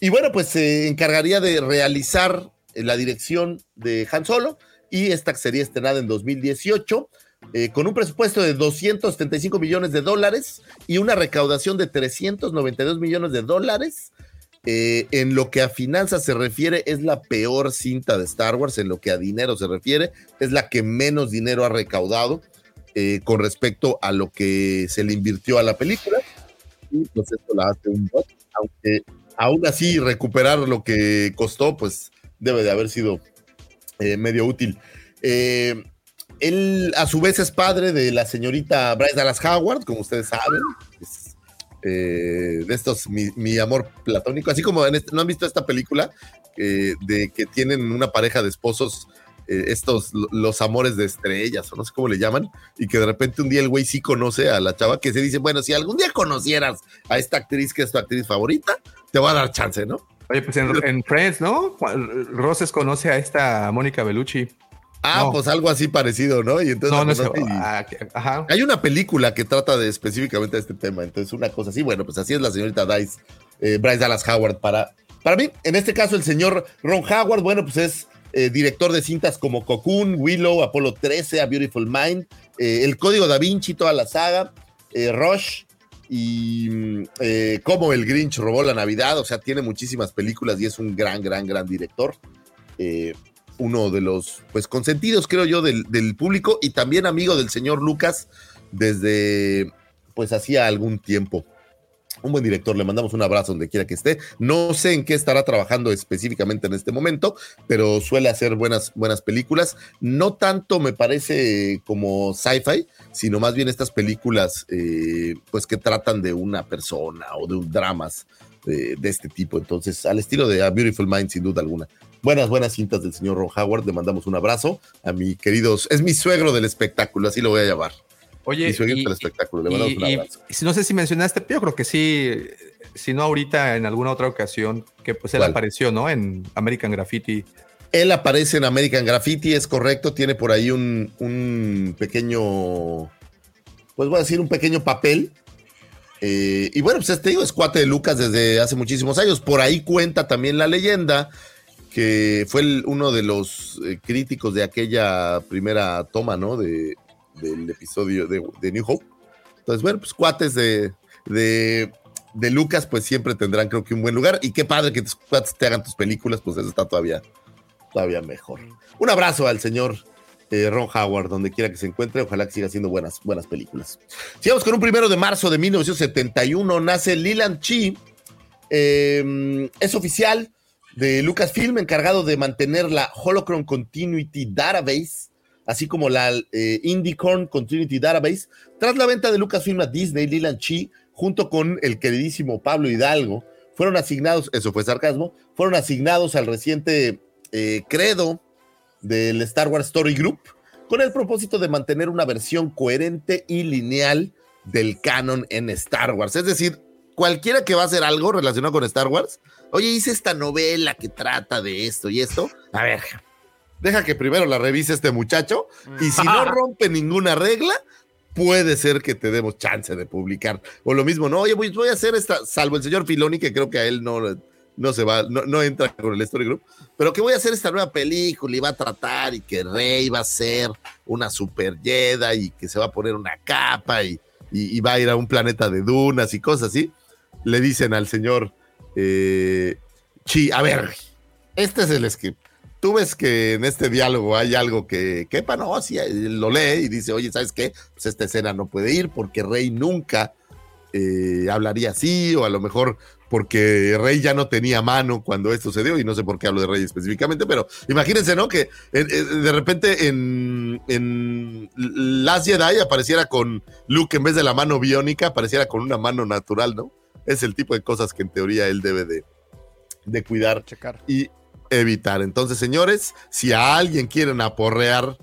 y bueno, pues se encargaría de realizar la dirección de Han Solo y esta sería estrenada en 2018 eh, con un presupuesto de 275 millones de dólares y una recaudación de 392 millones de dólares. Eh, en lo que a finanzas se refiere, es la peor cinta de Star Wars. En lo que a dinero se refiere, es la que menos dinero ha recaudado eh, con respecto a lo que se le invirtió a la película. Y pues esto la hace un bot, aunque aún así recuperar lo que costó, pues debe de haber sido eh, medio útil. Eh, él a su vez es padre de la señorita Bryce Dallas Howard, como ustedes saben. Es, eh, de estos, mi, mi amor platónico. Así como en este- no han visto esta película eh, de que tienen una pareja de esposos, eh, estos, lo- los amores de estrellas, o no sé cómo le llaman, y que de repente un día el güey sí conoce a la chava que se dice, bueno, si algún día conocieras a esta actriz que es tu actriz favorita, te voy a dar chance, ¿no?
Oye, pues en, en Friends, ¿no? Roses conoce a esta Mónica Bellucci.
Ah,
No.
pues algo así parecido, ¿no? Y entonces
No, no sé.
conoce y-
ah, Ajá.
Hay una película que trata de específicamente de este tema, entonces una cosa así, bueno, pues así es la señorita Dice, eh, Bryce Dallas Howard para, para mí. En este caso, el señor Ron Howard, bueno, pues es eh, director de cintas como Cocoon, Willow, Apolo 13, A Beautiful Mind, eh, El Código Da Vinci, toda la saga, eh, Rush y mm, Cómo el Grinch robó la Navidad, o sea, tiene muchísimas películas y es un gran, gran, gran director. Eh, uno de los pues consentidos, creo yo, del, del público y también amigo del señor Lucas desde pues hacía algún tiempo. Un buen director, le mandamos un abrazo donde quiera que esté. No sé en qué estará trabajando específicamente en este momento, pero suele hacer buenas, buenas películas. No tanto me parece como sci-fi, sino más bien estas películas eh, pues que tratan de una persona o de un dramas de, de este tipo. Entonces, al estilo de A Beautiful Mind, sin duda alguna. Buenas, buenas cintas del señor Ron Howard. Le mandamos un abrazo a mi queridos. Es mi suegro del espectáculo, así lo voy a llamar.
Oye,
mi suegro
y-
del espectáculo. Le mandamos
y-
un abrazo.
y no sé si mencionaste, pero yo creo que sí, si no ahorita, en alguna otra ocasión, que pues él
¿Cuál?
apareció, ¿no? En American Graffiti.
Él aparece en American Graffiti, es correcto. Tiene por ahí un, un pequeño. Pues voy a decir un pequeño papel. Eh, y bueno, pues este digo, es cuate de Lucas desde hace muchísimos años. Por ahí cuenta también la leyenda que fue el- uno de los eh, críticos de aquella primera toma, ¿no? De, del episodio de, de New Hope. Entonces, bueno, pues cuates de, de, de Lucas, pues siempre tendrán, creo que, un buen lugar. Y qué padre que tus cuates te hagan tus películas, pues eso está todavía, todavía mejor. Un abrazo al señor eh, Ron Howard, donde quiera que se encuentre. Ojalá que siga haciendo buenas, buenas películas. Sigamos con un primero de marzo de 1971. Nace Leland Chi. Eh, es oficial de Lucasfilm, encargado de mantener la Holocron Continuity Database, así como la eh, Continuity Database. Tras la venta de Lucasfilm a Disney, Leland Chi, junto con el queridísimo Pablo Hidalgo, fueron asignados, eso fue sarcasmo, fueron asignados al reciente eh, credo del Star Wars Story Group con el propósito de mantener una versión coherente y lineal del canon en Star Wars. Es decir, cualquiera que va a hacer algo relacionado con Star Wars, oye, hice esta novela que trata de esto y esto, a ver, deja que primero la revise este muchacho y si no rompe ninguna regla, puede ser que te demos chance de publicar. O lo mismo, no, oye, voy, voy a hacer esta, salvo el señor Filoni, que creo que a él no, no se va, no, no entra con el Story Group, pero que voy a hacer esta nueva película y va a tratar y que Rey va a ser una super Jedi y que se va a poner una capa y, y- va a ir a un planeta de dunas y cosas así. Le dicen al señor eh, Chi, a ver, este es el script. Tú ves que en este diálogo hay algo que quepa, no, él lo lee y dice, oye, ¿sabes qué? Pues esta escena no puede ir porque Rey nunca eh, hablaría así, o a lo mejor porque Rey ya no tenía mano cuando esto se dio, y no sé por qué hablo de Rey específicamente, pero imagínense, ¿no? Que eh, eh, de repente en, en Last Jedi apareciera con Luke en vez de la mano biónica, apareciera con una mano natural, ¿no? Es el tipo de cosas que en teoría él debe de, de cuidar
Checar.
y evitar. Entonces, señores, si a alguien quieren aporrear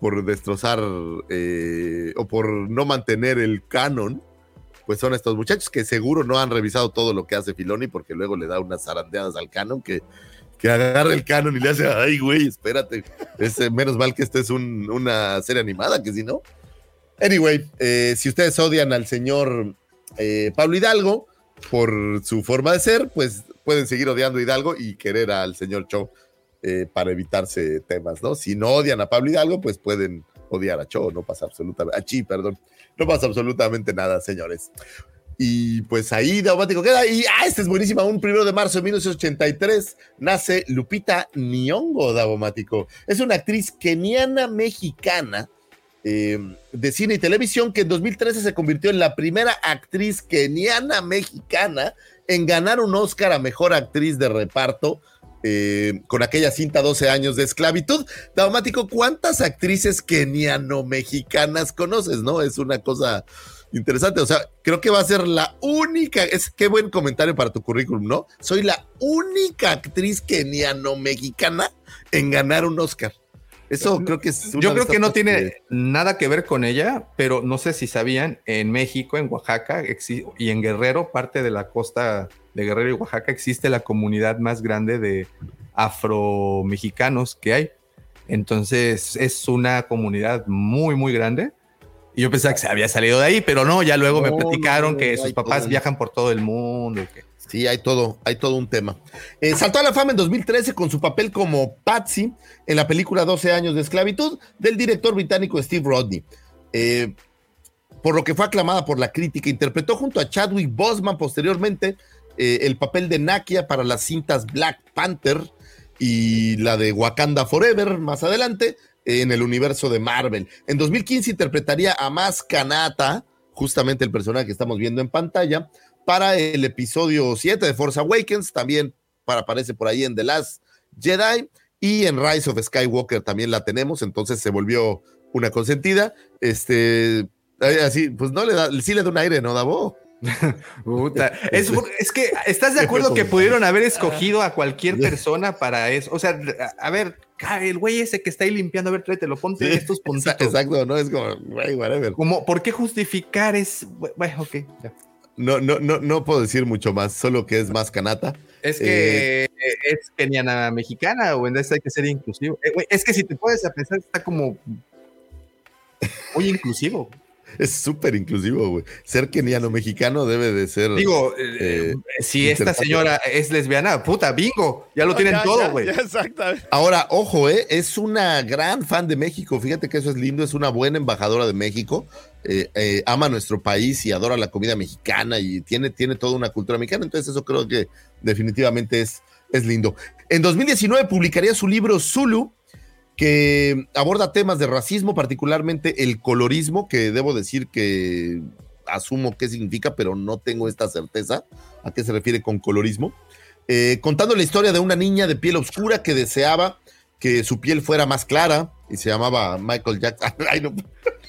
por destrozar eh, o por no mantener el canon, pues son estos muchachos que seguro no han revisado todo lo que hace Filoni porque luego le da unas zarandeadas al canon que, que agarra el canon y le hace, ay, güey, espérate. Es, eh, menos mal que esta es un- una serie animada, que si no. Anyway, eh, si ustedes odian al señor eh, Pablo Hidalgo por su forma de ser, pues pueden seguir odiando a Hidalgo y querer al señor Cho para evitarse temas, ¿no? Si no odian a Pablo Hidalgo, pues pueden odiar a Cho, no pasa absolutamente, a Chi, perdón, no pasa absolutamente nada, señores. Y pues ahí Daumático queda. Y ah, este es buenísima. Un primero de marzo de 1983 nace Lupita Nyong'o Daumático. Es una actriz keniana mexicana eh, de cine y televisión que en 2013 se convirtió en la primera actriz keniana mexicana en ganar un Oscar a mejor actriz de reparto. Eh, con aquella cinta 12 años de esclavitud. Daumático, ¿cuántas actrices keniano-mexicanas conoces? ¿No? Es una cosa interesante. O sea, creo que va a ser la única. Es qué buen comentario para tu currículum, ¿no? Soy la única actriz keniano-mexicana en ganar un Oscar. Eso creo que es. una
Yo creo que no tiene nada que ver con ella, pero no sé si sabían, en México, en Oaxaca y en Guerrero, parte de la costa de Guerrero y Oaxaca, existe la comunidad más grande de afromexicanos que hay.
Entonces es una comunidad muy, muy grande. Y yo pensaba que se había salido de ahí, pero no, ya luego me platicaron
no,
que sus papás
todo.
viajan por todo el mundo. y que-
Sí, hay todo, hay todo un tema. Eh, saltó a la fama en 2013 con su papel como Patsy en la película 12 años de esclavitud del director británico Steve Rodney. Eh, por lo que fue aclamada por la crítica, interpretó junto a Chadwick Boseman posteriormente eh, el papel de Nakia para las cintas Black Panther y la de Wakanda Forever más adelante en el universo de Marvel. En 2015 interpretaría a Mas Kanata, justamente el personaje que estamos viendo en pantalla, para el episodio 7 de Force Awakens, también para, aparece por ahí en The Last Jedi y en Rise of Skywalker también la tenemos, entonces se volvió una consentida. Este, así, pues no le da, sí le da un aire, ¿no, Davo?
Puta, Es, es que, ¿estás de acuerdo que pudieron haber escogido a cualquier persona para eso? O sea, a, a ver, el güey ese que está ahí limpiando, a ver, tráetelo, ponte
Sí,
estos puntitos.
Exacto, ¿no? Es como, güey, whatever.
Como, ¿Por qué justificar es, bueno, ok, ya.
No, no, no, no puedo decir mucho más, solo que es más canata.
Es que es keniana mexicana o en esta hay que ser inclusivo. Eh, güey, es que si te puedes a pensar, está como muy inclusivo.
Es súper inclusivo, güey. Ser keniano mexicano debe de ser.
Digo, eh,
eh,
si esta señora es lesbiana, puta, bingo, ya lo tienen
Ya,
todo, güey.
exactamente.
Ahora, ojo, eh, es una gran fan de México. Fíjate que eso es lindo, es una buena embajadora de México. Eh, eh, ama nuestro país y adora la comida mexicana y tiene, tiene toda una cultura mexicana. Entonces, eso creo que definitivamente es, es lindo. En 2019 publicaría su libro Zulu, que aborda temas de racismo, particularmente el colorismo, que debo decir que asumo qué significa, pero no tengo esta certeza a qué se refiere con colorismo. Eh, contando la historia de una niña de piel oscura que deseaba que su piel fuera más clara y se llamaba Michael Jackson. Ay, no.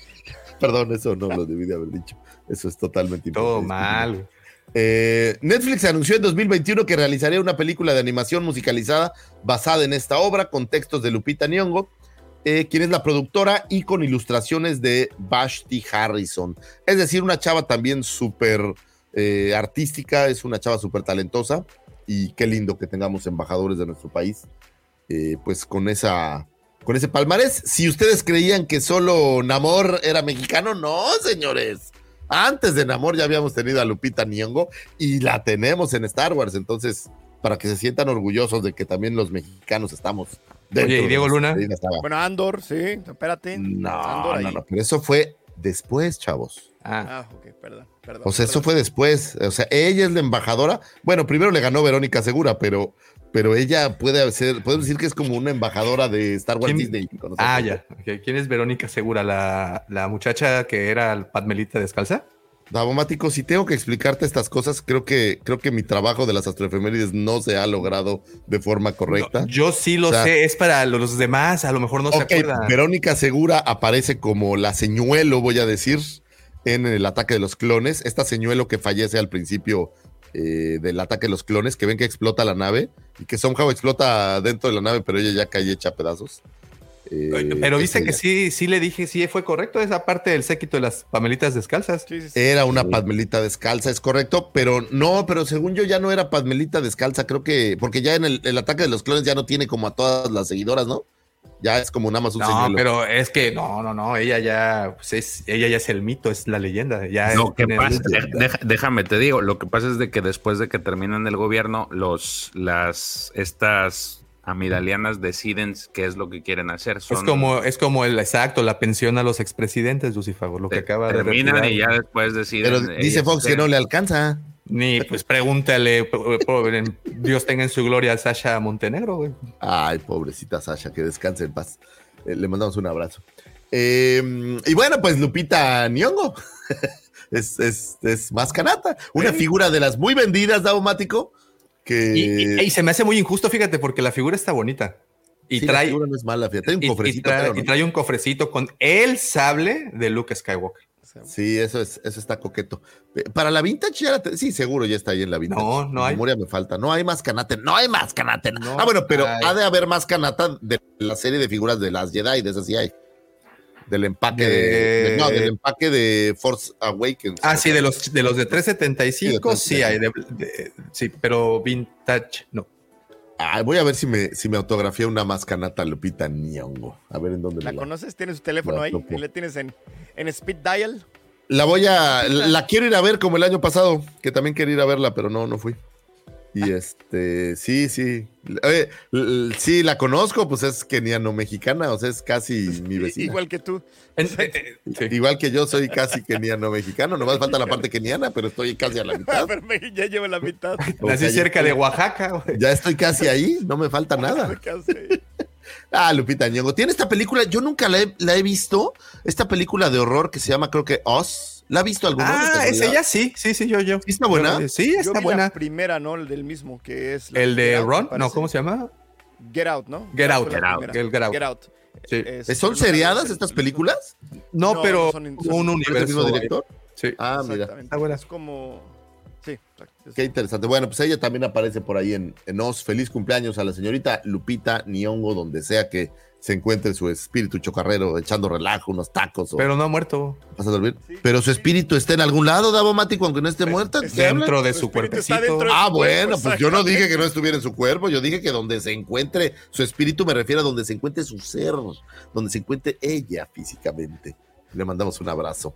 Perdón, eso no lo debí de haber dicho. Eso es totalmente
Todo mal.
Eh, Netflix anunció en 2021 que realizaría una película de animación musicalizada basada en esta obra con textos de Lupita Nyong'o, eh, quien es la productora y con ilustraciones de Vashti Harrison. Es decir, una chava también súper eh, artística, es una chava súper talentosa y qué lindo que tengamos embajadores de nuestro país, pues con esa... Con ese palmarés, si ustedes creían que solo Namor era mexicano, no, señores. Antes de Namor ya habíamos tenido a Lupita Nyong'o y la tenemos en Star Wars. Entonces, para que se sientan orgullosos de que también los mexicanos estamos dentro
Oye, ¿y
de
Diego Luna?
Bueno, Andor, sí, espérate.
No,
Andor
no, no, pero eso fue después, chavos.
Ah,
Ah, ok, perdón, perdón.
O sea, eso fue después. O sea, ella es la embajadora. Bueno, primero le ganó Verónica Segura, pero, pero ella puede ser, podemos decir que es como una embajadora de Star Wars
¿Quién?
Disney.
ah, ya. ¿Quién es Verónica Segura? ¿La, la muchacha que era Padmelita descalza?
Davomático, si tengo que explicarte estas cosas, creo que, creo que mi trabajo de las astroefemérides no se ha logrado de forma correcta.
No, yo sí lo
O sea-
sé, es para los demás, a lo mejor no se acuerdan.
Verónica Segura aparece como la señuelo, voy a decir, en el ataque de los clones. Esta señuelo que fallece al principio eh, del ataque de los clones, que ven que explota la nave y que somehow explota dentro de la nave, pero ella ya cae hecha a pedazos. Eh,
Pero viste que
ella.
sí, sí le dije, sí fue correcto esa parte del séquito de las pamelitas descalzas.
Sí, sí, sí.
Era una Padmelita descalza, es correcto, pero no, pero según yo ya no era Padmelita descalza, creo que, porque ya en el, el ataque de los clones ya no tiene como a todas las seguidoras, ¿no? Ya es como nada más un
No,
señuelo.
pero es que no, no, no, ella ya, pues es, ella ya es el mito, es la leyenda. Ya
Lo que pasa, deja- déjame te digo, lo que pasa es de que después de que terminan el gobierno, los, las, estas amidalianas deciden qué es lo que quieren hacer.
es como, es como el exacto, la pensión a los expresidentes, Lucifer, lo que
te-
acaba de
terminan
retirar.
y ya después deciden.
Pero dice
ellas
Fox que
qué.
no le alcanza.
Ni, pues pregúntale, Dios tenga en su gloria a Sasha Montenegro, güey.
Ay, pobrecita Sasha, que descanse en paz. Eh, le mandamos un abrazo. Eh, y bueno, pues Lupita Nyong'o es, es, es más canata. Una figura de las muy vendidas, Daumático. Que
Y, y- y se me hace muy injusto, fíjate, porque la figura está bonita. Y
sí, la
trae,
figura no es mala, fíjate. Trae un
y
cofrecito,
trae- y trae un cofrecito con el sable de Luke Skywalker.
Sí, eso es, eso está coqueto. Para la vintage ya la te- sí, seguro ya está ahí en la vintage.
No, no hay.
memoria me falta. No hay más canate, no hay más canate.
No
ah, bueno, pero
hay.
ha de haber más canata de la serie de figuras de las Jedi, de esas sí hay. Del empaque de, no, del empaque de Force Awakens.
Ah, sí, de los, de los de 375,
Sí, de
sí hay. de- sí, pero vintage, no.
Ah, voy a ver si me, si me autografía una mascanata Lupita Nyong'o. A ver en dónde
¿La
me la...
conoces? ¿Tienes su teléfono
la
ahí?
topo.
¿Y ¿Le tienes en, en speed dial?
La voy a... La, la quiero ir a ver como el año pasado, que también quería ir a verla, pero no, no fui. Y este, sí, sí. Oye, sí, la conozco, pues es keniano-mexicana, o sea, es casi mi vecina.
Igual que tú.
Eh, eh, sí.
Igual que yo soy casi keniano-mexicano, nomás falta la parte keniana, pero estoy casi a la mitad.
Pero me- ya llevo la mitad.
O
Nací
sea, ya
cerca de Oaxaca, güey.
Ya estoy casi ahí, no me falta nada. Ah, Lupita Nyong'o. Tiene esta película, yo nunca la he, la he visto, esta película de horror que se llama, creo que Oz. ¿La ha visto alguno? de
Ah, ese ya sí, sí, sí, yo, yo.
¿Sí está buena?
Yo- sí,
Yo
está
vi
buena.
la primera, ¿no? El del mismo, que es... la
El de
Out,
Ron, no. ¿cómo se llama?
Get Out, ¿no?
Get Out,
Get Out,
el Get Out.
Get Out.
Sí.
Es-
¿Eh, ¿Son seriadas
es
estas películas?
No,
No,
pero
son- son-
un
¿Es
universo.
mismo director?
Sí.
Ah, mira.
Exactamente.
Está buena.
Es como... Sí, exacto. Es-
Qué interesante. Bueno, pues ella también aparece por ahí en, en Oz. Feliz cumpleaños a la señorita Lupita Nyong'o, donde sea que se encuentre su espíritu chocarrero, echando relajo, unos tacos o
Pero no ha muerto.
vas a dormir.
Sí,
Pero su
sí.
espíritu está en algún lado, Davomático, aunque no esté muerta.
es
¿qué hablas?
Dentro de
Su
cuerpecito.
de-
Ah, bueno, pues yo no dije que no estuviera en su cuerpo, yo dije que donde se encuentre su espíritu me refiero a donde se encuentre su ser, donde se encuentre ella físicamente. Le mandamos un abrazo.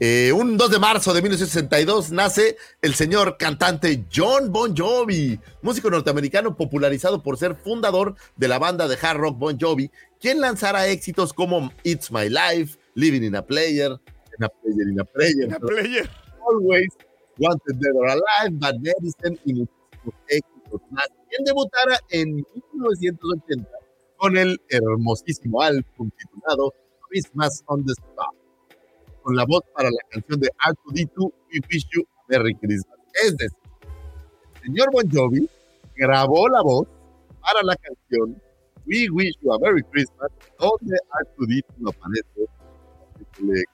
Eh, un 2 de marzo de 1962 nace el señor cantante John Bon Jovi, músico norteamericano popularizado por ser fundador de la banda de hard rock Bon Jovi, quien lanzará éxitos como It's My Life, Living in a Player, in a Player, in a Player,
Una player.
Always, Wanted Dead or Alive, Bad Medicine y muchísimos éxitos más. Quien debutara en 1980 con el hermosísimo álbum titulado Christmas on the Star, con la voz para la canción de R2D2 We Wish You a Merry Christmas. Es decir, el señor Bon Jovi grabó la voz para la canción We Wish You a Merry Christmas, donde R2D2 no aparece. Le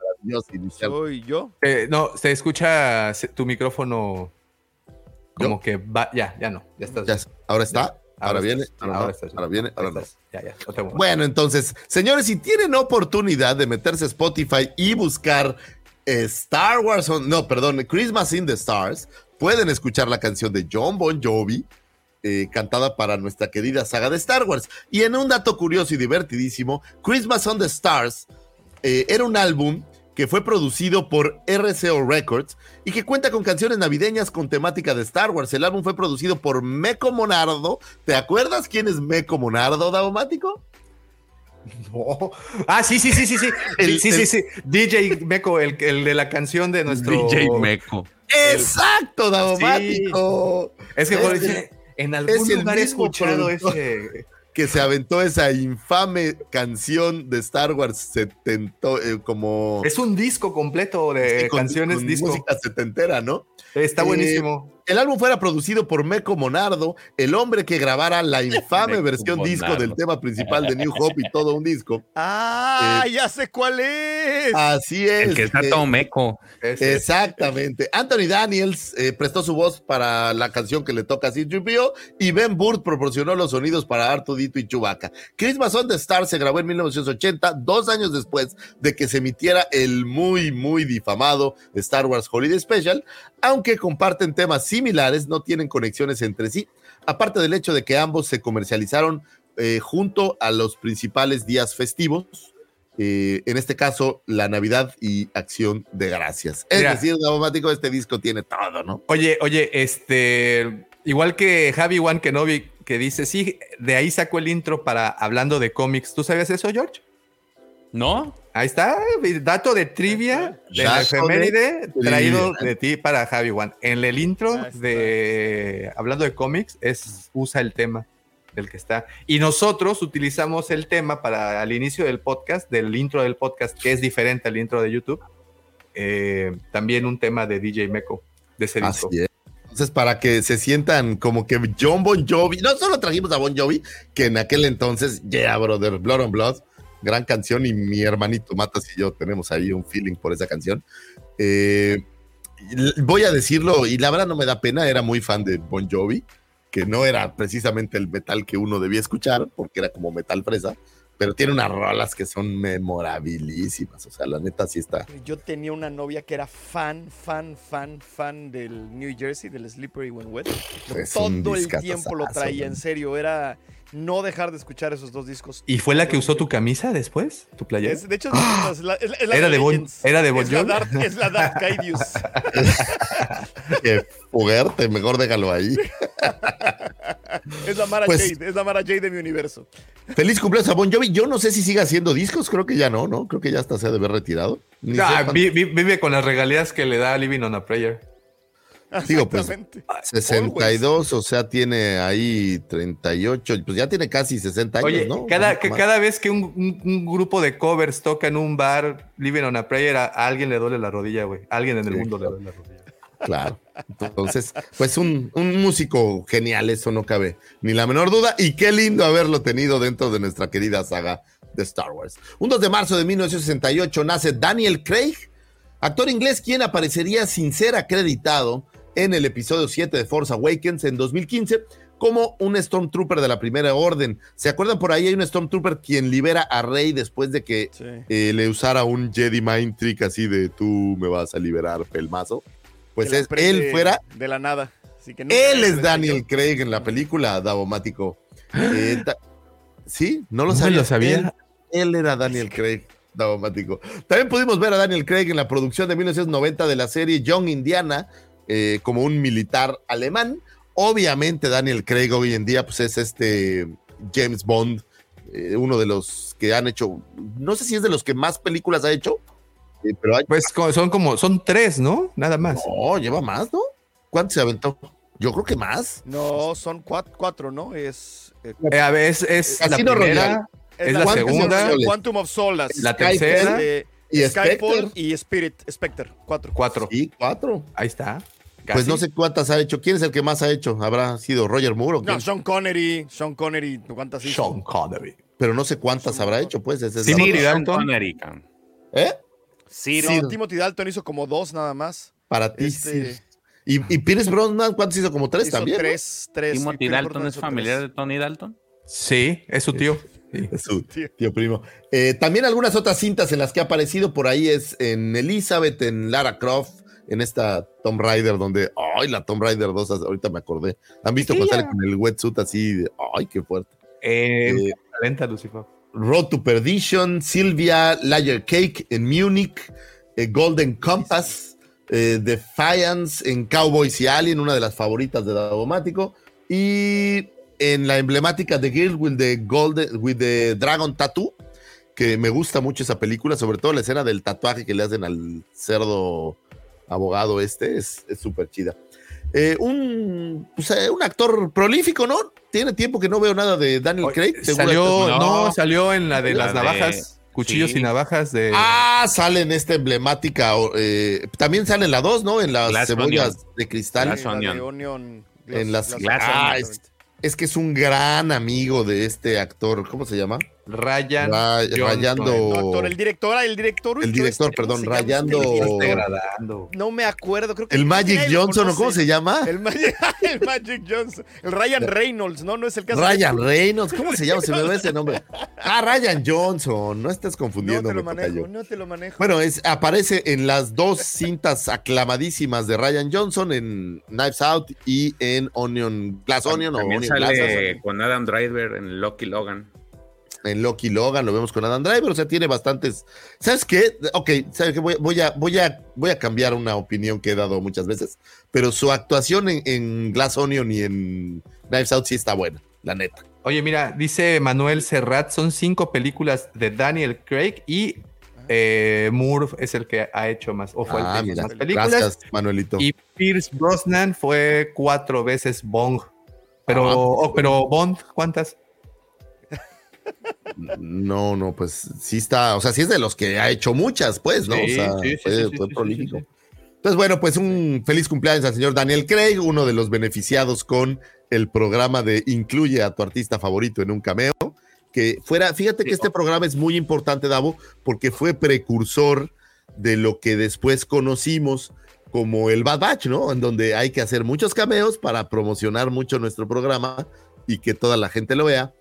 maravilloso inicial.
Soy yo.
Eh, no, se escucha tu micrófono como que va. Ya, ya no. Ya estás.
Ya, ahora está, ahora,
Ahora
viene,
estás,
ahora,
ahora
no,
estás.
ahora viene, ahora no.
Ya, ya. no.
Bueno, entonces, señores, si tienen oportunidad de meterse a Spotify y buscar eh, Star Wars, on- no, perdón, Christmas in the Stars, pueden escuchar la canción de John Bon Jovi, eh, cantada para nuestra querida saga de Star Wars. Y en un dato curioso y divertidísimo, Christmas on the Stars eh, era un álbum que fue producido por RCO Records y que cuenta con canciones navideñas con temática de Star Wars. El álbum fue producido por Meco Monardo. ¿Te acuerdas quién es Meco Monardo, Daumático?
No. Ah, sí, sí, sí, sí, sí.
El-
sí,
el-
sí, sí. DJ Meco, el, el de la canción de nuestro.
DJ Meco.
Exacto, Daumático.
Es que
Es
por- en algún
es
lugar he escuchado
productor.
ese.
Que se aventó esa infame canción de Star Wars setento, eh, como
Es un disco completo de
sí, con-
canciones
con
disco.
música setentera, ¿no?
Está
Eh,
buenísimo.
El álbum fuera producido por Meco Monardo, el hombre que grabara la infame versión disco del tema principal de New Hope y todo un disco.
Ah, ya sé cuál es.
Así es.
El que está
eh,
todo meco.
Exactamente. Anthony Daniels eh, prestó su voz para la canción que le toca a C-3PO y Ben Burt proporcionó los sonidos para Artudito y Chewbacca. Christmas on the Star se grabó en 1980, dos años después de que se emitiera el muy, muy difamado Star Wars Holiday Special, aunque comparten temas similares, no tienen conexiones entre sí, aparte del hecho de que ambos se comercializaron eh, junto a los principales días festivos. eh, en este caso, la Navidad y Acción de Gracias. Es
Mira.
decir, Daumático, este disco tiene todo, ¿no?
Oye, oye, este. Igual que Javi One Kenobi, que dice, sí, de ahí sacó el intro para hablando de cómics. ¿Tú sabías eso, George?
¿No?
Ahí está, dato de trivia de la efeméride
de
traído
trivia.
de ti para Javi One. En el intro de hablando de cómics es usa el tema del que está y nosotros utilizamos el tema para al inicio del podcast, del intro del podcast que es diferente al intro de YouTube. eh, también un tema de DJ Meco de ese disco.
Así es. Entonces, para que se sientan como que John Bon Jovi, no solo trajimos a Bon Jovi, que en aquel entonces, Yeah, brother, Blood on Blood, gran canción, y mi hermanito Matas y yo tenemos ahí un feeling por esa canción. Eh, voy a decirlo, y la verdad no me da pena, era muy fan de Bon Jovi, que no era precisamente el metal que uno debía escuchar, porque era como metal fresa, pero tiene unas rolas que son memorabilísimas. O sea, la neta sí está.
Yo tenía una novia que era fan, fan, fan, fan del New Jersey, del Slippery When Wet.
Es
Todo el tiempo lo traía, en serio. Era no dejar de escuchar esos dos discos.
¿Y fue la que usó tu camisa después? ¿Tu playera?
Es- de hecho, es la, es la- es la
Era de Bon- era de Bon
es la
Jovi.
Dark, es la Dark Kaidius.
Qué fuerte, mejor déjalo ahí.
Es la Mara
Pues-
Jade, es la Mara Jade de mi universo.
Feliz cumpleaños a Bon Jovi. Yo no sé si sigue haciendo discos, creo que ya no, ¿no? Creo que ya hasta se ha de haber retirado. Ni
Ah, vive con las regalías que le da Living on a Prayer.
Digo, pues,
Exactamente.
62, o sea, tiene ahí 38, pues ya tiene casi 60 años,
Oye,
¿no?
cada, que cada vez que un, un- un grupo de covers toca en un bar Living on a Prayer, a, a alguien le duele la rodilla, güey. Alguien en el
Sí,
mundo
claro.
le duele la rodilla.
Claro. Entonces, pues un, un músico genial, eso no cabe ni la menor duda. Y qué lindo haberlo tenido dentro de nuestra querida saga de Star Wars. Un 2 de marzo de 1968 nace Daniel Craig, actor inglés quien aparecería sin ser acreditado en el episodio 7 de Force Awakens en 2015 como un Stormtrooper de la Primera Orden. ¿Se acuerdan por ahí? Hay un Stormtrooper quien libera a Rey después de que
Sí.
eh, le usara un Jedi Mind Trick así de tú me vas a liberar, pelmazo. Pues es él fuera,
De la nada. Así que nunca
él es Daniel. Craig en la película Davomático. Eh, ta- sí, no lo
No
sabía.
lo sabía.
Él, él era Daniel Craig. Davomático. También pudimos ver a Daniel Craig en la producción de 1990 de la serie Young Indiana eh, como un militar alemán. Obviamente Daniel Craig hoy en día pues es este James Bond, eh, uno de los que han hecho, no sé si es de los que más películas ha hecho, eh, pero hay,
Pues son como, son tres, ¿no? Nada más.
no, lleva más, ¿no? ¿Cuánto se aventó? Yo creo que más.
No, son cuatro, cuatro ¿no? Es, eh,
Eh, a ver, es, es la
Casino
primera,
Royale.
es la
¿Cuántos
segunda?
Quantum of Solace.
la
Skyfall.
tercera,
Eh,
Y
Skyfall
Spectre.
y Spirit, Spectre, cuatro.
cuatro.
Sí, cuatro.
Ahí está.
Pues no sé cuántas ha hecho. ¿Quién es el que más ha hecho? ¿Habrá sido Roger Moore o quién?
No, Sean Connery, Sean Connery, ¿cuántas hizo?
Sean Connery.
Pero no sé cuántas habrá hecho, pues.
Timothy
Sean
Dalton.
Connery.
¿Eh?
Ciro.
No, Timothy Dalton hizo como dos nada más.
Para ti,
Este-
sí. Y, y Pierce Brosnan, ¿cuántos hizo? Como tres
hizo
también. ¿no?
tres, tres.
Timothy Dalton es familiar
tres.
de Tony Dalton.
Sí, es su tío. Sí.
Es su
Tío.
tío primo. Eh, también algunas otras cintas en las que ha aparecido por ahí es en Elizabeth, en Lara Croft, en esta Tomb Raider, donde, ay, la Tomb Raider 2, ahorita me acordé. ¿Han visto cuando sale con el wetsuit así? de, ay, qué fuerte.
Eh,
Eh,
lenta, Lucifer.
Road to Perdition, Sylvia, Layer Cake en Múnich, eh, Golden Compass, eh, Defiance en Cowboys y Alien, una de las favoritas de Davomático, y en la emblemática The Girl with the, Golden, with the Dragon Tattoo, que me gusta mucho esa película, sobre todo la escena del tatuaje que le hacen al cerdo abogado este, es súper chida. Eh, un, pues, eh, un actor prolífico, ¿no? Tiene tiempo que no veo nada de Daniel Craig.
Salió, no,
No.
salió en la de
La
las
de-
navajas, cuchillos
sí.
y navajas de.
Ah, sale en esta emblemática. eh, también sale en la 2, ¿no? En las
Glass
cebollas
Onion.
de cristal.
Glass
Sí, la de
Onion.
En las-
Glass
Ah,
Onion.
es, es que es un gran amigo de este actor. ¿Cómo se llama?
Ryan.
Ra-
Johnson.
rayando.
No, actor, el director, el director.
El director,
este, ¿cómo
perdón, rayando-
degradando.
No me acuerdo, creo que
El Magic
nadie lo
Johnson, ¿o cómo se llama?
El Magic, el Magic Johnson. El Ryan Reynolds, ¿no? No es el caso.
Ryan Reynolds. ¿Cómo se llama? Se me ve ese nombre. Ah, Ryan Johnson. No estés
No
confundiendo.
te lo manejo, no te lo manejo.
Bueno, es, aparece en las dos cintas aclamadísimas de Ryan Johnson, en Knives Out y en Onion, Glass Onion o
También
Onion Glass.
sale con Adam Driver en Lucky Logan.
En Loki Logan, lo vemos con Adam Driver, o sea, tiene bastantes. ¿Sabes qué? Ok, ¿sabes qué? Voy, voy a, voy, a, voy a cambiar una opinión que he dado muchas veces, pero su actuación en, en Glass Onion y en Knives Out sí está buena, la neta.
Oye, mira, dice Manuel Serrat, son cinco películas de Daniel Craig y eh, Moore es el que ha hecho más, o fue el
Ah,
que hizo más películas.
gracias, Manuelito.
Y Pierce Brosnan fue cuatro veces Bond. Pero,
Ah.
oh, pero Bond, ¿cuántas?
No, no, pues sí está, o sea, sí es de los que ha hecho muchas, pues, ¿no?
Sí,
o sea,
sí,
fue,
sí,
fue prolífico. Entonces, bueno, pues un feliz cumpleaños al señor Daniel Craig, uno de los beneficiados con el programa de Incluye a tu artista favorito en un cameo. Que fuera, fíjate que este programa es muy importante, Davo, porque fue precursor de lo que después conocimos como el Bad Batch, ¿no? En donde hay que hacer muchos cameos para promocionar mucho nuestro programa y que toda la gente lo vea.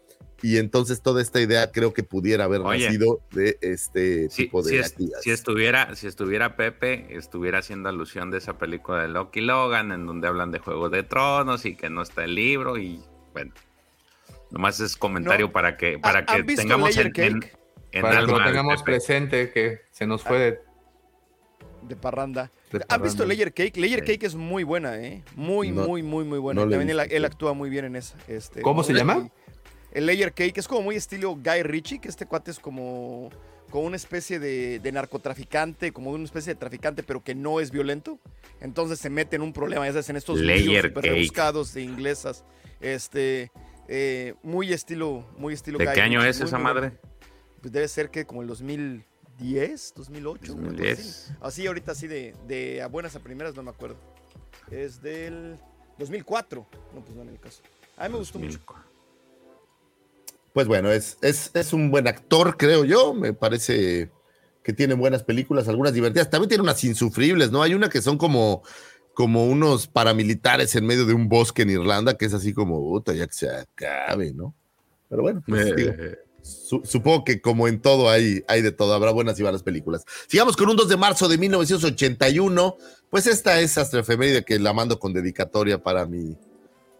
Y entonces toda esta idea creo que pudiera haber
Oye.
nacido de este
Si,
tipo de
si es- si estuviera, si estuviera Pepe, estuviera haciendo alusión de esa película de Loki Logan, en donde hablan de Juego de Tronos y que no está el libro, y bueno. Nomás es comentario
No.
para que, para
¿Han
que tengamos en, en,
Para que lo tengamos
Pepe.
presente, que se nos fue de,
De parranda.
de
¿Han visto. Layer Cake? Layer
Sí.
Cake es muy buena, ¿eh? Muy,
No,
muy, muy, muy buena.
no
También él, él actúa muy bien en esa. Este,
¿Cómo se llama?
El Layer Cake es como muy estilo Guy Ritchie, que este cuate es como, como una especie de, de narcotraficante, como una especie de traficante, pero que no es violento. Entonces se mete en un problema, ya sabes, en estos
Layer Cake.
rebuscados de inglesas. Este, eh, muy estilo, muy estilo
¿De
Guy
qué año
Ritchie,
es esa
muy
madre?
Pues debe ser que como el 2010, 2008. una cosa así.
2010.
Así ahorita así de, de a buenas a primeras no me acuerdo. Es del 2004. No, pues no en el caso. A mí me gustó mucho.
Pues bueno, es, es, es un buen actor, creo yo. Me parece que tiene buenas películas, algunas divertidas. También tiene unas insufribles, ¿no? Hay una que son como, como unos paramilitares en medio de un bosque en Irlanda, que es así como, puta, ya que se acabe, ¿no? Pero bueno, pues, digo,
Eh,
su- supongo que como en todo hay, hay de todo, habrá buenas y malas películas. Sigamos con un 2 de marzo de 1981. Pues esta es Astrefeméride que la mando con dedicatoria para mi,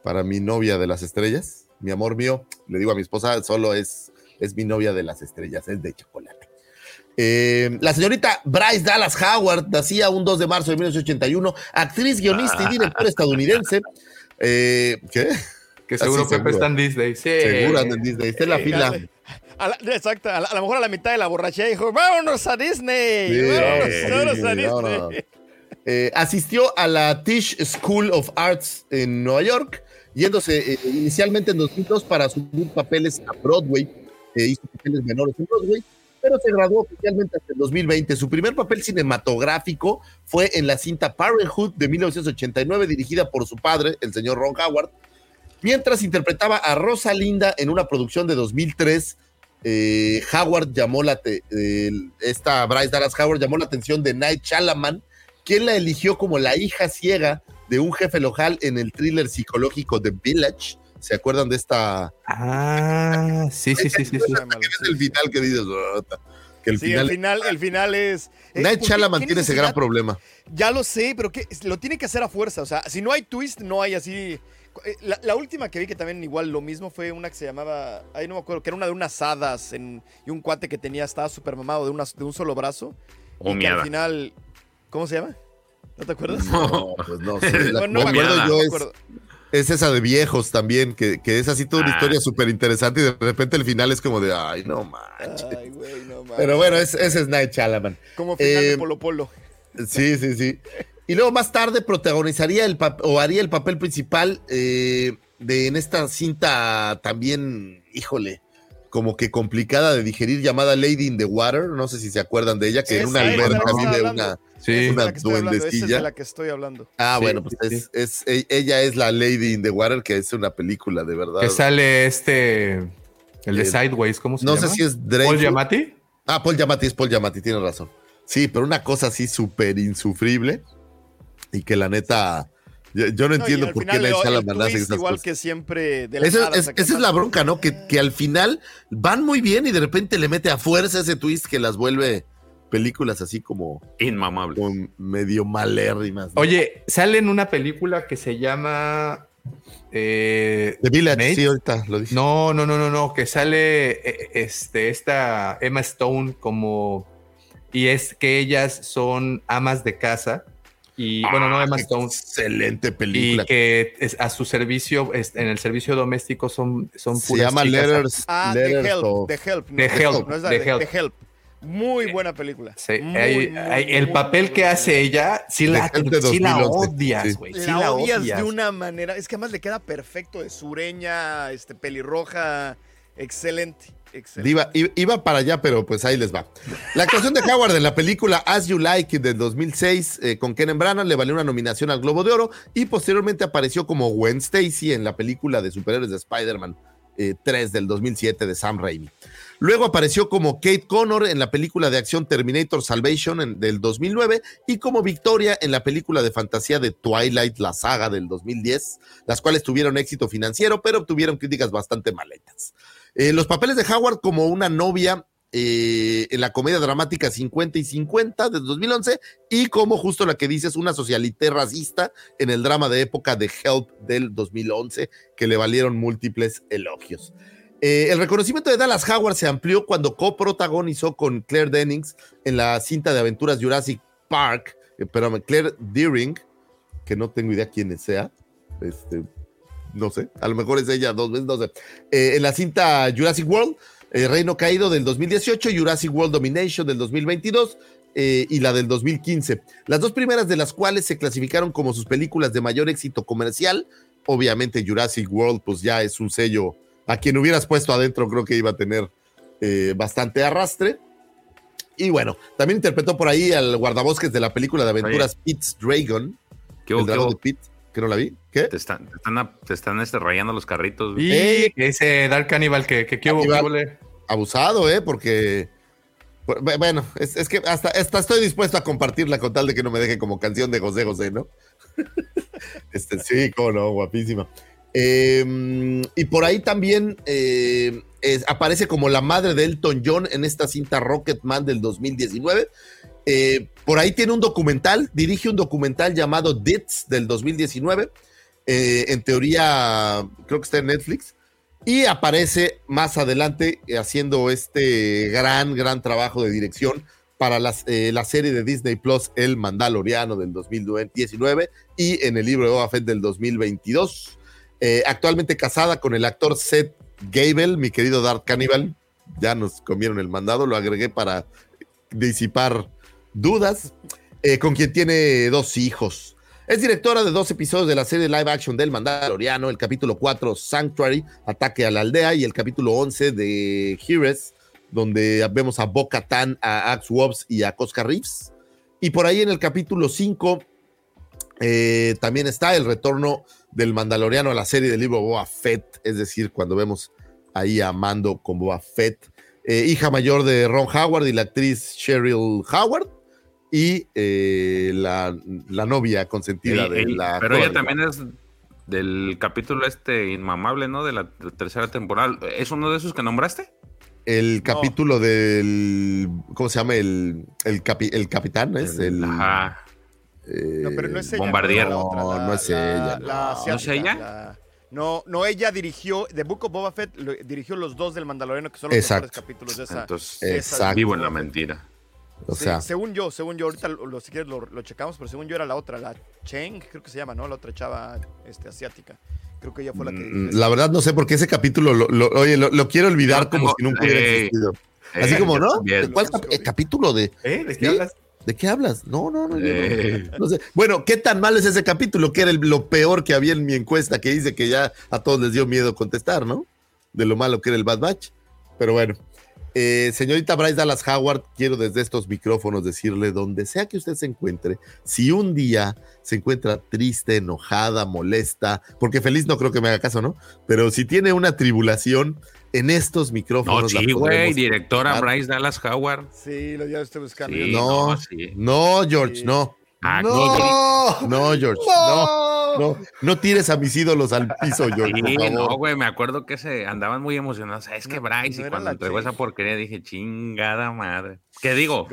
para mi novia de las estrellas. Mi amor mío, le digo a mi esposa, solo es, es mi novia de las estrellas, es de chocolate. Eh, la señorita Bryce Dallas Howard nacía un 2 de marzo de 1981, actriz, guionista y directora estadounidense. Eh, ¿Qué?
Que seguro
Así,
Pepe está en Disney. Sí.
Seguro anda en Disney. Está en la fila.
A la- exacto, a, la- a lo mejor a la mitad de la borrachera dijo, vámonos a Disney,
Sí,
vámonos,
sí,
vámonos a Disney.
no, no. Eh, asistió a la Tisch School of Arts en Nueva York, yéndose eh, inicialmente en 2002 para subir papeles a Broadway. eh, hizo papeles menores en Broadway, pero se graduó oficialmente hasta el 2020. Su primer papel cinematográfico fue en la cinta Parenthood de 1989, dirigida por su padre, el señor Ron Howard, mientras interpretaba a Rosalinda en una producción de 2003. eh, Howard llamó la esta Bryce Dallas Howard llamó la atención de Night Shyamalan, quien la eligió como la hija ciega de un jefe local en el thriller psicológico The Village. ¿Se acuerdan de esta?
Ah, sí, sí, sí, sí. sí.
Es el final que dices, que el
Sí,
final.
el final, el final es... es-
Night
¿por qué-
Shyamalan
qué
tiene ese gran problema.
Ya lo sé, pero que lo tiene que hacer a fuerza. O sea, si no hay twist, no hay así. Eh, La, la última que vi que también igual lo mismo fue una que se llamaba. Ahí no me acuerdo, que era una de unas hadas en- y un cuate que tenía, estaba súper mamado de, unas- de un solo brazo.
Oh,
y que al final. ¿Cómo se llama? ¿No te acuerdas?
No, pues no sé. La
Bueno,
que
no
me acuerdo yo
me
es,
acuerdo.
es esa de viejos también, que, que es así toda una
Ah.
historia súper interesante y de repente el final es como de, ay, no manches.
Ay, güey, no mames.
Pero bueno, es- ese es Night Shyamalan.
Como final
eh,
de Polo Polo.
Sí, sí, sí. Y luego más tarde protagonizaría el o haría el papel principal eh, de en esta cinta también, híjole, como que complicada de digerir llamada Lady in the Water. No sé si se acuerdan de ella, que en una
es
alberca vive una.
Sí.
Es
una
la que estoy hablando, esa es de
duendecilla.
la que estoy hablando.
Ah,
Sí,
bueno, pues
sí,
es, es- e- ella es la Lady in the Water, que es una película de verdad.
Que sale este. El de
Eh,
Sideways, ¿cómo se
no
llama?
sé si es
Paul
Dreyfus.
Giamatti.
Ah, Paul Giamatti, es Paul Giamatti, tiene razón. Sí, pero una cosa así súper insufrible y que la neta, yo, yo no entiendo por qué Night
el
Shyamalan hace
twist,
esas
igual
cosas.
que siempre de la
Esa es,
saca
esa es la bronca, ¿no? Que, que al final van muy bien y de repente le mete a fuerza ese twist que las vuelve películas así como,
Inmamable.
como medio malérrimas. ¿no?
Oye, sale en una película que se llama. eh,
The Village,
Mate.
sí, ahorita lo dije.
No, no, no, no, no, que sale eh, este, esta Emma Stone como... Y es que ellas son amas de casa. Y bueno, no Emma Stone.
Excelente
Y
película.
que es- a su servicio, es- en el servicio doméstico son, son
Se
puras
llama
chicas.
Letters,
Ah, The
Letters
Help,
of-
The Help. no,
The Help,
no es la
The
de-
Help.
The Help. Muy buena película.
Sí,
Muy,
hay-
muy,
hay-
muy,
el
muy
papel que hace ella, sí la, sí la
2011,
odias,
sí.
güey. sí
la, odias,
odias.
de una manera. Es que además le queda perfecto de sureña, este, pelirroja. Excelente.
Iba, para allá, pero pues ahí les va. La actuación de Howard en la película As You Like It del 2006 eh, con Kenneth Branagh le valió una nominación al Globo de Oro y posteriormente apareció como Gwen Stacy en la película de superhéroes de Spider-Man eh, 3 del 2007 de Sam Raimi. Luego apareció como Kate Connor en la película de acción Terminator Salvation en- del 2009 y como Victoria en la película de fantasía de Twilight, la saga del 2010, las cuales tuvieron éxito financiero, pero obtuvieron críticas bastante maletas. Eh, los papeles de Howard como una novia eh, en la comedia dramática 50 y 50 de 2011 y como justo la que dices, una socialité racista en el drama de época de Help del 2011 que le valieron múltiples elogios. Eh, el reconocimiento de Dallas Howard se amplió cuando coprotagonizó con Claire Dennings en la cinta de aventuras Jurassic Park, eh, pero Claire Deering, que no tengo idea quién sea, este, no sé, a lo mejor es ella dos veces, no sé, eh, en la cinta Jurassic World, eh, Reino Caído del 2018, Jurassic World Domination del 2022 eh, y la del 2015. Las dos primeras de las cuales se clasificaron como sus películas de mayor éxito comercial. Obviamente Jurassic World pues ya es un sello, a quien hubieras puesto adentro creo que iba a tener eh, bastante arrastre. Y bueno, también interpretó por ahí al guardabosques de la película de aventuras Pete's Dragon.
¿Qué
el
qué
dragón de Pete, que no la vi. ¿Qué?
Te están, te están, a- te están este, rayando los carritos.
Y
Eh.
ese Dark Cannibal que, que, que
Cannibal.
hubo,
abusado, ¿eh? Porque, bu- bueno, es, es que hasta, hasta estoy dispuesto a compartirla con tal de que no me deje como canción de José José, ¿no? este, sí, cómo no, guapísima. Eh, y por ahí también eh, es- aparece como la madre de Elton John en esta cinta Rocketman del 2019. Eh, por ahí tiene un documental, dirige un documental llamado Dits del 2019. Eh, en teoría, creo que está en Netflix. Y aparece más adelante eh, haciendo este gran, gran trabajo de dirección para las, eh, la serie de Disney Plus, El Mandaloriano del 2019 y en el libro de Boba Fett del 2022. Eh, actualmente casada con el actor Seth Gable, mi querido Dark Cannibal. Ya nos comieron el mandado, lo agregué para disipar dudas. con quien tiene dos hijos. Es directora de dos episodios de la serie live action del Mandaloriano, el capítulo 4, Sanctuary, Ataque a la Aldea, y el capítulo 11 de Heroes, donde vemos a Bo Katan, a Axe Wobbs y a Cosca Reeves. Y por ahí en el capítulo 5 eh, también está el retorno del Mandaloriano a la serie del libro Boba Fett, es decir, cuando vemos ahí a Mando con Boba Fett, eh, hija mayor de Ron Howard y la actriz Cheryl Howard, y eh, la, la novia consentida de la.
pero ella también es del capítulo este inmamable, ¿no? De la tercera temporada. ¿Es uno de esos que nombraste?
El capítulo del. ¿Cómo se llama? El, el, capi- el capitán, ¿es? El,
Ajá.
eh,
No, pero no es ella.
Bombardier.
No, la otra,
No,
la-
no es
la-
ella,
la
no.
asiática,
¿No es ella?
la- no, no, ella dirigió, The Book of Boba Fett, lo- dirigió los dos del Mandaloriano, que son los mejores capítulos de esa.
Entonces,
de esa-
Exacto.
vivo en la mentira.
O
Sí,
sea,
según yo, según yo, ahorita lo, lo- si quieres lo, lo checamos, pero según yo era la otra, la Cheng, creo que se llama, ¿no? La otra chava este, asiática. Creo que ella fue la que
mm, la verdad no sé por qué ese capítulo, lo, lo- oye, lo, lo quiero olvidar como si nunca hubiera existido. Así
Eh,
como,
yo
¿no?
también.
¿Cuál cap- eh, capítulo de.?
¿Eh? ¿De qué
¿Sí?
hablas?
¿De qué hablas? No, no, no.
Eh.
No sé. Bueno, ¿qué tan mal es ese capítulo? Que era el- lo peor que había en mi encuesta, que dice que ya a todos les dio miedo contestar, ¿no? De lo malo que era el Bad Batch. Pero bueno. Eh, señorita Bryce Dallas Howard, quiero desde estos micrófonos decirle, donde sea que usted se encuentre, si un día se encuentra triste, enojada, molesta, porque feliz no creo que me haga caso, ¿no? Pero si tiene una tribulación, en estos
No,
micrófonos. la
sí, güey. Directora. Bryce Dallas Howard.
Sí, lo ya estoy buscando.
Sí,
No,
no, sí.
no, George,
Sí.
no.
Ah,
No, no, George, no, no, no tires a mis ídolos al piso, George, por
Sí,
favor.
no, güey, me acuerdo que se andaban muy emocionados. Es que Bryce,
no
y cuando
la
entregó esa porquería dije, chingada madre. ¿Qué digo?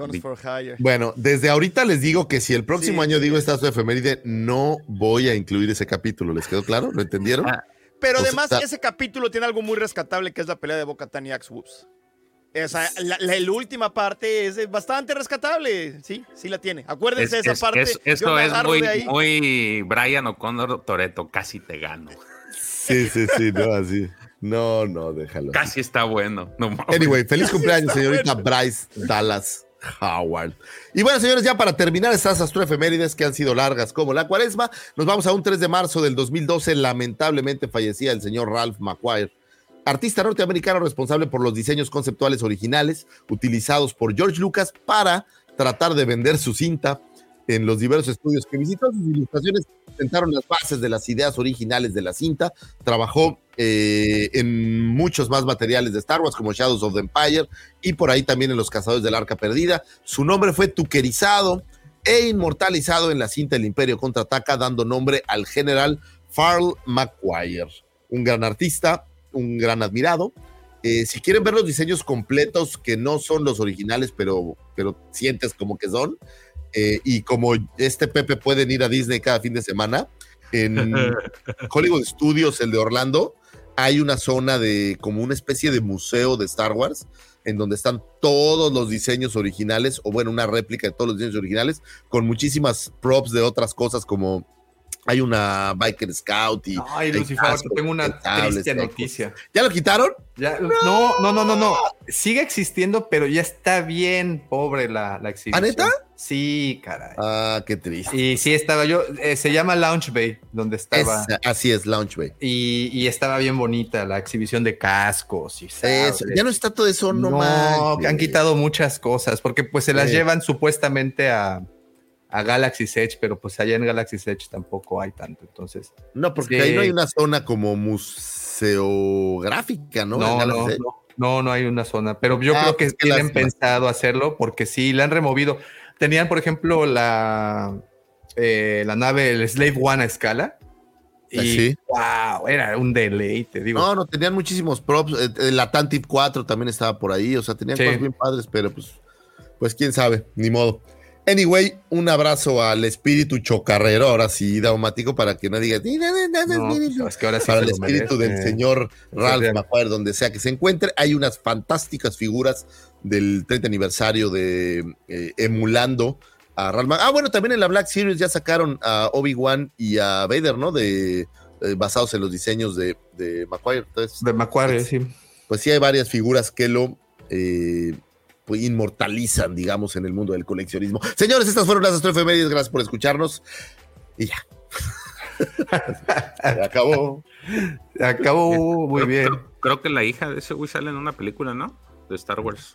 Bueno, desde ahorita les digo que si el próximo
Sí,
año
sí.
digo esta su efeméride, no voy a incluir ese capítulo. ¿Les quedó claro? ¿Lo entendieron?
Ah,
Pero
O sea,
además,
está-
ese capítulo tiene algo muy rescatable que es la pelea de Boca Tan y Axe Woods. Esa, la, la- la última parte es bastante rescatable. Sí, sí la tiene. Acuérdense
es-
de esa
es-
parte.
es- esto es muy, muy Brian O'Connor Toreto, casi te gano.
Sí, sí, sí, no, así. No, no, déjalo.
Casi está bueno. No mames.
Anyway, feliz cumpleaños, señorita Bryce Dallas Howard. Y bueno, señores, ya para terminar estas astroefemérides que han sido largas como la cuaresma, nos vamos a un 3 de marzo del 2012. Lamentablemente fallecía el señor Ralph McQuire, artista norteamericano responsable por los diseños conceptuales originales utilizados por George Lucas para tratar de vender su cinta en los diversos estudios que visitó. Sus ilustraciones sentaron las bases de las ideas originales de la cinta. Trabajó eh, en muchos más materiales de Star Wars, como Shadows of the Empire, y por ahí también en Los Cazadores del Arca Perdida. Su nombre fue tuquerizado e inmortalizado en la cinta El Imperio Contraataca, dando nombre al general Farl McGuire, un gran artista, un gran admirado. Eh, si quieren ver los diseños completos, que no son los originales, pero, pero sientes como que son, eh, y como este Pepe pueden ir a Disney cada fin de semana, en Hollywood Studios, el de Orlando, hay una zona de como una especie de museo de Star Wars, en donde están todos los diseños originales, o bueno, una réplica de todos los diseños originales, con muchísimas props de otras cosas como hay una Biker Scout y.
Ay, Lucifer, tengo una triste noticia.
¿Ya lo quitaron?
Ya- no, no, no, no, no. Sigue existiendo, pero ya está bien pobre la, la exhibición.
¿Ah, neta?
Sí, caray.
Ah, qué triste.
Y sí estaba yo, eh, se llama Lounge Bay, donde estaba.
Es- así es, Launch Bay.
Y, y estaba bien bonita la exhibición de cascos y
Eso, ya no está todo eso, no,
No, han quitado muchas cosas, porque pues se las
Sí.
llevan supuestamente a, a Galaxy Edge, pero pues allá en Galaxy Edge tampoco hay tanto, entonces.
No, porque
Sí.
ahí no hay una zona como museográfica, ¿no?
No, no, no, no, no hay una zona, pero yo
Ah,
creo que
pues, qué
tienen
lástima.
pensado hacerlo porque sí, la han removido. Tenían, por ejemplo, la, eh, la nave, el Slave One a escala. Y
Ah, sí.
wow, era un deleite, digo.
No, no, tenían muchísimos props. eh, eh, La Tantive 4 también estaba por ahí. O sea, tenían
Sí.
cosas bien padres, pero pues, pues quién sabe, ni modo. Anyway, un abrazo al espíritu chocarrero, ahora sí, daumático, para que no diga.
Sí
para el espíritu
merece.
del señor Ralph. McQuarrie, donde sea que se encuentre. Hay unas fantásticas figuras del 30 aniversario de eh, emulando a Ralph Ah, bueno, también en la Black Series ya sacaron a Obi-Wan y a Vader, ¿no? De, eh, basados en los diseños de, de McQuarrie. Entonces,
De Macquarie, sí.
pues sí hay varias figuras que lo eh, pues, inmortalizan, digamos, en el mundo del coleccionismo. Señores, estas fueron las astroefemérides. Gracias por escucharnos. Y ya. Se acabó.
Acabó muy
Creo-
bien.
Creo, creo que la hija de ese güey sale en una película, ¿no? De Star Wars.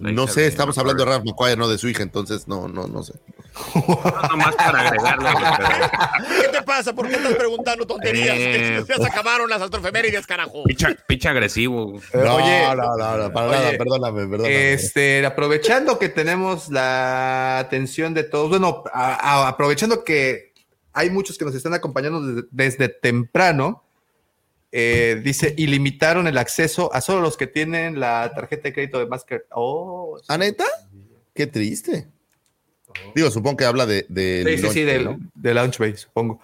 No sé,
de
estamos hablando de. Ralph McQuarrie, no de su hija, entonces no, no, no sé.
No, nomás para pero-
¿Qué te pasa? ¿Por qué estás preguntando tonterías?
Eh.
Ya se acabaron las astrofemérides, carajo.
Picha, picha agresivo.
No,
oye,
no, no, no, para
oye,
nada, perdóname, perdóname.
Este, aprovechando que tenemos la atención de todos, bueno, a- a- aprovechando que hay muchos que nos están acompañando desde, desde temprano, eh, dice, y limitaron el acceso a solo los que tienen la tarjeta de crédito de Mastercard. Oh,
¿Ah, neta? Qué triste. Digo, supongo que habla de. de
Sí, sí, sí, del,
¿no?
de supongo.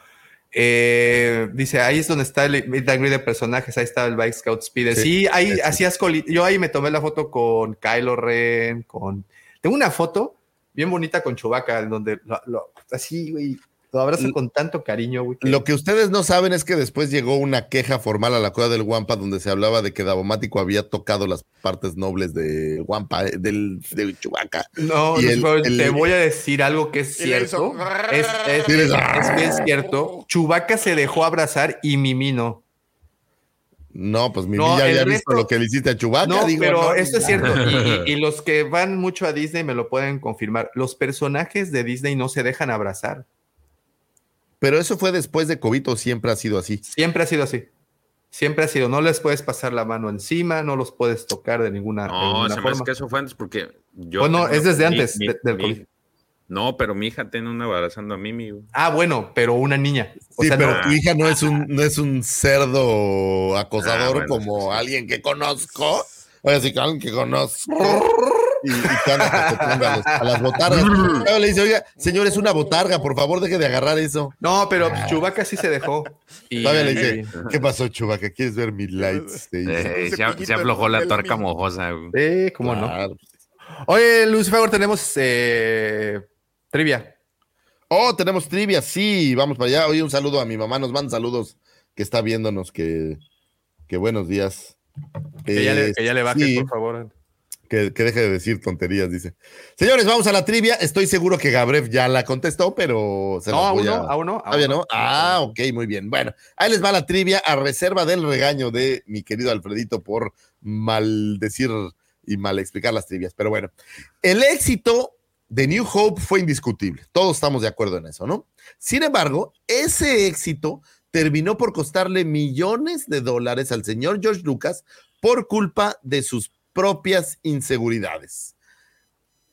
Eh, dice, ahí es donde está el meet and greet de personajes, ahí está el Bike Scout Speed.
Sí,
Sí, ahí
sí.
hacías Yo ahí me tomé la foto con Kylo Ren, con... Tengo una foto bien bonita con Chewbacca, en donde lo, lo- así, güey, lo abrazo con tanto cariño, güey. que-
Lo que ustedes no saben es que después llegó una queja formal a la cueva del Wampa donde se hablaba de que Davomático había tocado las partes nobles de Wampa, eh, del, de Chewbacca.
No,
y
no,
el-
pero
el-
te voy a decir algo que es cierto. Es, es, bien cierto. Chewbacca se dejó abrazar y Mimi no.
No, pues mi
No,
ya había visto lo que le hiciste a Chewbacca.
No,
digo,
pero
no,
esto es cierto. Y, y- y los que van mucho a Disney me lo pueden confirmar. Los personajes de Disney no se dejan abrazar.
Pero eso fue después de COVID o siempre ha sido así.
Siempre ha sido así. Siempre ha sido. No les puedes pasar la mano encima, no los puedes tocar de ninguna, de
No,
ninguna
se me hace
forma.
que eso fue antes porque yo.
Bueno, es desde
mi-
antes
mi-
de- del
mi-
COVID.
No, pero mi hija tiene una abrazando a Mimi.
Ah, bueno, pero una niña. O
Sí,
sea,
pero
no-
tu hija no es un, no es un cerdo acosador
Ah, bueno,
como
sí,
alguien que conozco. Oye, sí, que alguien que conozco. Y, y te anda toqueteando a, los- a las botargas. Luego le dice, oiga, señor, es una botarga, por favor, deje de agarrar eso.
No, pero Chewbacca sí se dejó. Y,
Todavía le dice, ¿qué pasó, Chubaca? ¿Quieres ver mi lights? Te dice.
Eh, se, aflojó la
mismo.
mojosa. güey.
Eh, ¿cómo no? Oye, Luis Favor, tenemos eh, trivia.
Oh, tenemos trivia, sí, vamos para allá. Oye, un saludo a mi mamá, nos manda saludos que está viéndonos, que, que buenos días.
Que, ya, le,
Eh,
que ya le bajes,
sí,
por favor.
Que, que deje de decir tonterías, dice. Señores, vamos a la trivia. Estoy seguro que Gabref ya la contestó, pero se
No, aún
voy
no,
a-
aún no. aún
¿Todavía no? Ah, ok, muy bien. Bueno, ahí les va la trivia a reserva del regaño de mi querido Alfredito por mal decir y mal explicar las trivias. Pero bueno, el éxito de New Hope fue indiscutible. Todos estamos de acuerdo en eso, ¿no? Sin embargo, ese éxito terminó por costarle millones de dólares al señor George Lucas por culpa de sus propias inseguridades.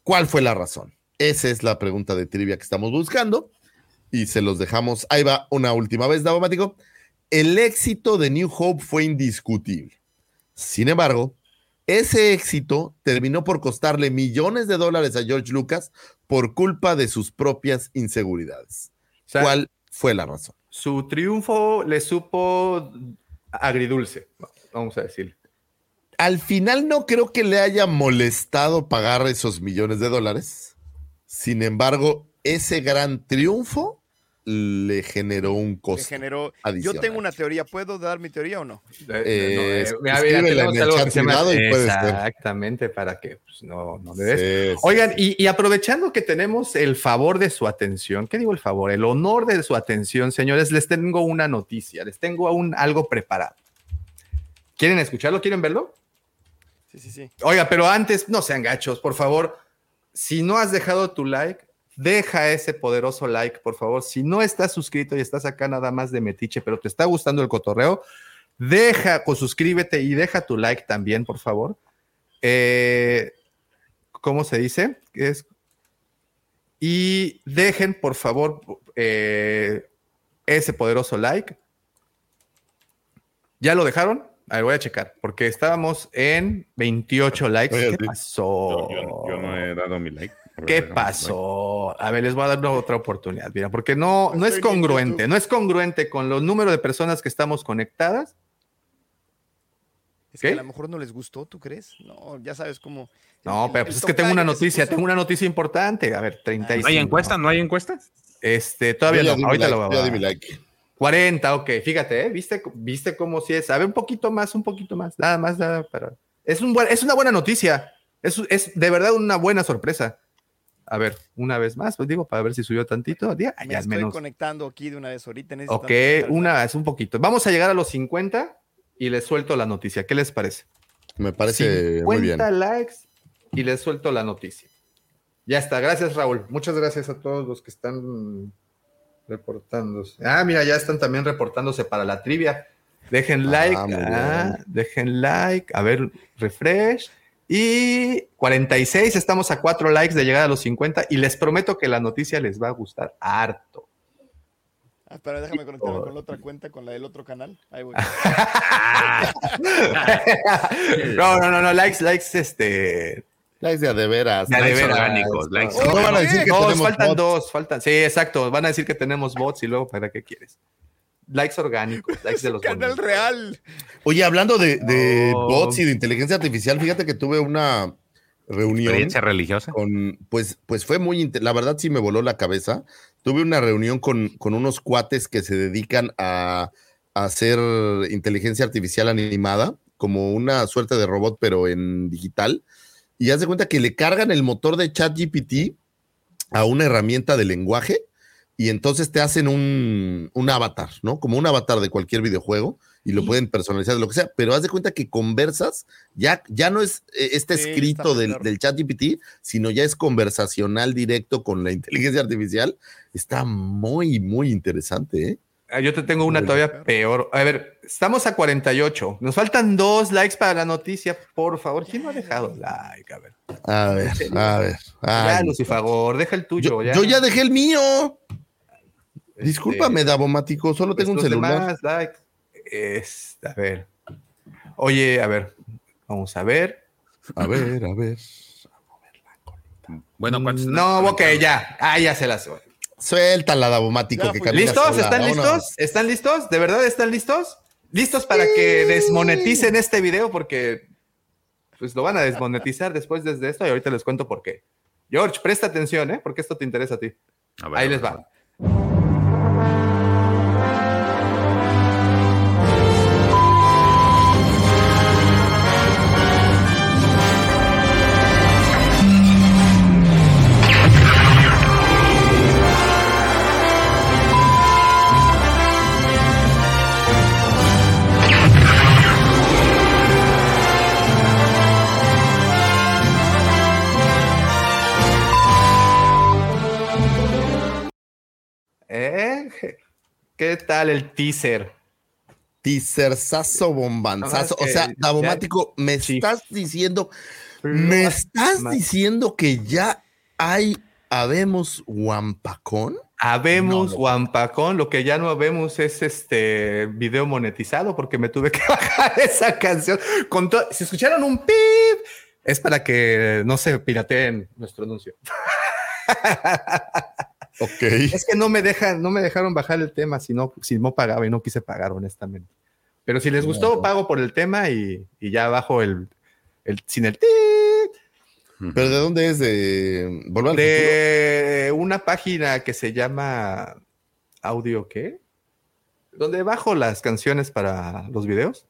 ¿Cuál fue la razón? Esa es la pregunta de trivia que estamos buscando y se los dejamos. Ahí va una última vez, Davomático. El éxito de New Hope fue indiscutible. Sin embargo, Ese éxito terminó por costarle millones de dólares a George Lucas por culpa de sus propias inseguridades.
O sea,
¿Cuál fue la razón?
su triunfo le supo agridulce, vamos a decir.
Al final no creo que le haya molestado pagar esos millones de dólares. Sin embargo, ese gran triunfo le generó un costo.
generó. Yo
adicional.
tengo una teoría. ¿Puedo dar mi teoría o no?
Eh,
no, mira,
en el chat privado y.
Exactamente, para que pues, no, no le des.
Sí, sí.
Oigan, y, y aprovechando que tenemos el favor de su atención, ¿qué digo el favor? El honor de su atención, señores, les tengo una noticia, les tengo un, algo preparado. ¿Quieren escucharlo? ¿Quieren verlo? Oiga, pero antes, no sean gachos, por favor. Si no has dejado tu like, deja ese poderoso like, por favor. Si no estás suscrito y estás acá nada más de metiche, pero te está gustando el cotorreo, deja, pues suscríbete y deja tu like también, por favor. Eh, ¿Cómo se dice? Es, y dejen, por favor, eh, ese poderoso like. ¿Ya lo dejaron? A ver, voy a checar, porque estábamos en 28 likes.
Oye,
¿Qué
sí.
pasó?
Yo, yo- yo no he dado mi like. A ver,
¿Qué pasó? A ver, les voy a dar una otra oportunidad, mira, porque no, no es congruente, no es congruente con los números de personas que estamos conectadas.
Es
¿Qué?
que a lo mejor no les gustó, ¿tú crees? No, ya sabes cómo.
No,
el-
pero pues es que tengo una noticia,
puso-
tengo una noticia importante. A ver, 35.
¿No hay encuesta? ¿No hay encuesta?
Este, todavía
Yo
no, ahorita
like,
lo
di mi like.
40, ok, fíjate, ¿eh? ¿Viste, ¿viste cómo sí es? A ver, un poquito más, un poquito más, nada más, nada para... Es, un buen, es una buena noticia, es, es de verdad una buena sorpresa. A ver, una vez más, pues digo, para ver si subió tantito, ya,
Me
ya es
estoy
menos.
conectando aquí de una vez ahorita.
Ok, una es un poquito. Vamos a llegar a los 50 y les suelto la noticia. ¿Qué les parece?
Me parece muy bien.
50 likes y les suelto la noticia. Ya está, gracias Raúl. Muchas gracias a todos los que están reportándose. Ah, mira, ya están también reportándose para la trivia. Dejen like,
muy
ah, dejen like, a ver, refresh. Y 46, estamos a 4 likes de llegar a los 50 y les prometo que la noticia les va a gustar harto.
Ah, espera, déjame conectarme con la otra cuenta, con la del otro canal. Ahí voy.
no, no, no, no, likes, likes, este,
Likes de a de veras.
De a de
Likes
veras.
orgánicos, likes
No van a decir que
dos,
tenemos
faltan
bots.
dos, faltan. Sí, exacto. Van a decir que tenemos bots y luego, ¿para qué quieres? Likes orgánicos, likes de los
canal
bonitos.
real.
Oye, hablando de, de
No.
bots y de inteligencia artificial, fíjate que tuve una reunión
¿Experiencia religiosa?
con, pues, pues fue muy, la verdad sí me voló la cabeza. Tuve una reunión con, con unos cuates que se dedican a, a hacer inteligencia artificial animada, como una suerte de robot, pero en digital. Y haz de cuenta que le cargan el motor de ChatGPT a una herramienta de lenguaje y entonces te hacen un, un avatar, ¿no? Como un avatar de cualquier videojuego y lo pueden personalizar de lo que sea, pero haz de cuenta que conversas, ya, ya no es eh, este
Sí,
escrito del, del chat GPT, sino ya es conversacional directo con la inteligencia artificial. Está muy, muy interesante, ¿eh?
Ah, Yo te tengo una
Muy
todavía peor. A ver, estamos a 48. Nos faltan dos likes para la noticia. Por favor, ¿quién no ha dejado like? A ver.
A ver, a ver.
Ya. Lucifagor, deja el tuyo.
yo, yo ya dejé el mío.
Este,
Discúlpame, Davomático, solo tengo un celular.
demás likes. Es, a ver. Oye, a ver. Vamos a ver.
A ver, a ver.
Bueno, ¿cuántos?
No, ok, ya. Ah, ya se las.
Suéltala, Davomático,
Ya
que camina
¿Listos?
sola.
¿Están
Vámonos.
listos? ¿Están listos? ¿De verdad están listos? ¿Listos para que desmoneticen este video? Porque pues lo van a desmonetizar después desde esto y ahorita les cuento por qué. George, presta atención, ¿eh? Porque esto te interesa a ti.
A ver,
Ahí
a
les
ver.
va. ¿Qué tal el teaser?
Teaserzazo bombanzazo.
No,
O sea,
que
Davomático, me
Sí.
estás diciendo, me estás diciendo que ya hay, habemos Wampacón.
Habemos
No, no.
Wampacón, lo que ya no habemos es este video monetizado porque me tuve que bajar esa canción. Con si escucharon un pip, es para que no se pirateen nuestro anuncio.
Ok.
Es que no me dejan, no me dejaron bajar el tema si no, si no pagaba y no quise pagar, honestamente. Pero si les gustó, pago por el tema y, y ya bajo el, el sin el tit
¿Pero de dónde es? ¿De Volver al futuro?
de una página que se llama Audio qué? Donde bajo las canciones para los videos.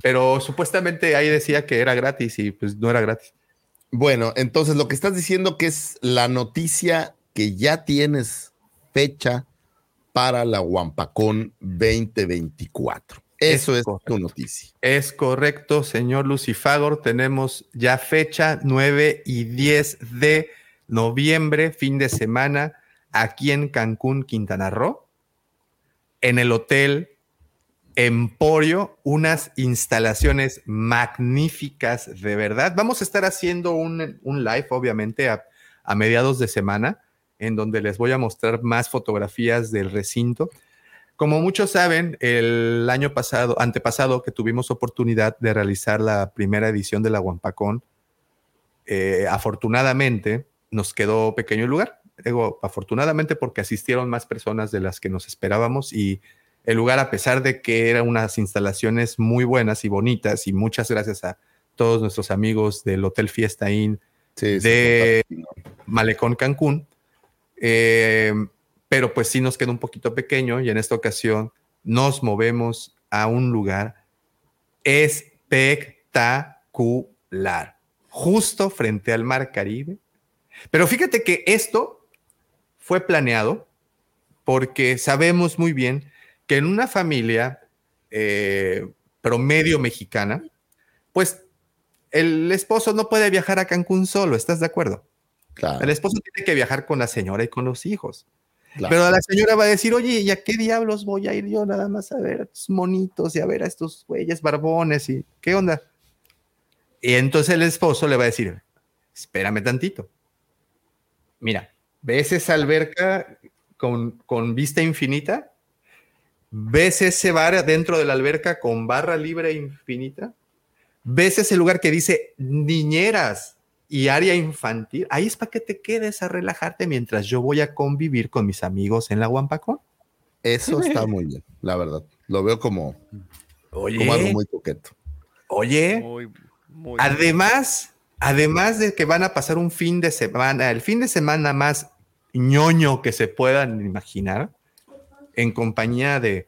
Pero supuestamente ahí decía que era gratis y pues no era gratis.
Bueno, entonces lo que estás diciendo que es la noticia que ya tienes fecha para la Wampacón 2024. Eso
Es
tu noticia.
Es correcto, señor Lucifagor. Tenemos ya fecha 9 y 10 de noviembre, fin de semana, aquí en Cancún, Quintana Roo, en el Hotel Emporio, unas instalaciones magníficas, de verdad. Vamos a estar haciendo un, un live, obviamente, a, a mediados de semana, en donde les voy a mostrar más fotografías del recinto. Como muchos saben, el año pasado, antepasado, que tuvimos oportunidad de realizar la primera edición de la Wampacón, eh, afortunadamente nos quedó pequeño el lugar. Digo, afortunadamente porque asistieron más personas de las que nos esperábamos y el lugar, a pesar de que eran unas instalaciones muy buenas y bonitas, y muchas gracias a todos nuestros amigos del Hotel Fiesta Inn
sí,
de Malecón Cancún, eh, pero pues sí nos quedó un poquito pequeño y en esta ocasión nos movemos a un lugar espectacular, justo frente al Mar Caribe. Pero fíjate que esto fue planeado porque sabemos muy bien que en una familia eh, promedio mexicana, pues el esposo no puede viajar a Cancún solo, ¿estás de acuerdo?
Claro,
El esposo tiene que viajar con la señora y con los hijos.
claro.
Pero la señora va a decir, oye, ¿y a qué diablos voy a ir yo nada más a ver a estos monitos y a ver a estos güeyes barbones y qué onda? Y entonces el esposo le va a decir, espérame tantito. Mira, ¿ves esa alberca con, con vista infinita? ¿Ves ese bar dentro de la alberca con barra libre infinita? ¿Ves ese lugar que dice niñeras y área infantil? Ahí es para que te quedes a relajarte mientras yo voy a convivir con mis amigos en la Huampacón.
Eso está muy bien, la verdad. Lo veo como,
Oye,
como algo muy coqueto.
oye,
Muy, muy.
además, además de que van a pasar un fin de semana, el fin de semana más ñoño que se puedan imaginar, en compañía de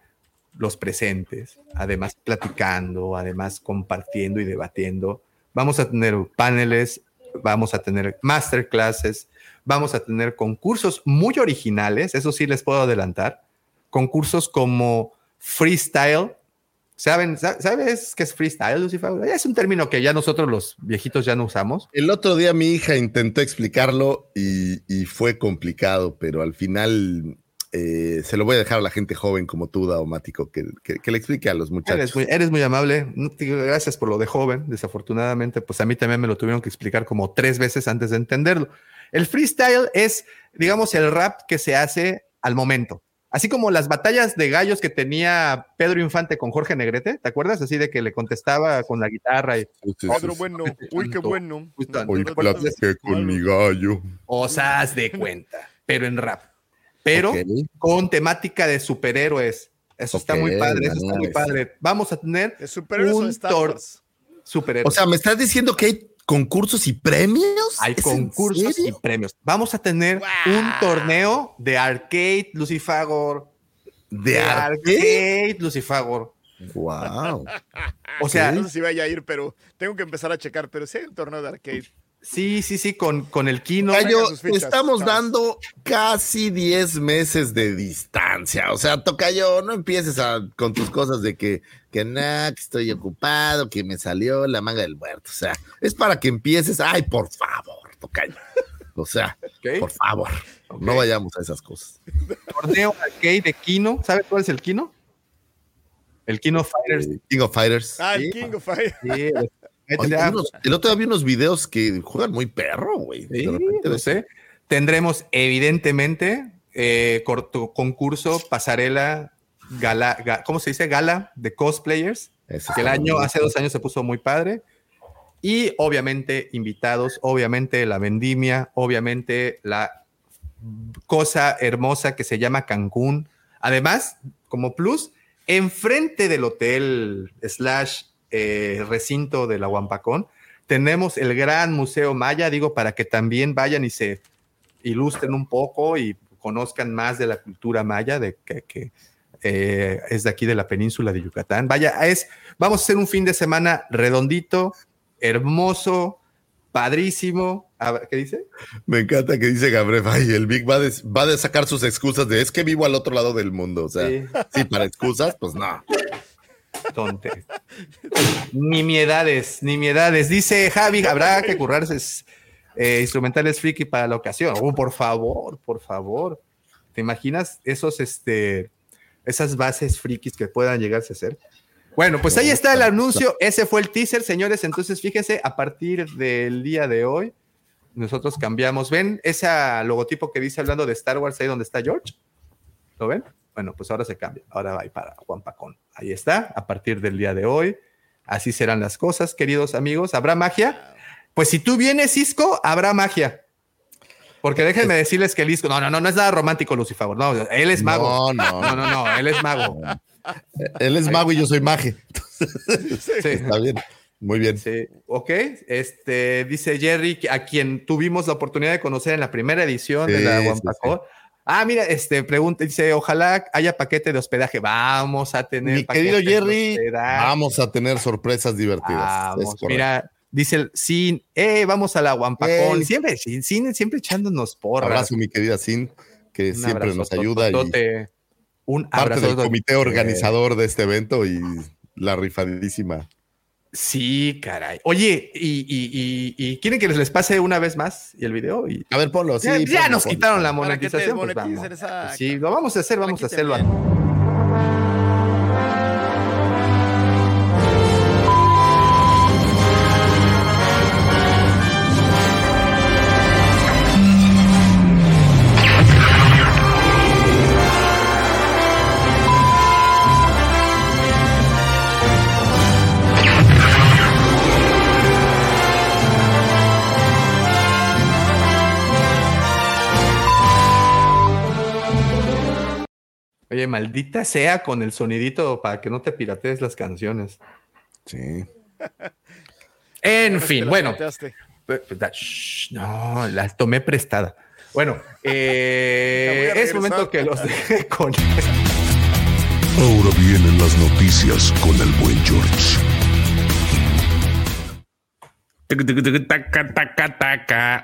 los presentes, además platicando, además compartiendo y debatiendo. Vamos a tener paneles, vamos a tener masterclasses, vamos a tener concursos muy originales, eso sí les puedo adelantar, concursos como freestyle. ¿Saben, sa- ¿Sabes qué es freestyle, Lucifer? Es un término que ya nosotros los viejitos ya no usamos.
El otro día mi hija intentó explicarlo y fue complicado, pero al final eh, se lo voy a dejar a la gente joven como tú, Daumático, que, que, que le explique a los muchachos.
Eres muy, eres muy amable. Gracias por lo de joven. Desafortunadamente, pues a mí también me lo tuvieron que explicar como tres veces antes de entenderlo. El freestyle es, digamos, el rap que se hace al momento. Así como las batallas de gallos que tenía Pedro Infante con Jorge Negrete, ¿te acuerdas? Así de que le contestaba con la guitarra y
Pedro bueno, uy, qué bueno.
Hoy con mi gallo.
osas de cuenta, pero en rap. Pero con temática de superhéroes. Eso está muy padre, eso está muy padre. Vamos a tener
¿De superhéroes
un
de
tor- superhéroes.
O sea, ¿me estás diciendo que hay concursos y premios?
Hay
¿Es en
concursos y premios. Vamos a tener un torneo de arcade, Lucifagor.
¿De arcade?
arcade, Lucifagor.
Wow.
O sea,
No sé si vaya a ir, pero tengo que empezar a checar. Pero sí hay un torneo de arcade.
Sí, sí, sí, con, con el Kino.
Fichas,
estamos dando casi 10 meses de distancia. O sea, Tocayo, no empieces a- con tus cosas de que, que nah, que estoy ocupado, que me salió la manga del muerto. O sea, es para que empieces. Ay, por favor, Tocayo. O sea, por favor, no vayamos a esas cosas.
Torneo arcade de Kino. ¿Sabes cuál es el Kino? El Kino Fighters.
Eh, King of Fighters.
Ah, el
Sí.
King of Fire.
Sí,
Oye,
ya,
unos- el otro día vi unos videos que juegan muy perro, güey.
Sí,
ves-
sé. Tendremos, evidentemente, eh, corto concurso, pasarela, gala, ga- ¿cómo se dice? Gala de cosplayers. Que el año, hace dos años se puso muy padre. Y obviamente invitados, obviamente la vendimia, obviamente la cosa hermosa que se llama Cancún. Además, como plus, enfrente del hotel slash eh, recinto de la Huampacón, tenemos el gran Museo Maya, digo, para que también vayan y se ilustren un poco y conozcan más de la cultura maya, de que, que, eh, es de aquí de la península de Yucatán. Vaya, es, vamos a hacer un fin de semana redondito, hermoso, padrísimo. A ver, ¿Qué dice?
Me encanta que dice Gabriel, ay, el Big va de, va de sacar sus excusas de es que vivo al otro lado del mundo. O sea,
Sí.
sí, para excusas, pues no.
Tonte. Nimiedades, nimiedades. Dice Javi, habrá que currarse eh, instrumentales friki para la ocasión. Oh, por favor, por favor. ¿Te imaginas esos, este, esas bases frikis que puedan llegarse a ser? Bueno, pues ahí está el anuncio. Ese fue el teaser, señores. Entonces, fíjense, a partir del día de hoy, nosotros cambiamos. ¿Ven ese logotipo que dice hablando de Star Wars ahí donde está George? ¿Lo ven? Bueno, pues ahora se cambia. Ahora va para Juan Pacón. Ahí está, a partir del día de hoy. Así serán las cosas, queridos amigos. ¿Habrá magia? Pues si tú vienes, Cisco, habrá magia. Porque déjenme decirles que el disco, no, no, no, no es nada romántico, Lucifer. No, él es mago.
No, no,
No, no, no, él es mago.
Él es mago y yo soy maje.
Sí.
Está bien. Muy bien.
Sí, ok. Este, dice Jerry, a quien tuvimos la oportunidad de conocer en la primera edición de la Guampacó. Ah, mira, este, pregunta, dice, ojalá haya paquete de hospedaje. Vamos a tener
Mi
paquete
querido Jerry, vamos a tener sorpresas divertidas.
Vamos, mira, dice el Sin, eh, vamos a la Guampacón. Siempre, Sin, Sin, siempre echándonos porras.
abrazo, mi querida Sin, que
Un
siempre nos ayuda y.
Un
parte
abrazo.
del comité organizador de este evento y la rifadísima.
Sí, caray. Oye, ¿y, y, y, y quieren que les, les pase una vez más y el video? Y,
A ver, ponlo. Sí,
ya nos
ponlo.
quitaron la monetización. Pues. Sí, lo vamos a hacer, vamos a hacerlo. Oye, maldita sea con el sonidito para que no te piratees las canciones.
Sí.
En fin, bueno. no, las tomé prestada. Bueno, eh, es momento que los deje con.
Ahora vienen las noticias con el buen George.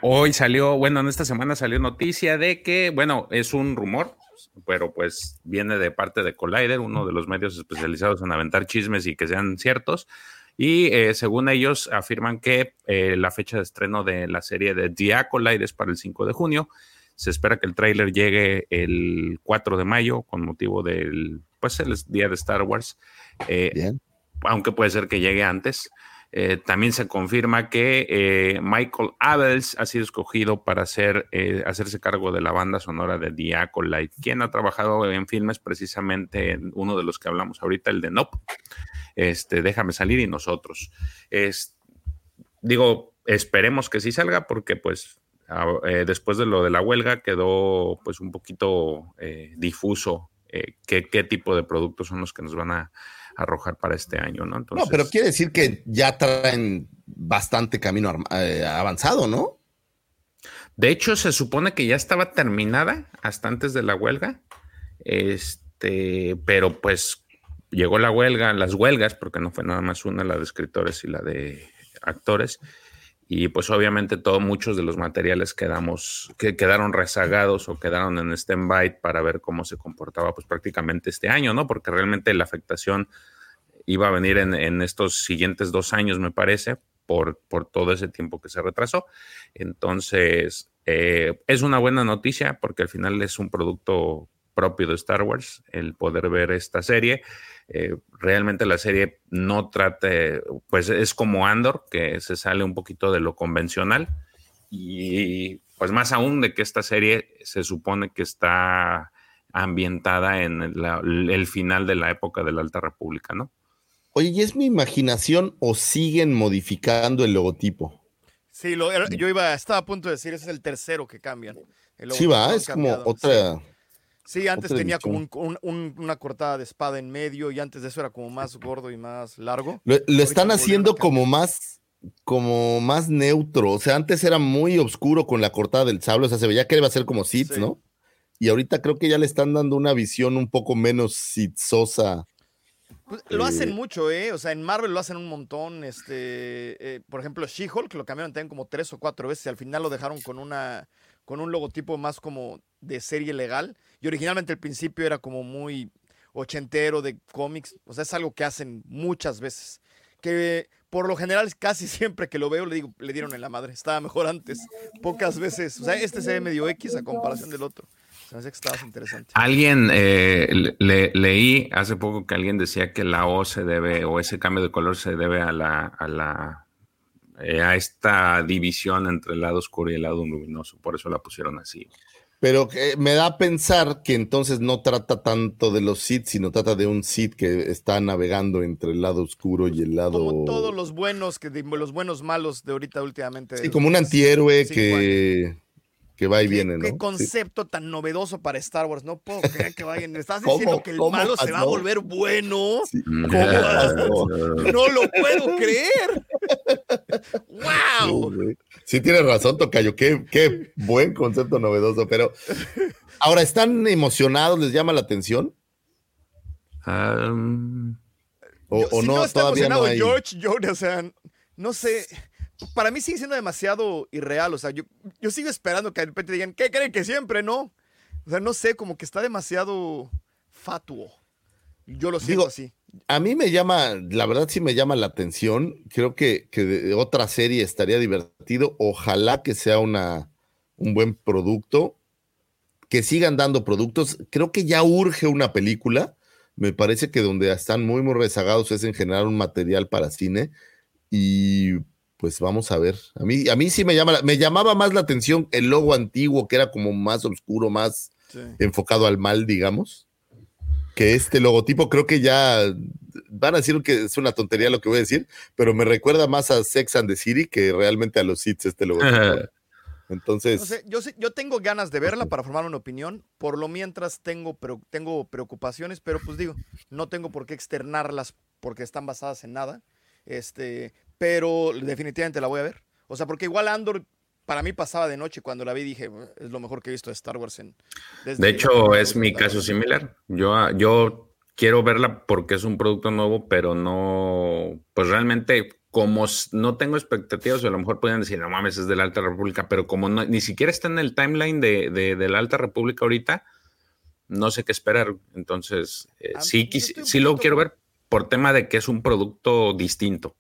Hoy salió, bueno, en esta semana salió noticia de que, bueno, es un rumor, pero pues viene de parte de Collider, uno de los medios especializados en aventar chismes y que sean ciertos. Y eh, según ellos afirman que eh, la fecha de estreno de la serie de The Acolyte es para el 5 de junio. Se espera que el tráiler llegue el 4 de mayo con motivo del, pues, el día de Star Wars. Eh,
Bien.
aunque puede ser que llegue antes. Eh, también se confirma que eh, Michael Abels ha sido escogido para hacer, eh, hacerse cargo de la banda sonora de The quien ha trabajado en filmes precisamente en uno de los que hablamos ahorita, el de Nope. Este, Déjame salir y nosotros. Es, digo, esperemos que sí salga porque pues a- eh, después de lo de la huelga quedó pues un poquito difuso qué, qué tipo de productos son los que nos van a arrojar para este año, ¿no? Entonces,
no, pero quiere decir que ya traen bastante camino eh, avanzado, ¿no?
De hecho, se supone que ya estaba terminada hasta antes de la huelga. Este, pero pues llegó la huelga, las huelgas, porque no fue nada más una, la de escritores y la de actores. Y pues obviamente todos muchos de los materiales quedamos, que quedaron rezagados o quedaron en stand-by para ver cómo se comportaba pues prácticamente este año, ¿no? Porque realmente la afectación iba a venir en, en estos siguientes dos años, me parece, por, por todo ese tiempo que se retrasó. Entonces, eh, es una buena noticia porque al final es un producto propio de Star Wars el poder ver esta serie. Eh, realmente la serie no trate, pues es como Andor, que se sale un poquito de lo convencional y pues más aún de que esta serie se supone que está ambientada en la- el final de la época de la Alta República, ¿no?
Oye, ¿y es mi imaginación o siguen modificando el logotipo?
Sí, lo, era- yo iba, estaba a punto de decir, ese es el tercero que cambian. El
Sí, va, es como otra.
Sí, Sí, antes
otra
tenía como un- un- una cortada de espada en medio y antes de eso era como más gordo y más largo.
Lo, están haciendo como más, como más neutro. O sea, antes era muy oscuro con la cortada del sable. O sea, se veía que iba a ser como Sith,
Sí.
¿no? Y ahorita creo que ya le están dando una visión un poco menos Sitzosa.
Pues, lo hacen
Eh,
mucho, ¿eh? O sea, en Marvel lo hacen un montón. Este, eh, por ejemplo, She-Hulk lo cambiaron también como tres o cuatro veces y al final lo dejaron con una con un logotipo más como de serie legal. Y originalmente al principio era como muy ochentero de cómics. O sea, es algo que hacen muchas veces. Que por lo general casi siempre que lo veo le digo, le dieron en la madre. Estaba mejor antes. Pocas veces. O sea, este se ve medio X a comparación del otro. Me que interesante.
Alguien, eh, le- le- leí hace poco que alguien decía que la O se debe, o ese cambio de color se debe a la, a eh, a esta división entre el lado oscuro y el lado luminoso, por eso la pusieron así.
Pero que me da a pensar que entonces no trata tanto de los Sith, sino trata de un Sith que está navegando entre el lado oscuro y el lado.
Como todos los buenos, que los buenos malos de ahorita últimamente.
Sí, como un antihéroe
Sí,
que, que va y viene, ¿no?
qué
Sí.
concepto tan novedoso para Star Wars. No puedo creer que vayan. ¿Estás diciendo que el
¿Cómo
malo se va a volver bueno? No lo puedo creer. ¡Wow!
Sí, tienes razón, Tocayo. Qué, qué buen concepto novedoso. Pero ahora, ¿están emocionados? ¿Les llama la atención?
Mm,
¿O,
Yo-
o
si
no,
no está
todavía no
emocionado
hay?
George, George, o sea, no sé. Para mí sigue siendo demasiado irreal. O sea, yo, yo sigo esperando que de repente digan, ¿qué creen que siempre no? O sea, no sé, como que está demasiado fatuo. Yo lo siento
Digo,
así.
A mí me llama, la verdad sí me llama la atención. Creo que, que de otra serie estaría divertido. Ojalá que sea una, un buen producto. Que sigan dando productos. Creo que ya urge una película. Me parece que donde están muy, muy rezagados es en generar un material para cine. Y pues vamos a ver. A mí, a mí sí me llama, la- me llamaba más la atención el logo antiguo, que era como más oscuro, más
Sí.
enfocado al mal, digamos. Que este logotipo creo que ya van a decir que es una tontería lo que voy a decir, pero me recuerda más a Sex and the City que realmente a los Seeds este logotipo. Entonces,
No sé, yo, sí- yo tengo ganas de verla para formar una opinión. Por lo mientras tengo, pero, tengo preocupaciones, pero pues digo, no tengo por qué externarlas porque están basadas en nada. Este, pero definitivamente la voy a ver. O sea, porque igual Andor para mí pasaba de noche cuando la vi dije, es lo mejor que he visto de Star Wars en desde
De hecho, es mi caso similar. Yo, ah, yo quiero verla porque es un producto nuevo, pero no, pues realmente, como no tengo expectativas, a lo mejor podrían decir, no mames, es de la Alta República, pero como no- ni siquiera está en el timeline de, de- de la Alta República ahorita, no sé qué esperar. Entonces, eh, sí,
un
sí lo quiero ver por tema de que es un producto distinto.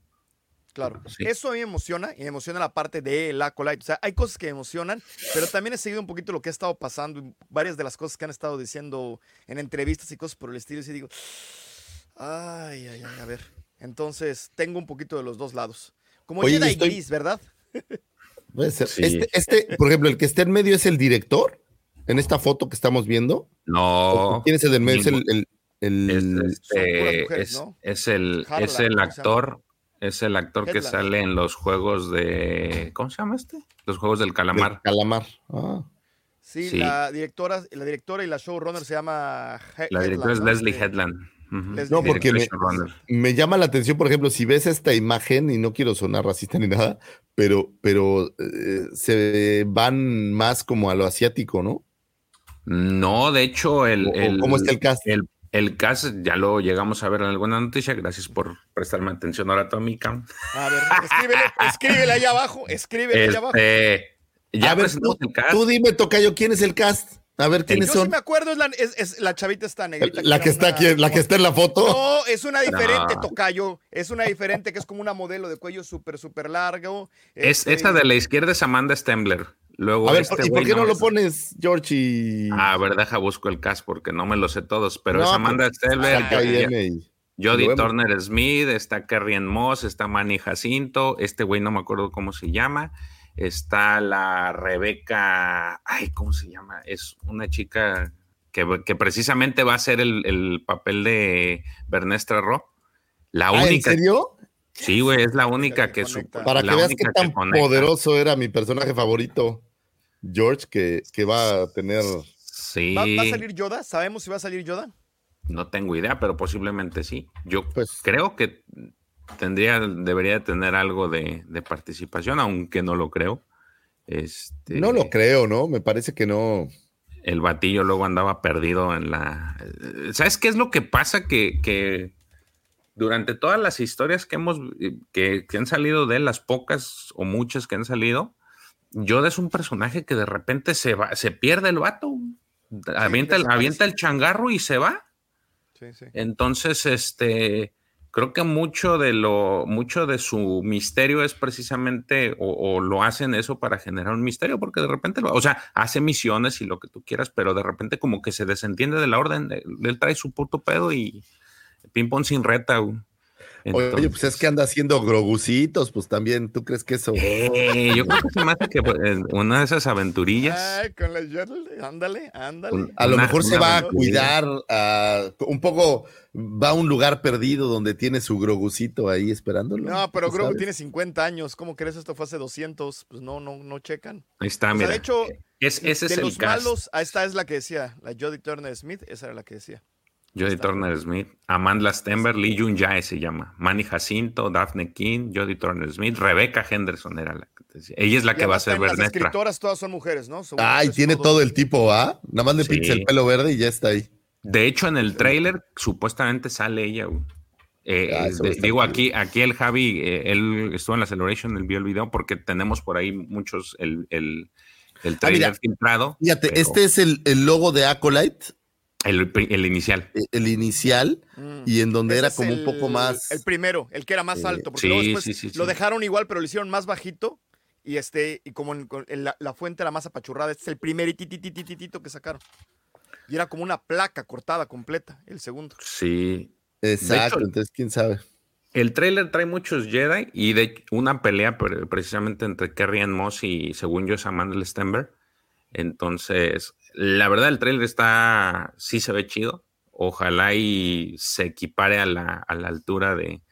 Claro,
Sí.
eso a mí me emociona y me emociona la parte de la Acolyte. O sea, hay cosas que me emocionan, pero también he seguido un poquito lo que ha estado pasando, y varias de las cosas que han estado diciendo en entrevistas y cosas por el estilo. Y sí digo, ay, ay, ay, a ver. Entonces, tengo un poquito de los dos lados. Como
Oye, y
Jedi
estoy-
Gris, ¿verdad?
puede ser.
Sí.
Este, este, por ejemplo, el que esté en medio es el director en esta foto que estamos viendo.
No.
¿Quién es el del medio? Es el, el- el-
Es, este,
mujeres,
es-
¿no?
es el,
Harlan,
es el actor, es el actor que sale en los juegos de, ¿cómo se llama este? Los juegos del
del
calamar.
calamar. Ah.
Sí,
Sí.
La, directora, la directora y la showrunner se llama He-
La directora es. Leslie Headland. Ujú.
Leslie
No, porque me,
showrunner.
me llama la atención, por ejemplo, si ves esta imagen, y no quiero sonar racista ni nada, pero, pero eh, se van más como a lo asiático, ¿no?
No, de hecho, el, el-
¿Cómo está el cast?
el, el cast ya lo llegamos a ver en alguna noticia. Gracias por prestarme atención ahora, Tomica.
A ver, escríbele, escríbele allá abajo, escríbele allá abajo.
Este, ya
a ver, tú,
el cast.
tú dime, Tocayo, ¿quién es el cast? A ver, ¿quiénes
Yo
son?
sí me acuerdo, es la, es- es la chavita esta negrita.
La que está
una-
aquí, la que está en la foto.
No, es una diferente,
No.
Tocayo. Es una diferente que es como una modelo de cuello súper, súper largo.
Es,
Este,
esa de la izquierda es Amanda Stembler. Luego
A ver,
este
¿y por qué no lo
es-
pones, George? Y...
A ver, deja busco el cast porque no me lo sé todos, pero
No,
es Amanda
pues, saca ahí,
Jodie-. Turner Smith, está Carrie Ann Moss, está Manny Jacinto, este güey no me acuerdo cómo se llama, Está la Rebeca, ay, ¿cómo se llama? Es una chica que, que precisamente va a ser el, el papel de Bernestra Ro. La
Ah,
única.
¿En serio?
Sí, güey, es la única que su-
conecta.
Para
la
que veas qué tan poderoso era mi personaje favorito, George, que, que va a tener.
Sí,
¿Va, va a salir Yoda? ¿Sabemos si va a salir Yoda?
no tengo idea, pero posiblemente sí. Yo
Pues-
creo que tendría, debería de tener algo de, de participación, aunque no lo creo. Este,
No lo creo, ¿no? Me parece que no.
el batillo luego andaba perdido en la... ¿Sabes qué es lo que pasa? Que, que durante todas las historias que hemos, que, que han salido de él, las pocas o muchas que han salido, Yoda es un personaje que de repente se va, se pierde el vato. Avienta, el,
desaparece.
avienta el changarro y se va.
Sí, sí.
Entonces, este, creo que mucho de lo, mucho de su misterio es precisamente, o, o lo hacen eso para generar un misterio, porque de repente, lo, o sea, hace misiones y lo que tú quieras, pero de repente como que se desentiende de la orden, él, él trae su puto pedo y ping pong sin reta. güey.
Oye, pues es que anda haciendo grogucitos, pues también, ¿tú crees que eso?
eh, yo creo que se me hace que pues, en una de esas aventurillas.
Ay, con la ándale, ándale.
Un-
A lo
una-
mejor se va a cuidar, a- un poco va a un lugar perdido donde tiene su grogucito ahí esperándolo.
No, pero
¿tú
Grogu
sabes?
tiene 50 años. ¿Cómo crees esto fue hace 200? Pues no, no, no checan.
Ahí está,
O sea,
mira.
de hecho,
es, ese
de
es el
los
cast.
malos, a esta es la que decía, la Jodie Turner Smith, esa era la que decía.
Jodie Turner Smith, Amanda Stenberg, Lee Jun Jae se llama, Manny Jacinto, Daphne King, Jodie Turner Smith, Rebecca Henderson era la que decía. Ella es la que va a ser
también Las
Bernestra.
escritoras todas son mujeres, ¿no? Según
Ay, tiene todo el tipo, ¿ah? Nada más le
Sí.
el pelo verde y ya está ahí.
De hecho, en el tráiler supuestamente sale ella. güey. Eh,
Ah,
eh, de- digo, aquí, aquí el Javi, eh, él estuvo en la Celebration, él vio el video porque tenemos por ahí muchos, el, el, el trailer
Ah, mira,
filtrado.
Fíjate,
pero
este es el, el logo de Acolyte,
el, el inicial.
eh, el inicial,
Mm.
y en donde
Ese
era como un poco más.
El primero, el que era más
Eh,
alto, porque
sí,
luego después
sí, sí,
lo dejaron igual, pero lo hicieron más bajito. Y este, y como en- la, la fuente era más apachurrada, este es el primer itititititito que sacaron. Y era como una placa cortada completa, el segundo.
Sí.
Exacto,
hecho-
entonces quién sabe.
El trailer trae muchos Jedi y de una pelea pre- precisamente entre Kerry Moss y según yo es Amanda Stenberg. Entonces, la verdad el trailer está, sí se ve chido. Ojalá y se equipare a la, a la altura de,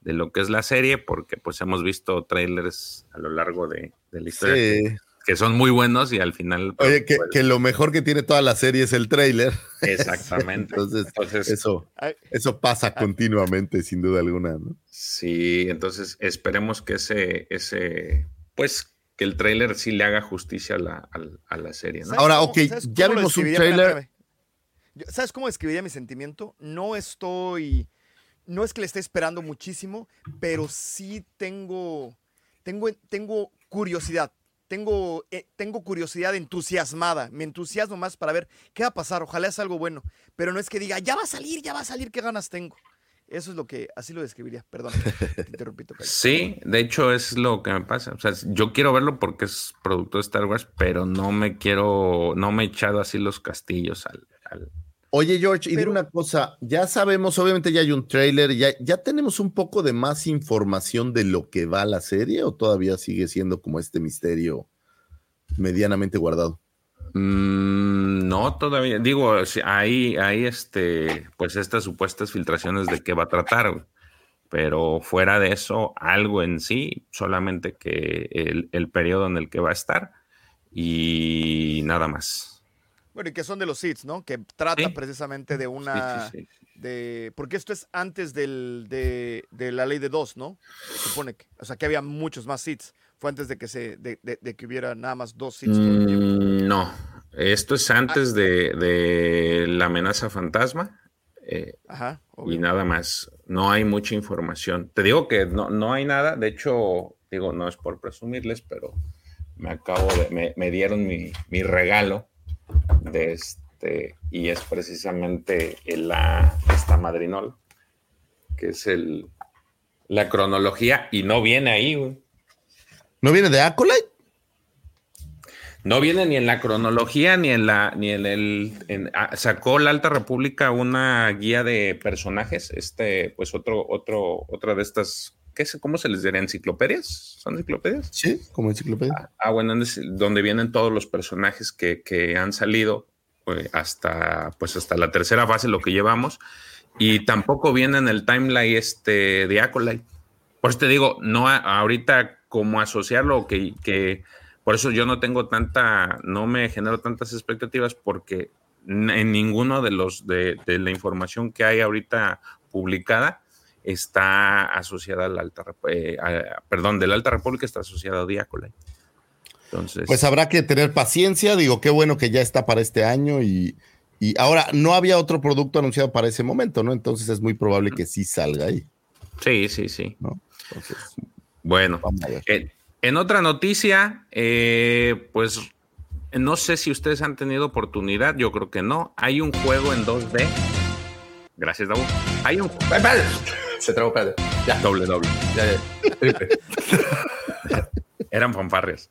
de lo que es la serie, porque pues hemos visto trailers a lo largo de, de la historia que,
Sí.
que son muy buenos y al final... pues,
Oye, que,
pues,
que lo mejor que tiene toda la serie es el trailer.
Exactamente.
Entonces,
Entonces,
eso, eso pasa continuamente, sin duda alguna, ¿no?
Sí, entonces esperemos que ese, ese, pues que el tráiler sí le haga justicia a la, al- a la serie, ¿no?
¿sabes
Ahora,
cómo-
ok, ya vimos un tráiler.
¿Sabes cómo describiría mi sentimiento? No estoy. No es que le esté esperando muchísimo, pero sí tengo. Tengo, tengo curiosidad. Tengo, eh, tengo curiosidad entusiasmada. Me entusiasmo más para ver qué va a pasar. Ojalá es algo bueno. Pero no es que diga, ya va a salir, ya va a salir, qué ganas tengo. Eso es lo que. Así lo describiría. Perdón. Te interrumpí, Tocayo.
Sí, de hecho es lo que me pasa. O sea, yo quiero verlo porque es producto de Star Wars, pero no me quiero, no me he echado así los castillos al... al-
Oye, George, y dime
Pero-
una cosa, ya sabemos, obviamente ya hay un tráiler, ya, ya tenemos un poco de más información de lo que va la serie o todavía sigue siendo como este misterio medianamente guardado.
Mm, no, todavía. Digo, hay, hay este, pues estas supuestas filtraciones de qué va a tratar, güey. pero fuera de eso, algo en sí, solamente que el, el periodo en el que va a estar y nada más.
Bueno, y que son de los seeds, ¿no? Que trata
Sí.
precisamente de una.
sí, sí.
de porque esto es antes del, de, de la ley de dos, ¿no? Se supone que, o sea, que había muchos más seats. Fue antes de que se de, de- de que hubiera nada más dos tiempo.
Mm, no, esto es antes de, de la amenaza fantasma. eh,
Ajá.
y nada más. No hay mucha información. Te digo que no, no hay nada. De hecho, digo, no es por presumirles, pero me acabo de, me, me dieron mi, mi regalo de este, y es precisamente la, esta madrinol, que es el, la cronología, y no viene ahí, güey.
¿No viene de Acolyte?
No viene ni en la cronología ni en la ni en el en- ah, sacó la Alta República una guía de personajes, este pues otro otro otra de estas ¿qué es, ¿cómo se les diría? ¿Enciclopedias? ¿Son enciclopedias?
Sí, como enciclopedia.
Ah, bueno, es donde vienen todos los personajes que, que han salido pues, hasta, pues hasta la tercera fase, lo que llevamos. Y tampoco viene en el timeline este de Acolyte. Por eso te digo, no ahorita como asociarlo, que, que por eso yo no tengo tanta, no me genero tantas expectativas, porque en ninguno de los de, de la información que hay ahorita publicada está asociada Alta, eh, a- perdón, de la Alta República está asociada a Diacolite. Entonces,
Pues habrá que tener paciencia. Digo, qué bueno que ya está para este año y, y ahora no había otro producto anunciado para ese momento, ¿no? Entonces es muy probable que sí salga ahí,
sí, sí, sí.
¿no? Entonces,
Bueno,
ver.
en, en otra noticia, eh, pues no sé si ustedes han tenido oportunidad, yo creo que no. Hay un juego en 2D. Gracias, Dabu. Hay un.
Se trabó, espérate. Ya,
doble, doble.
ya, ya. Triple.
Eran fanfarrias.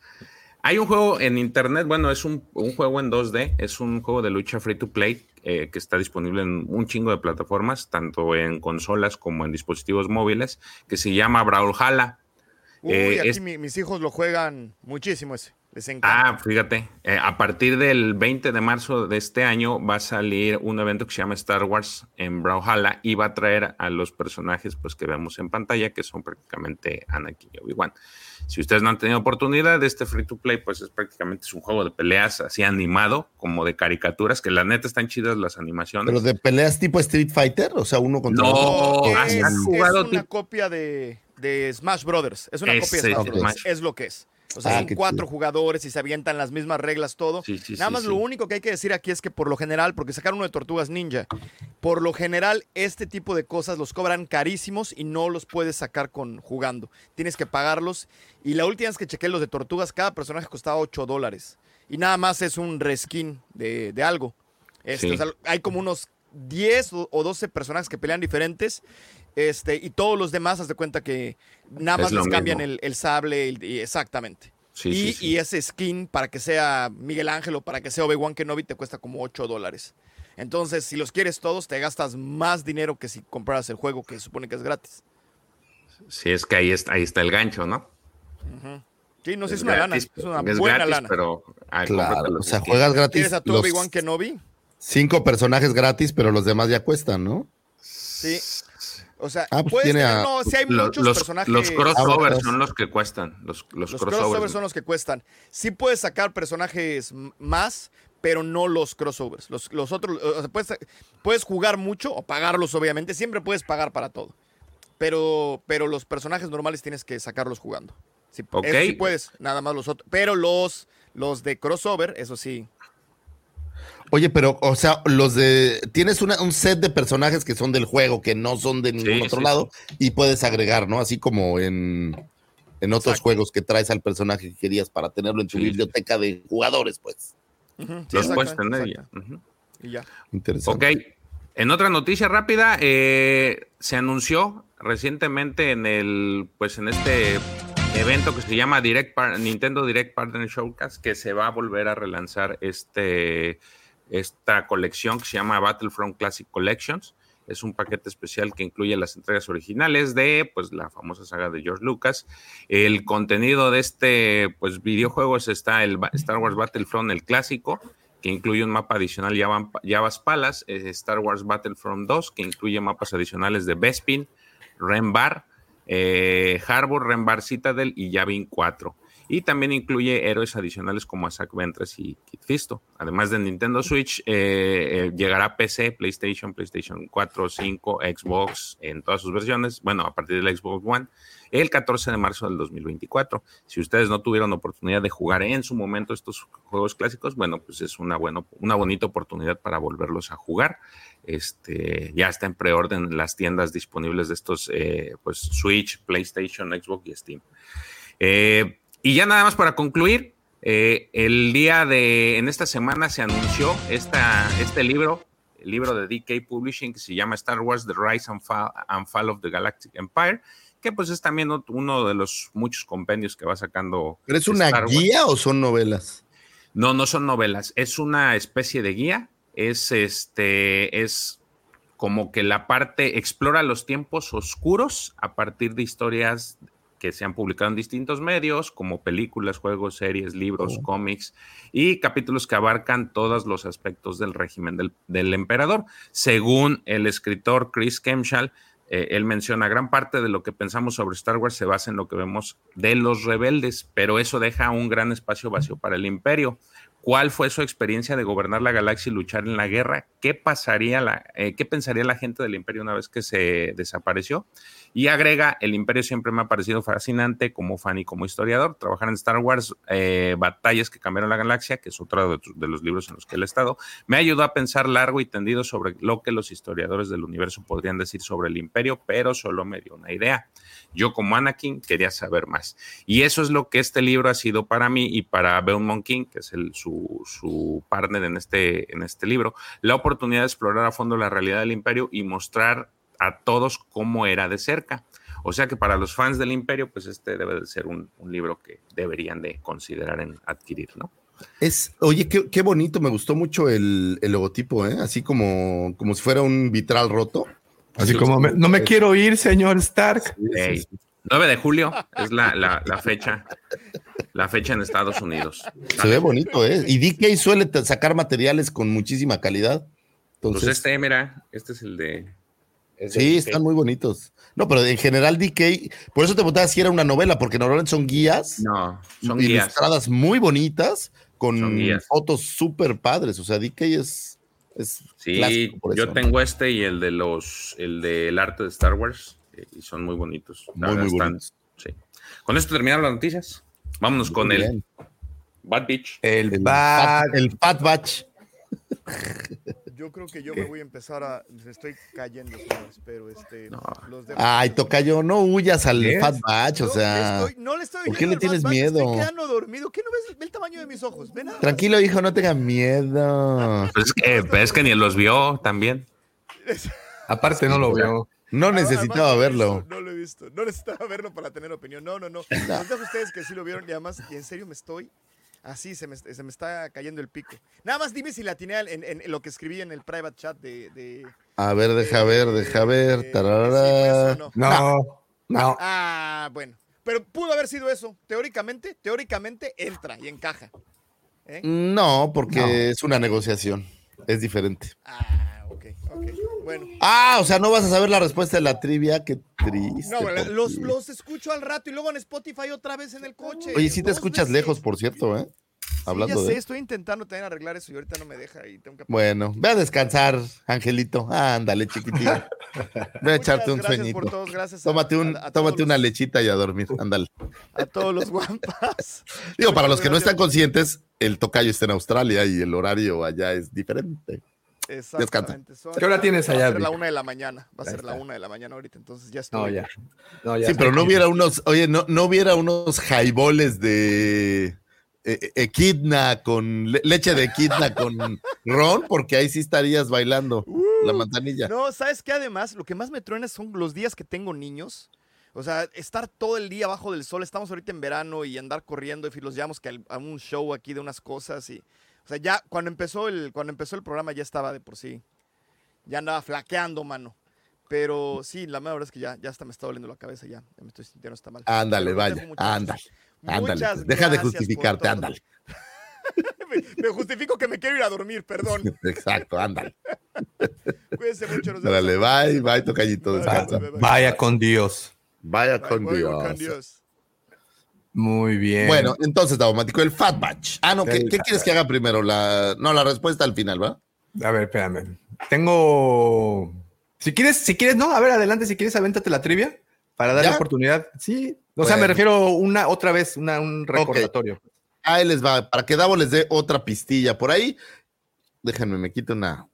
Hay un juego en internet, bueno, es un, un juego en 2D, es un juego de lucha free to play eh, que está disponible en un chingo de plataformas, tanto en consolas como en dispositivos móviles, que se llama Brawlhalla.
Uy,
Eh,
aquí
es-
mi- mis hijos lo juegan muchísimo ese. Les encanta.
Ah, fíjate, eh, a partir del 20 de marzo de este año va a salir un evento que se llama Star Wars en Brawlhalla y va a traer a los personajes pues, que vemos en pantalla, que son prácticamente Anakin y Obi-Wan. Si ustedes no han tenido oportunidad de este free to play, pues es prácticamente es un juego de peleas así animado, como de caricaturas, que la neta están chidas las animaciones.
Pero de peleas tipo Street Fighter, o sea, uno contra
No,
otro.
es,
¿has-
es
has jugado
una
tipo-
copia de, de Smash Brothers. Es una copia de Smash
es
Brothers.
Smash.
Es lo que es. O sea,
Ah,
son cuatro jugadores y se avientan las mismas reglas, todo.
Sí, sí,
Nada
sí,
más
sí.
lo único que hay que decir aquí es que por lo general, porque sacaron uno de Tortugas Ninja, por lo general este tipo de cosas los cobran carísimos y no los puedes sacar con jugando. Tienes que pagarlos. Y la última vez que chequé los de Tortugas, cada personaje costaba 8 dólares. Y nada más es un reskin de, de algo. Este,
Sí.
o sea, hay como unos 10 o o 12 personajes que pelean diferentes. Este, y todos los demás, haz de cuenta que nada
Es
más les cambian el, el sable, el- y exactamente.
Sí,
y,
sí, sí.
y ese skin para que sea Miguel Ángel o para que sea Obi-Wan Kenobi te cuesta como 8 dólares. Entonces, si los quieres todos, te gastas más dinero que si compraras el juego que se supone que es gratis.
Sí, es que ahí está, ahí está el gancho, ¿no?
Sí, no sé, es, una lana. Es una
es
buena
gratis,
lana.
pero ah,
Claro, o sea, juegas gratis
¿Quieres a tu
los
Obi-Wan Kenobi?
cinco personajes gratis, pero los demás ya cuestan, ¿no?
Sí. O sea,
Ah, pues
puedes
tiene
tener,
a-
no, sí hay
Lo-
muchos
los,
personajes.
los crossovers
Ah,
son los que cuestan. Los, los,
Los
crossovers.
crossovers son los que cuestan. Sí puedes sacar personajes más, pero no los crossovers. Los, los otros, o sea, puedes, puedes jugar mucho o pagarlos, obviamente. Siempre puedes pagar para todo. Pero, pero los personajes normales tienes que sacarlos jugando. Sí,
Ok.
eso sí puedes, nada más los otros. Pero los, los de crossover, eso sí.
Oye, pero, o sea, los de. Tienes una- un set de personajes que son del juego, que no son de ningún
Sí,
otro
sí,
lado, y puedes agregar, ¿no? Así como en, en otros
Exacto.
juegos que traes al personaje que querías para tenerlo en tu
Sí.
biblioteca de jugadores, pues.
Los puedes tener ya.
Y ya.
Interesante.
Ok. En otra noticia rápida, eh, se anunció recientemente en el, pues en este evento que se llama Direct Nintendo Direct Partner Showcase que se va a volver a relanzar este, esta colección que se llama Battlefront Classic Collections. Es un paquete especial que incluye las entregas originales de pues, la famosa saga de George Lucas. El contenido de este pues, videojuegos está el Star Wars Battlefront, el clásico, que incluye un mapa adicional Java- Javas Palace, eh, Star Wars Battlefront 2, que incluye mapas adicionales de Bespin, Renbar, eh, Harbor, Renbar Citadel y Yavin 4. Y también incluye héroes adicionales como Asak Ventress y Kit Fisto. Además de Nintendo Switch, eh, eh, llegará PC, PlayStation, PlayStation 4, 5, Xbox en todas sus versiones. Bueno, a partir del Xbox One, el 14 de marzo del 2024. Si ustedes no tuvieron oportunidad de jugar en su momento estos juegos clásicos, bueno, pues es una, bueno, una bonita oportunidad para volverlos a jugar. Este, ya está en preorden en las tiendas disponibles de estos, eh, pues Switch, PlayStation, Xbox y Steam. Eh, y ya nada más para concluir, eh, el día de, en esta semana se anunció esta, este libro, el libro de DK Publishing que se llama Star Wars, The Rise and Fall, and Fall of the Galactic Empire, que pues es también uno de los muchos compendios que va sacando.
¿Pero es una
Star Wars.
guía o son novelas?
No, no son novelas, es una especie de guía, es este, es como que la parte explora los tiempos oscuros a partir de historias que se han publicado en distintos medios, como películas, juegos, series, libros, cómics, y capítulos que abarcan todos los aspectos del régimen del, del emperador. Según el escritor Chris Kemshall, eh, él menciona, gran parte de lo que pensamos sobre Star Wars se basa en lo que vemos de los rebeldes, pero eso deja un gran espacio vacío para el imperio. ¿Cuál fue su experiencia de gobernar la galaxia y luchar en la guerra? ¿Qué pasaría, la, eh, qué pensaría la gente del imperio una vez que se desapareció? Y agrega, el imperio siempre me ha parecido fascinante como fan y como historiador. Trabajar en Star Wars, eh, batallas que cambiaron la galaxia, que es otro de, los libros en los que él ha estado, me ayudó a pensar largo y tendido sobre lo que los historiadores del universo podrían decir sobre el imperio, pero solo me dio una idea. Yo como Anakin quería saber más. Y eso es lo que este libro ha sido para mí y para Beaumont King, que es su, su partner en este, en este libro, la oportunidad de explorar a fondo la realidad del imperio y mostrar a todos cómo era de cerca. O sea que para los fans del imperio, pues este debe de ser un, un libro que deberían de considerar en adquirir, ¿no?
Es, oye, qué, qué bonito, me gustó mucho el, el, logotipo, ¿eh? Así como, como si fuera un vitral roto.
Así sí, como, me, no me quiero ir, señor Stark.
Sí, sí, 9 de julio es la, la, la, fecha, la fecha en Estados Unidos.
Se ve bonito, ¿eh? Y DK suele sacar materiales con muchísima calidad.
Entonces, pues este, mira, este es el de
Sí, están muy bonitos. No, pero en general DK, por eso te preguntaba si era una novela, porque normalmente son guías.
No, son
ilustradas
guías.
muy bonitas, con fotos súper padres. O sea, DK es. es
sí, yo eso, tengo ¿no? este y el de los, el del arte de Star Wars, eh, y son muy bonitos.
Muy, muy
están,
bonitos.
Sí. Con esto terminaron las noticias. Vámonos
muy
con
bien.
el Bad Beach.
El, el Bad, el Bad Batch.
Yo creo que yo ¿Qué? me voy a empezar a. Estoy cayendo, señores, pero este.
No. Los demás... Ay, Tocayo, no huyas al ¿Qué? Fat Batch, o sea.
No, estoy, no le estoy
¿Por qué le tienes miedo?
Estoy quedando dormido. ¿Qué no ves? Ve el tamaño de mis ojos.
Tranquilo, hijo, no tengas miedo.
Pues es, que, es que ni los vio también.
Aparte, no lo vio.
No necesitaba verlo.
No lo he visto. No necesitaba verlo para tener opinión. No, no, no. Les dejo a ustedes que sí lo vieron y además, y en serio me estoy Así se me, se me, está cayendo el pico. Nada más dime si la atiné en, en, en, lo que escribí en el private chat de. de
a ver, deja de, ver, deja ver.
Sí,
no. no. no,
Ah, bueno. Pero pudo haber sido eso. Teóricamente, teóricamente entra y encaja.
¿Eh? No, porque no. es una negociación. Es diferente.
Ah, ok, ok. Bueno.
Ah, o sea, no vas a saber la respuesta de la trivia. Qué triste.
No, los, los, escucho al rato y luego en Spotify otra vez en el coche.
Oye, sí te escuchas veces. lejos, por cierto, ¿eh?
Hablando sí, ya sé, de... estoy intentando también arreglar eso y ahorita no me deja y tengo que...
Bueno, ve a descansar, Angelito. ándale, chiquitito. Ve a echarte un sueñito.
Por todos, gracias
tómate un, a, a tómate
los...
una lechita y a dormir, ándale.
A todos los guampas.
Digo, para los que no están conscientes, el tocayo está en Australia y el horario allá es diferente.
Exactamente.
Son, ¿Qué hora tienes allá?
Va a ser la una de la mañana. Va a ser la una de la mañana ahorita, entonces ya estoy.
No, ya. No, ya
sí, pero no hubiera unos, oye, no, no hubiera unos jaiboles de eh, equidna con le, leche de equidna con ron, porque ahí sí estarías bailando uh, la manzanilla.
No, ¿sabes qué? Además, lo que más me truena son los días que tengo niños. O sea, estar todo el día bajo del sol. Estamos ahorita en verano y andar corriendo y los llevamos que a un show aquí de unas cosas y o sea, ya cuando empezó el, cuando empezó el programa ya estaba de por sí. Ya andaba flaqueando, mano. Pero sí, la verdad es que ya, ya hasta me está doliendo la cabeza, ya, ya me estoy sintiendo está mal.
Ándale, vaya, ándale, ándale. Deja de justificarte, ándale.
me, justifico que me quiero ir a dormir, perdón.
Exacto, ándale.
Cuídense mucho. Nos
Dale, bye, bye, tocallito, descansa.
Vaya con Dios.
Vaya con Dios.
Con Dios.
Muy bien.
Bueno, entonces, Daumático, el Fat Batch. Ah, no, ¿qué, ¿qué quieres que haga primero? La, no, la respuesta al final, ¿va?
A ver, espérame. Tengo. Si quieres, si quieres, no, a ver, adelante, si quieres, avéntate la trivia para darle ¿Ya? oportunidad. Sí. O bueno. sea, me refiero una otra vez, una, un recordatorio.
Okay. Ahí les va, para que Davo les dé otra pistilla por ahí. Déjenme, me quito una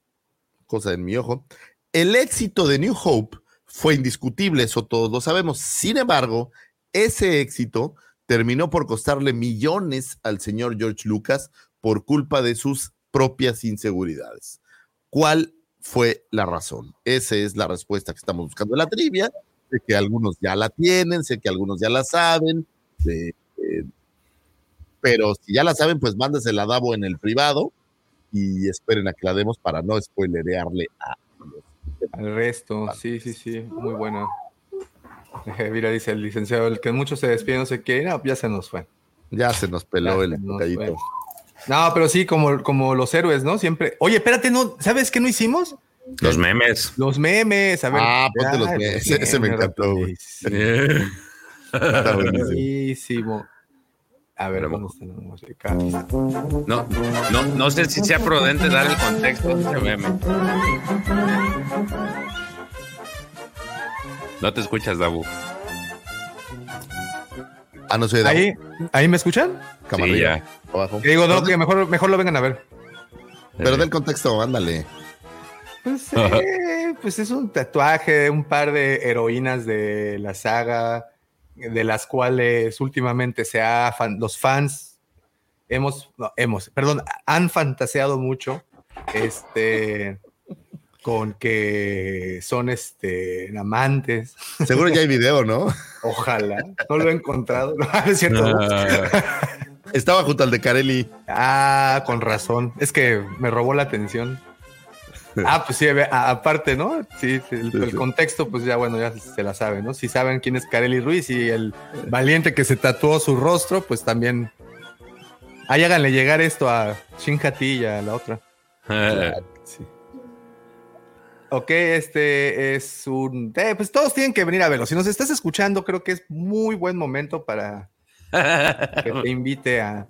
cosa en mi ojo. El éxito de New Hope fue indiscutible, eso todos lo sabemos. Sin embargo, ese éxito terminó por costarle millones al señor George Lucas por culpa de sus propias inseguridades. ¿Cuál fue la razón? Esa es la respuesta que estamos buscando en la trivia. Sé que algunos ya la tienen, sé que algunos ya la saben, eh, eh, pero si ya la saben, pues mándasela a Davo en el privado y esperen a que la demos para no spoilerearle a
Al resto, sí, sí, sí, muy bueno. Mira, dice el licenciado, el que muchos se despide, no sé qué, no, ya se nos fue.
Ya se nos peló
Ya
el
fue. No, pero sí, como, como los héroes, ¿no? Siempre. Oye, espérate, ¿no? ¿Sabes qué no hicimos?
Los memes.
Los memes, a ver.
Ah, ponte los memes. Ese- ese me encantó, güey.
rapidísimo.
Está buenísimo.
A ver,
Pero-
¿dónde está la música?
No, no, no sé si sea prudente dar el contexto de ese meme. No te escuchas, Dabu.
Ah, no soy de
¿Ahí, ¿Ahí me escuchan?
Camarilla.
Sí, ya.
abajo.
Que digo, no, que mejor, mejor lo vengan a ver.
Pero del contexto, ándale.
Pues, eh, pues es un tatuaje de un par de heroínas de la saga, de las cuales últimamente se ha fan- los fans hemos, no, hemos, perdón, han fantaseado mucho, este, con que son este amantes.
Seguro ya hay video, ¿no?
Ojalá, no lo he encontrado, no, es cierto.
Ah,
Estaba junto al de Carelli.
Ah, con razón. Es que me robó la atención. Ah, pues sí, aparte, ¿no? Sí, el, contexto, pues ya, bueno, ya se la sabe, ¿no? Si saben quién es Kareli Ruiz y el valiente que se tatuó su rostro, pues también. Ahí háganle llegar esto a Shinjati y a la otra. Ok, este es un. eh, pues todos tienen que venir a verlo. Si nos estás escuchando, creo que es muy buen momento para que te invite a.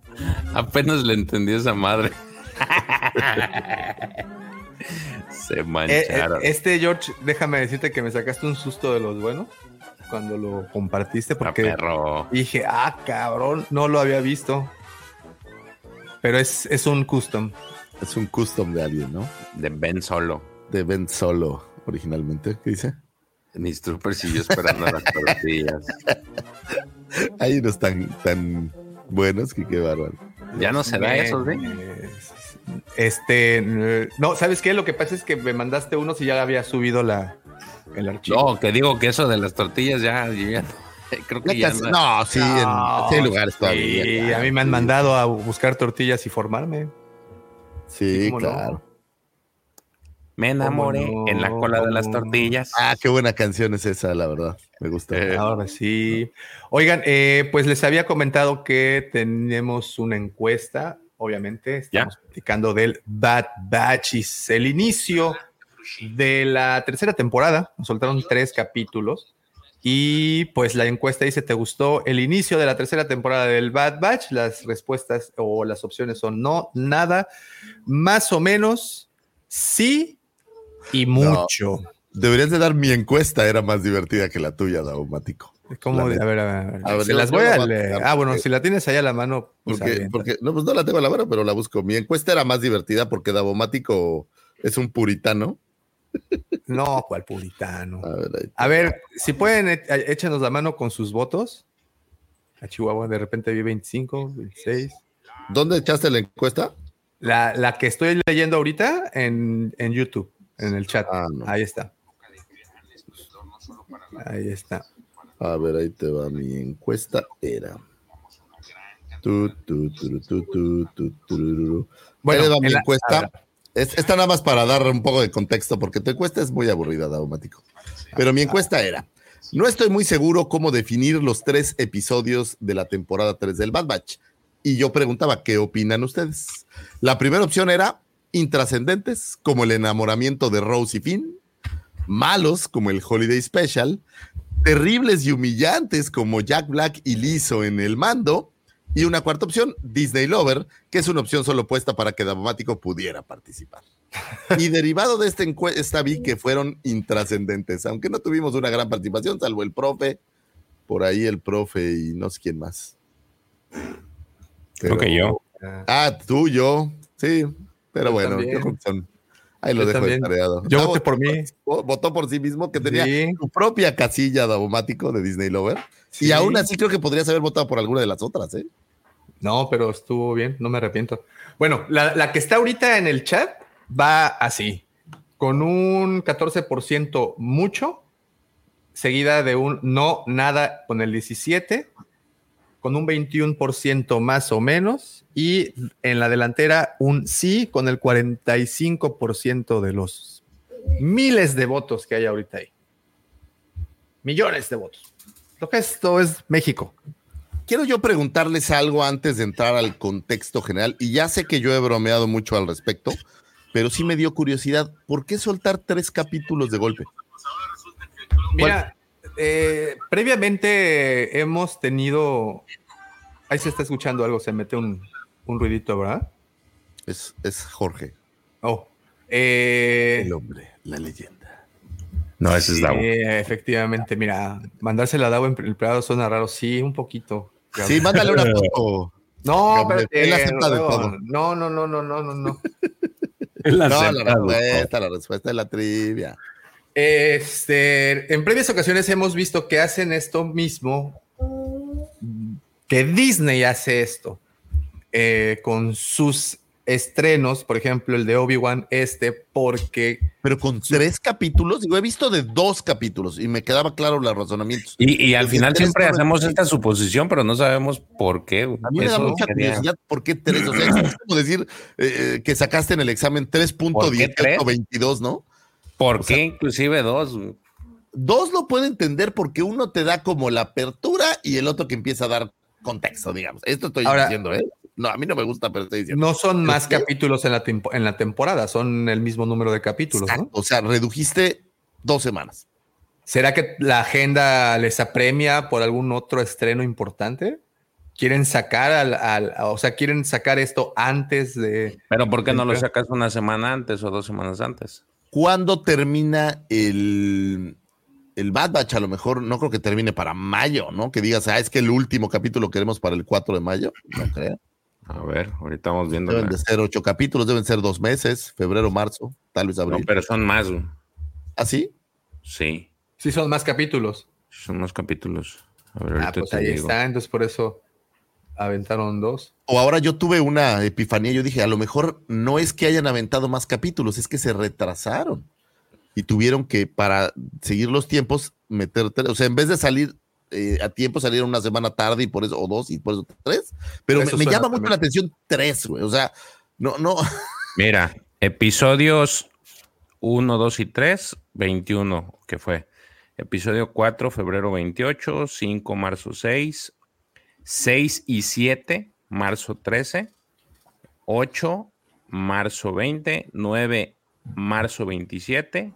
Apenas le entendí esa madre. Se
Eh, eh,
mancharon.
este George, déjame decirte que me sacaste un susto de los buenos cuando lo compartiste porque
perro.
dije, ah, cabrón, no lo había visto. Pero es, es un custom.
Es un custom de alguien, ¿no?
De Ben Solo.
De Ben Solo, originalmente. ¿Qué dice?
Mis troopers y yo esperando las tortillas.
Hay unos tan, tan buenos que qué bárbaro.
Ya no se da eso, ¿sí?
Este, no, ¿sabes qué? Lo que pasa es que me mandaste unos y ya había subido la, el archivo.
No, que digo que eso de las tortillas ya, creo que
Ya
no.
no, sí, en, sí lugares todavía.
Y
claro.
a mí me han mandado a buscar tortillas y formarme.
Sí,
¿cómo no?
Me enamoré en la cola de las tortillas.
Ah, qué buena canción es esa, la verdad. Me gusta.
Eh,
Ahora sí. Oigan, eh, pues les había comentado que tenemos una encuesta, obviamente. Estamos platicando del Bad Batch. y es el inicio de la tercera temporada. Nos soltaron tres capítulos. Y pues la encuesta dice: ¿Te gustó el inicio de la tercera temporada del Bad Batch? Las respuestas o las opciones son no, nada, más o menos, sí y mucho.
Deberías de dar mi encuesta, era más divertida que la tuya, Daumático.
¿Cómo?
La
A ver, a ver.
A ver,
se las voy a leer. Ah, bueno,
porque-
si la tienes ahí a la mano, pues
Porque, no, pues no la tengo a la mano, pero la busco. Mi encuesta era más divertida porque Davomático es un puritano.
No, cuál puritano.
A ver, ahí.
A ver, si pueden, e- échenos la mano con sus votos. A Chihuahua de repente vi 25, 26.
¿Dónde echaste la encuesta?
La, la que estoy leyendo ahorita en, en YouTube, en el chat.
Ah, no.
Ahí está. Ahí está.
A ver, ahí te va. Mi encuesta era. Tu, tu, tu, tu, tu, tu, turururu.
Bueno,
Ahí va mi
la-
encuesta. Es, esta nada más para dar un poco de contexto, porque tu encuesta es muy aburrida, Daumático. Pero mi encuesta era: No estoy muy seguro cómo definir los tres episodios de la temporada 3 del Bad Batch. Y yo preguntaba: ¿qué opinan ustedes? La primera opción era intrascendentes, como el enamoramiento de Rose y Finn, malos, como el Holiday Special, terribles y humillantes, como Jack Black y Lizzo en el mando. Y una cuarta opción, Disney Lover, que es una opción solo puesta para que Davomático pudiera participar. Y derivado de esta encuesta vi que fueron intrascendentes, aunque no tuvimos una gran participación, salvo el profe, por ahí el profe y no sé quién más.
Creo que yo.
Ah, tú, yo, sí, pero bueno,
también.
yo creo que son. Ahí lo
Yo
dejo tareado.
Yo voté por mí.
Votó por sí mismo, que tenía
Sí.
su propia casilla Davomático de Disney Lover. Y aún así creo que podrías haber votado por alguna de las otras, ¿eh?
No, pero estuvo bien, no me arrepiento. Bueno, la, la que está ahorita en el chat va así, con un 14% mucho, seguida de un no, nada con el 17, con un 21% más o menos, y en la delantera un sí con el 45% de los miles de votos que hay ahorita ahí. Millones de votos. Lo que esto es México.
Quiero yo preguntarles algo antes de entrar al contexto general, y ya sé que yo he bromeado mucho al respecto, pero sí me dio curiosidad, ¿por qué soltar tres capítulos de golpe?
Mira, eh, previamente hemos tenido. Ahí se está escuchando algo, se mete un, un ruidito, ¿verdad?
Es, es Jorge,
Oh. eh,
el hombre, la leyenda.
No, ese es Davo.
efectivamente, mira, mandársela a Davo en el privado suena raro, sí, un poquito.
Sí, mándale una foto.
No,
él acepta de todo.
No, no, no, no, no, no, no.
No, la respuesta, la respuesta de la trivia.
Este, en previas ocasiones hemos visto que hacen esto mismo, que Disney hace esto eh, con sus estrenos, por ejemplo, el de Obi-Wan este, porque
Pero con tres capítulos, digo, he visto de dos capítulos y me quedaba claro los razonamientos.
Y, y al final siempre hacemos esta suposición, pero no sabemos por qué.
A mí me da mucha
sería-
curiosidad por qué tres. O sea, es como decir eh, que sacaste en el examen
¿Por qué
3.18
tres?
o 22, ¿no?
¿Por
O sea-
qué inclusive dos?
Dos lo puedo entender porque uno te da como la apertura y el otro que empieza a dar contexto, digamos. Esto estoy
Ahora-
diciendo, ¿eh? No, a mí no me gusta, pero estoy diciendo.
no son más
¿Qué?
capítulos en la, tempo- en la temporada, son el mismo número de capítulos,
O sea, redujiste dos semanas.
¿Será que la agenda les apremia por algún otro estreno importante? ¿Quieren sacar al, al- o sea, quieren sacar esto antes de
Pero ¿por qué no lo sacas una semana antes o dos semanas antes?
¿Cuándo termina el, el Bad Batch? A lo mejor no creo que termine para mayo, ¿no? Que digas, ah, es que el último capítulo queremos para el 4 de mayo. No creo.
A ver, ahorita vamos viendo.
Deben
la-
de ser ocho capítulos, deben ser dos meses, febrero, marzo, tal vez
No,
abril.
pero son más.
¿Ah, sí?
Sí,
Sí, son más capítulos.
son más capítulos. A ver,
Ah,
ahorita
pues
te
ahí
digo.
está, entonces por eso aventaron dos.
O ahora yo tuve una epifanía, yo dije, a lo mejor no es que hayan aventado más capítulos, es que se retrasaron y tuvieron que, para seguir los tiempos, meter tres, o sea, en vez de salir eh, a tiempo, salieron una semana tarde y por eso, o dos y por eso tres, pero
Eso
me, me llama mucho
también.
la atención tres, güey, o sea, no, no,
Mira, episodios 1, 2 y 3, 21, que fue. Episodio 4, febrero 28, 5, marzo 6, 6 y 7, marzo 13, 8, marzo 20, 9, marzo 27,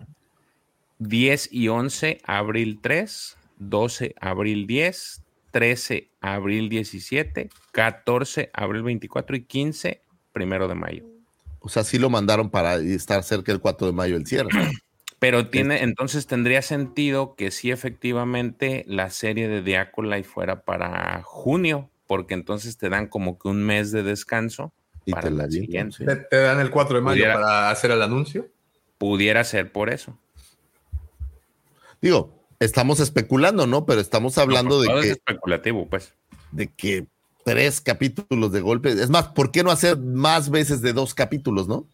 10 y 11, abril 3, 12, abril 10, 13, abril 17, 14, abril 24 y 15, primero de mayo.
o sea, sí lo mandaron para estar cerca del 4 de mayo el cierre.
Pero tiene, entonces tendría sentido que sí, efectivamente, la serie de Acolyte fuera para junio, porque entonces te dan como que un mes de descanso
Y
para
te la sí.
¿Te, te dan el 4 de mayo
Pudiera.
para hacer el anuncio?
Pudiera ser por eso.
Digo, estamos especulando, ¿no? Pero estamos hablando
No,
de que
es especulativo, pues.
de que tres capítulos de golpe. Es más, ¿por qué no hacer más veces de dos capítulos, no?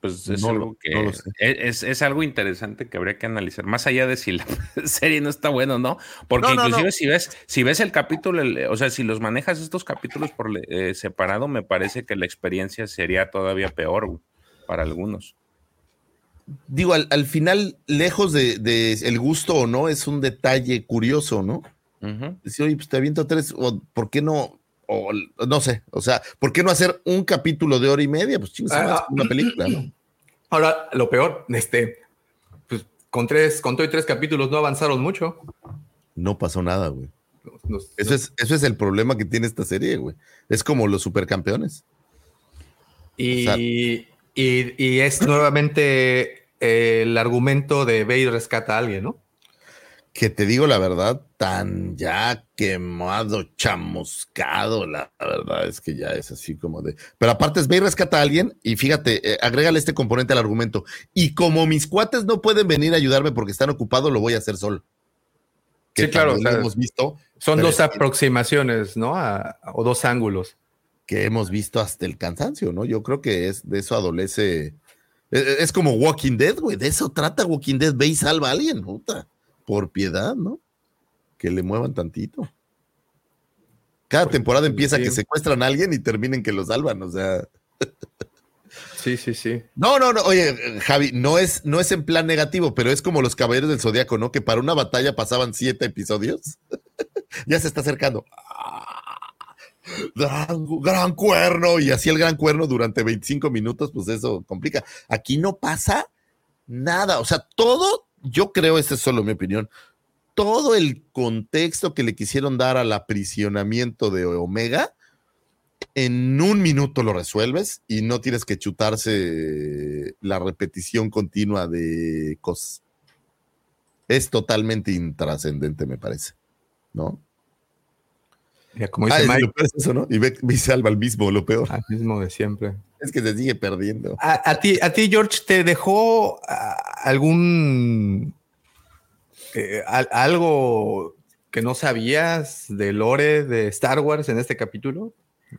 Pues es,
No
algo que
no sé.
es, es algo interesante que habría que analizar, más allá de si la serie no está buena o no, porque
No,
inclusive si ves, si ves el capítulo, el- o sea, si los manejas estos capítulos por eh, separado, me parece que la experiencia sería todavía peor güey, para algunos.
Digo, al, al final, lejos de, de el gusto o no, es un detalle curioso, ¿no?
Ujú.
Decir, oye, pues te aviento tres, o ¿por qué no? O no sé, o sea, ¿por qué no hacer un capítulo de hora y media? Pues chingas,
Ah,
una película, ¿no?
Ahora, lo peor, este, pues con tres, con todo y tres capítulos no avanzaron mucho.
No pasó nada, güey. Eso es, eso es el problema que tiene esta serie, güey. Es como los supercampeones.
Y,
O sea-
y, y es nuevamente el argumento de ve y rescata a alguien, ¿no?
que te digo la verdad, tan ya quemado, chamuscado, la verdad es que ya es así como de... Pero aparte es ve y rescata a alguien y fíjate, eh, agrégale este componente al argumento. Y como mis cuates no pueden venir a ayudarme porque están ocupados, lo voy a hacer solo. Que
Sí, claro, o sea,
hemos visto,
Son dos aproximaciones, ¿no? A- o dos ángulos.
que hemos visto hasta el cansancio, ¿no? Yo creo que es de eso adolece... Es, es como Walking Dead, güey, de eso trata Walking Dead, ve y salva a alguien, puta, por piedad, ¿no? Que le muevan tantito. Cada
Pues,
temporada empieza
sí.
que secuestran a alguien y terminen que lo salvan, o sea,
Sí, sí, sí.
No, no, no, oye, Javi, no es, no es en plan negativo, pero es como los caballeros del zodiaco, ¿no? Que para una batalla pasaban siete episodios. ya se está acercando. Gran, cuerno, y así el gran cuerno durante 25 minutos, pues eso complica. Aquí no pasa nada, o sea, todo, yo creo, esta es solo mi opinión, todo el contexto que le quisieron dar al aprisionamiento de Omega, en un minuto lo resuelves y no tienes que chutarse la repetición continua de cosas. Es totalmente intrascendente, me parece, ¿no?
Ya, como dice
es
Mike,
lo peor es eso, ¿no? Y ve, ve y salva al mismo, lo peor.
al mismo de siempre.
Es que se sigue perdiendo.
A, a ti, a ti, George, ¿te dejó ah, algún eh, al- algo que no sabías de lore de Star Wars en este capítulo?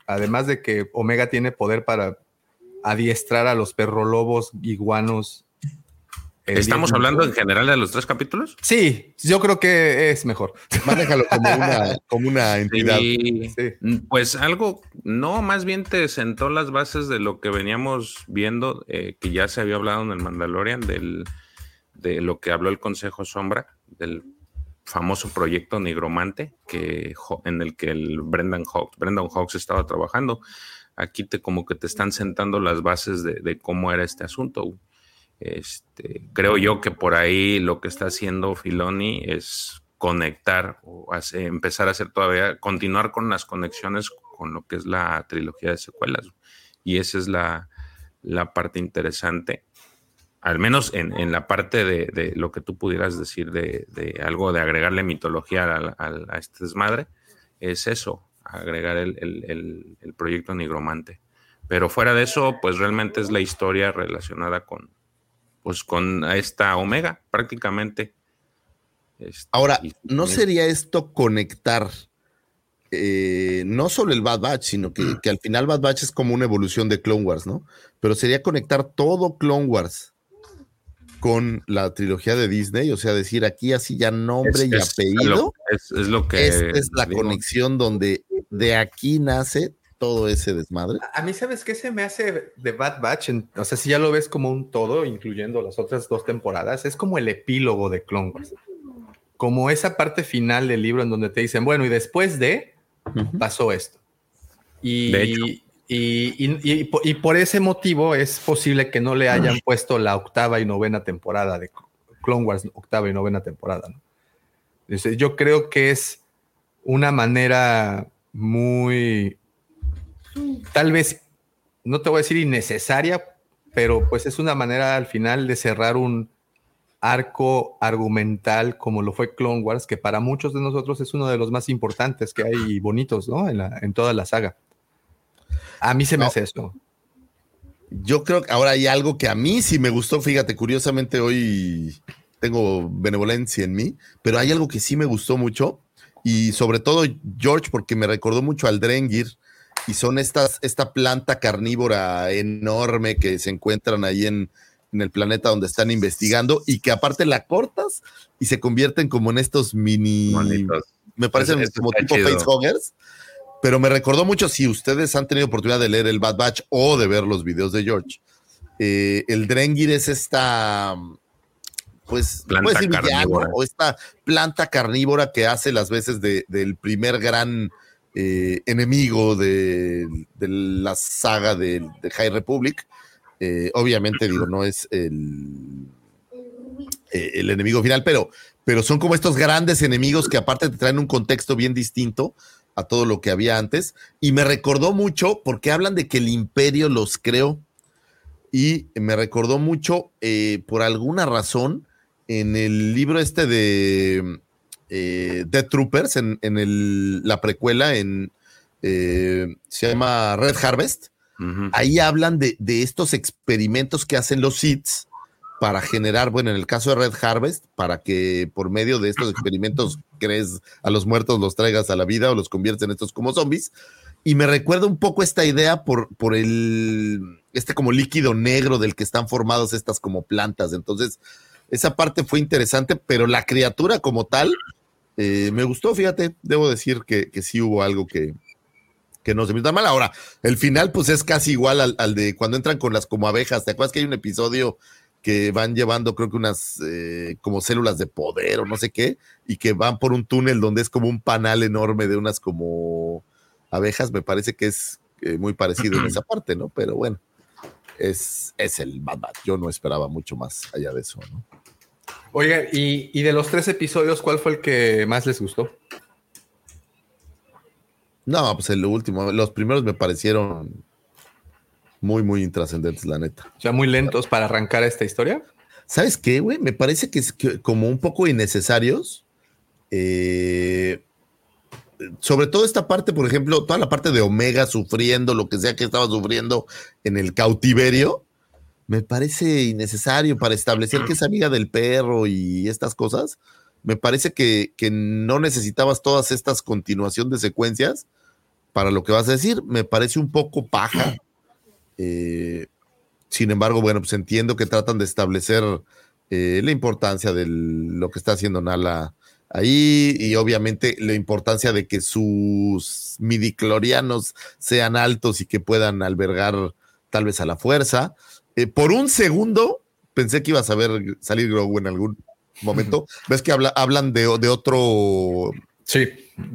Además de que Omega tiene poder para adiestrar a los perrolobos iguanos.
¿Estamos
día-
hablando en general de los tres capítulos?
Sí, yo creo que es mejor.
Manéjalo como una, como una entidad.
Sí.
Sí.
Mm, Pues algo, no, más bien te sentó las bases de lo que veníamos viendo, eh, que ya se había hablado en el Mandalorian, del, de lo que habló el Consejo Sombra, del famoso proyecto Nigromante, que, en el que el Brendan Hawks, Brendan Hawks estaba trabajando. Aquí te como que te están sentando las bases de, de cómo era este asunto. Este, creo yo que por ahí lo que está haciendo Filoni es conectar o empezar a hacer todavía, continuar con las conexiones con lo que es la trilogía de secuelas. Y esa es la, parte interesante, al menos en, la parte de, lo que tú pudieras decir de, algo de agregarle mitología al- al- a este desmadre, es eso, agregar el, el- el- el proyecto nigromante. Pero fuera de eso, pues realmente es la historia relacionada con, pues con esta Omega, prácticamente. Este,
Ahora, ¿no sería esto conectar eh, no solo el Bad Batch, sino que, que al final Bad Batch es como una evolución de Clone Wars, ¿no? Pero sería conectar todo Clone Wars con la trilogía de Disney, o sea, decir aquí así ya nombre y
es
apellido.
lo- es, es lo que.
Esta es la
digo.
conexión donde de aquí nace todo ese desmadre.
A mí, ¿sabes qué se me hace de Bad Batch? En- o sea, si ya lo ves como un todo, incluyendo las otras dos temporadas, es como el epílogo de Clone Wars. Como esa parte final del libro en donde te dicen, bueno, y después de, pasó esto. Y,
De hecho.
y, y- y po- y por ese motivo es posible que no le hayan puesto la octava y novena temporada de Clone Wars, octava y novena temporada. ¿no? Dice, yo creo que es una manera muy, tal vez, no te voy a decir innecesaria, pero pues es una manera al final de cerrar un arco argumental como lo fue Clone Wars, que para muchos de nosotros es uno de los más importantes que hay y bonitos, ¿no? En, la- en toda la saga. A mí se me
No.
hace eso.
Yo creo que ahora hay algo que a mí sí me gustó, fíjate, curiosamente hoy tengo benevolencia en mí, pero hay algo que sí me gustó mucho y sobre todo George porque me recordó mucho al Drengir y son estas, esta planta carnívora enorme que se encuentran ahí en, en el planeta donde están investigando y que aparte la cortas y se convierten como en estos mini,
Bonitos.
me parecen como tipo
chido.
facehuggers, pero me recordó mucho, si ustedes han tenido oportunidad de leer el Bad Batch o de ver los videos de George, eh, el Drengir es esta, pues,
Planta
decir villano,
carnívora.
o esta planta carnívora que hace las veces de- del primer gran eh, enemigo de, de la saga de, High Republic. Eh, obviamente, digo, no es el, eh, el enemigo final, pero, pero son como estos grandes enemigos que aparte te traen un contexto bien distinto a todo lo que había antes. Y me recordó mucho porque hablan de que el imperio los creó. Y me recordó mucho, por alguna razón, en el libro este de eh, Death Troopers, en, en el- la precuela, en, eh, se llama Red Harvest
Ujú.
ahí hablan de, de estos experimentos que hacen los SIDS para generar, bueno, en el caso de Red Harvest, para que por medio de estos experimentos crees a los muertos los traigas a la vida o los conviertes en estos como zombies. Y me recuerda un poco esta idea por, por el, este como líquido negro del que están formados estas como plantas. Entonces, esa parte fue interesante, pero la criatura como tal, eh, me gustó, fíjate, debo decir que, que sí hubo algo que, que no se me tan mal. Ahora, el final, pues es casi igual al, al de cuando entran con las como abejas. ¿Te acuerdas que hay un episodio que van llevando, creo que unas eh, como células de poder o no sé qué, y que van por un túnel donde es como un panal enorme de unas como abejas? Me parece que es eh, muy parecido en esa parte, ¿no? Pero bueno, es, es el Bad. Yo no esperaba mucho más allá de eso, ¿no?
Oigan, y, y de los tres episodios, ¿cuál fue el que más les gustó?
No, pues el último, los primeros me parecieron muy, muy intrascendentes, la neta.
O sea, muy lentos para arrancar esta historia.
¿Sabes qué, güey? Me parece que es que como un poco innecesarios. Eh, sobre todo esta parte, por ejemplo, toda la parte de Omega sufriendo lo que sea que estaba sufriendo en el cautiverio, me parece innecesario para establecer que es amiga del perro y estas cosas. Me parece que, que no necesitabas todas estas continuación de secuencias para lo que vas a decir. Me parece un poco paja. Eh, sin embargo, bueno, pues entiendo que tratan de establecer eh, la importancia de lo que está haciendo Nala ahí y obviamente la importancia de que sus midiclorianos sean altos y que puedan albergar tal vez a la fuerza. Eh, por un segundo pensé que ibas a ver salir Grogu en algún momento. ¿Ves que habla, hablan de, de otro
Sí.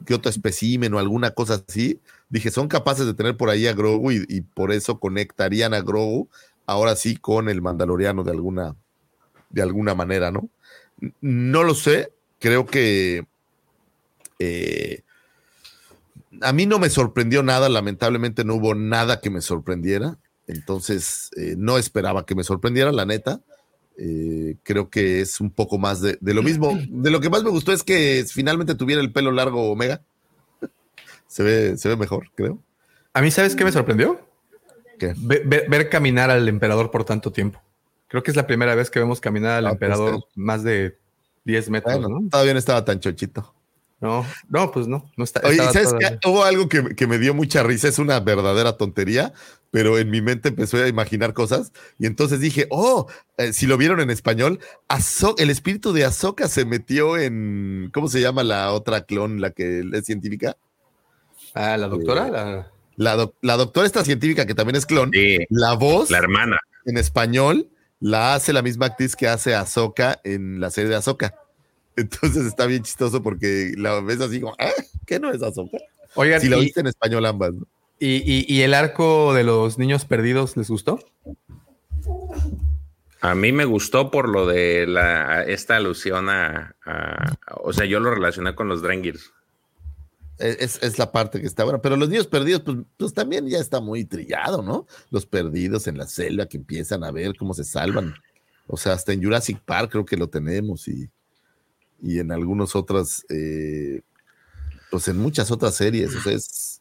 que otro especímen o alguna cosa así? Dije, son capaces de tener por ahí a Grogu y, y por eso conectarían a Grogu ahora sí con el Mandaloriano de alguna, de alguna manera, ¿no? No lo sé, creo que eh, a mí no me sorprendió nada, lamentablemente no hubo nada que me sorprendiera, entonces eh, no esperaba que me sorprendiera, la neta. Eh, creo que es un poco más de, de lo mismo. De lo que más me gustó es que finalmente tuviera el pelo largo Omega. Se ve, se ve mejor, creo.
A mí, ¿sabes qué me sorprendió? Ver, ver caminar al emperador por tanto tiempo. Creo que es la primera vez que vemos caminar al
Ah, pues,
emperador
sí.
más de 10 metros,
Bueno,
¿no?
todavía no estaba tan chochito.
No, no, pues no. no está,
Oye, ¿sabes
todavía-
qué? Hubo algo que, que me dio mucha risa, es una verdadera tontería, pero en mi mente empezó a imaginar cosas y entonces dije, oh, eh, si lo vieron en español, Azo- el espíritu de Ahsoka se metió en, ¿cómo se llama la otra clon, la que es científica?
Ah, la doctora. la-
La, doc- la doctora esta científica que también es clon,
Sí,
la voz
la hermana.
en español la hace la misma actriz que hace Ahsoka en la serie de Ahsoka. Entonces está bien chistoso porque la ves así como, ¿ah? ¿Qué no es Ahsoka?
Oigan,
Si lo
y,
viste en español ambas, ¿no?
Y- y- y el arco de los niños perdidos les gustó?
A mí me gustó por lo de la, esta alusión a, a- O sea, yo lo relacioné con los Drengirs.
Es, es la parte que está buena. Pero los niños perdidos, pues, pues también ya está muy trillado, ¿no? Los perdidos en la selva que empiezan a ver cómo se salvan. O sea, hasta en Jurassic Park creo que lo tenemos y, y en algunas otras, eh, pues en muchas otras series. O sea, es,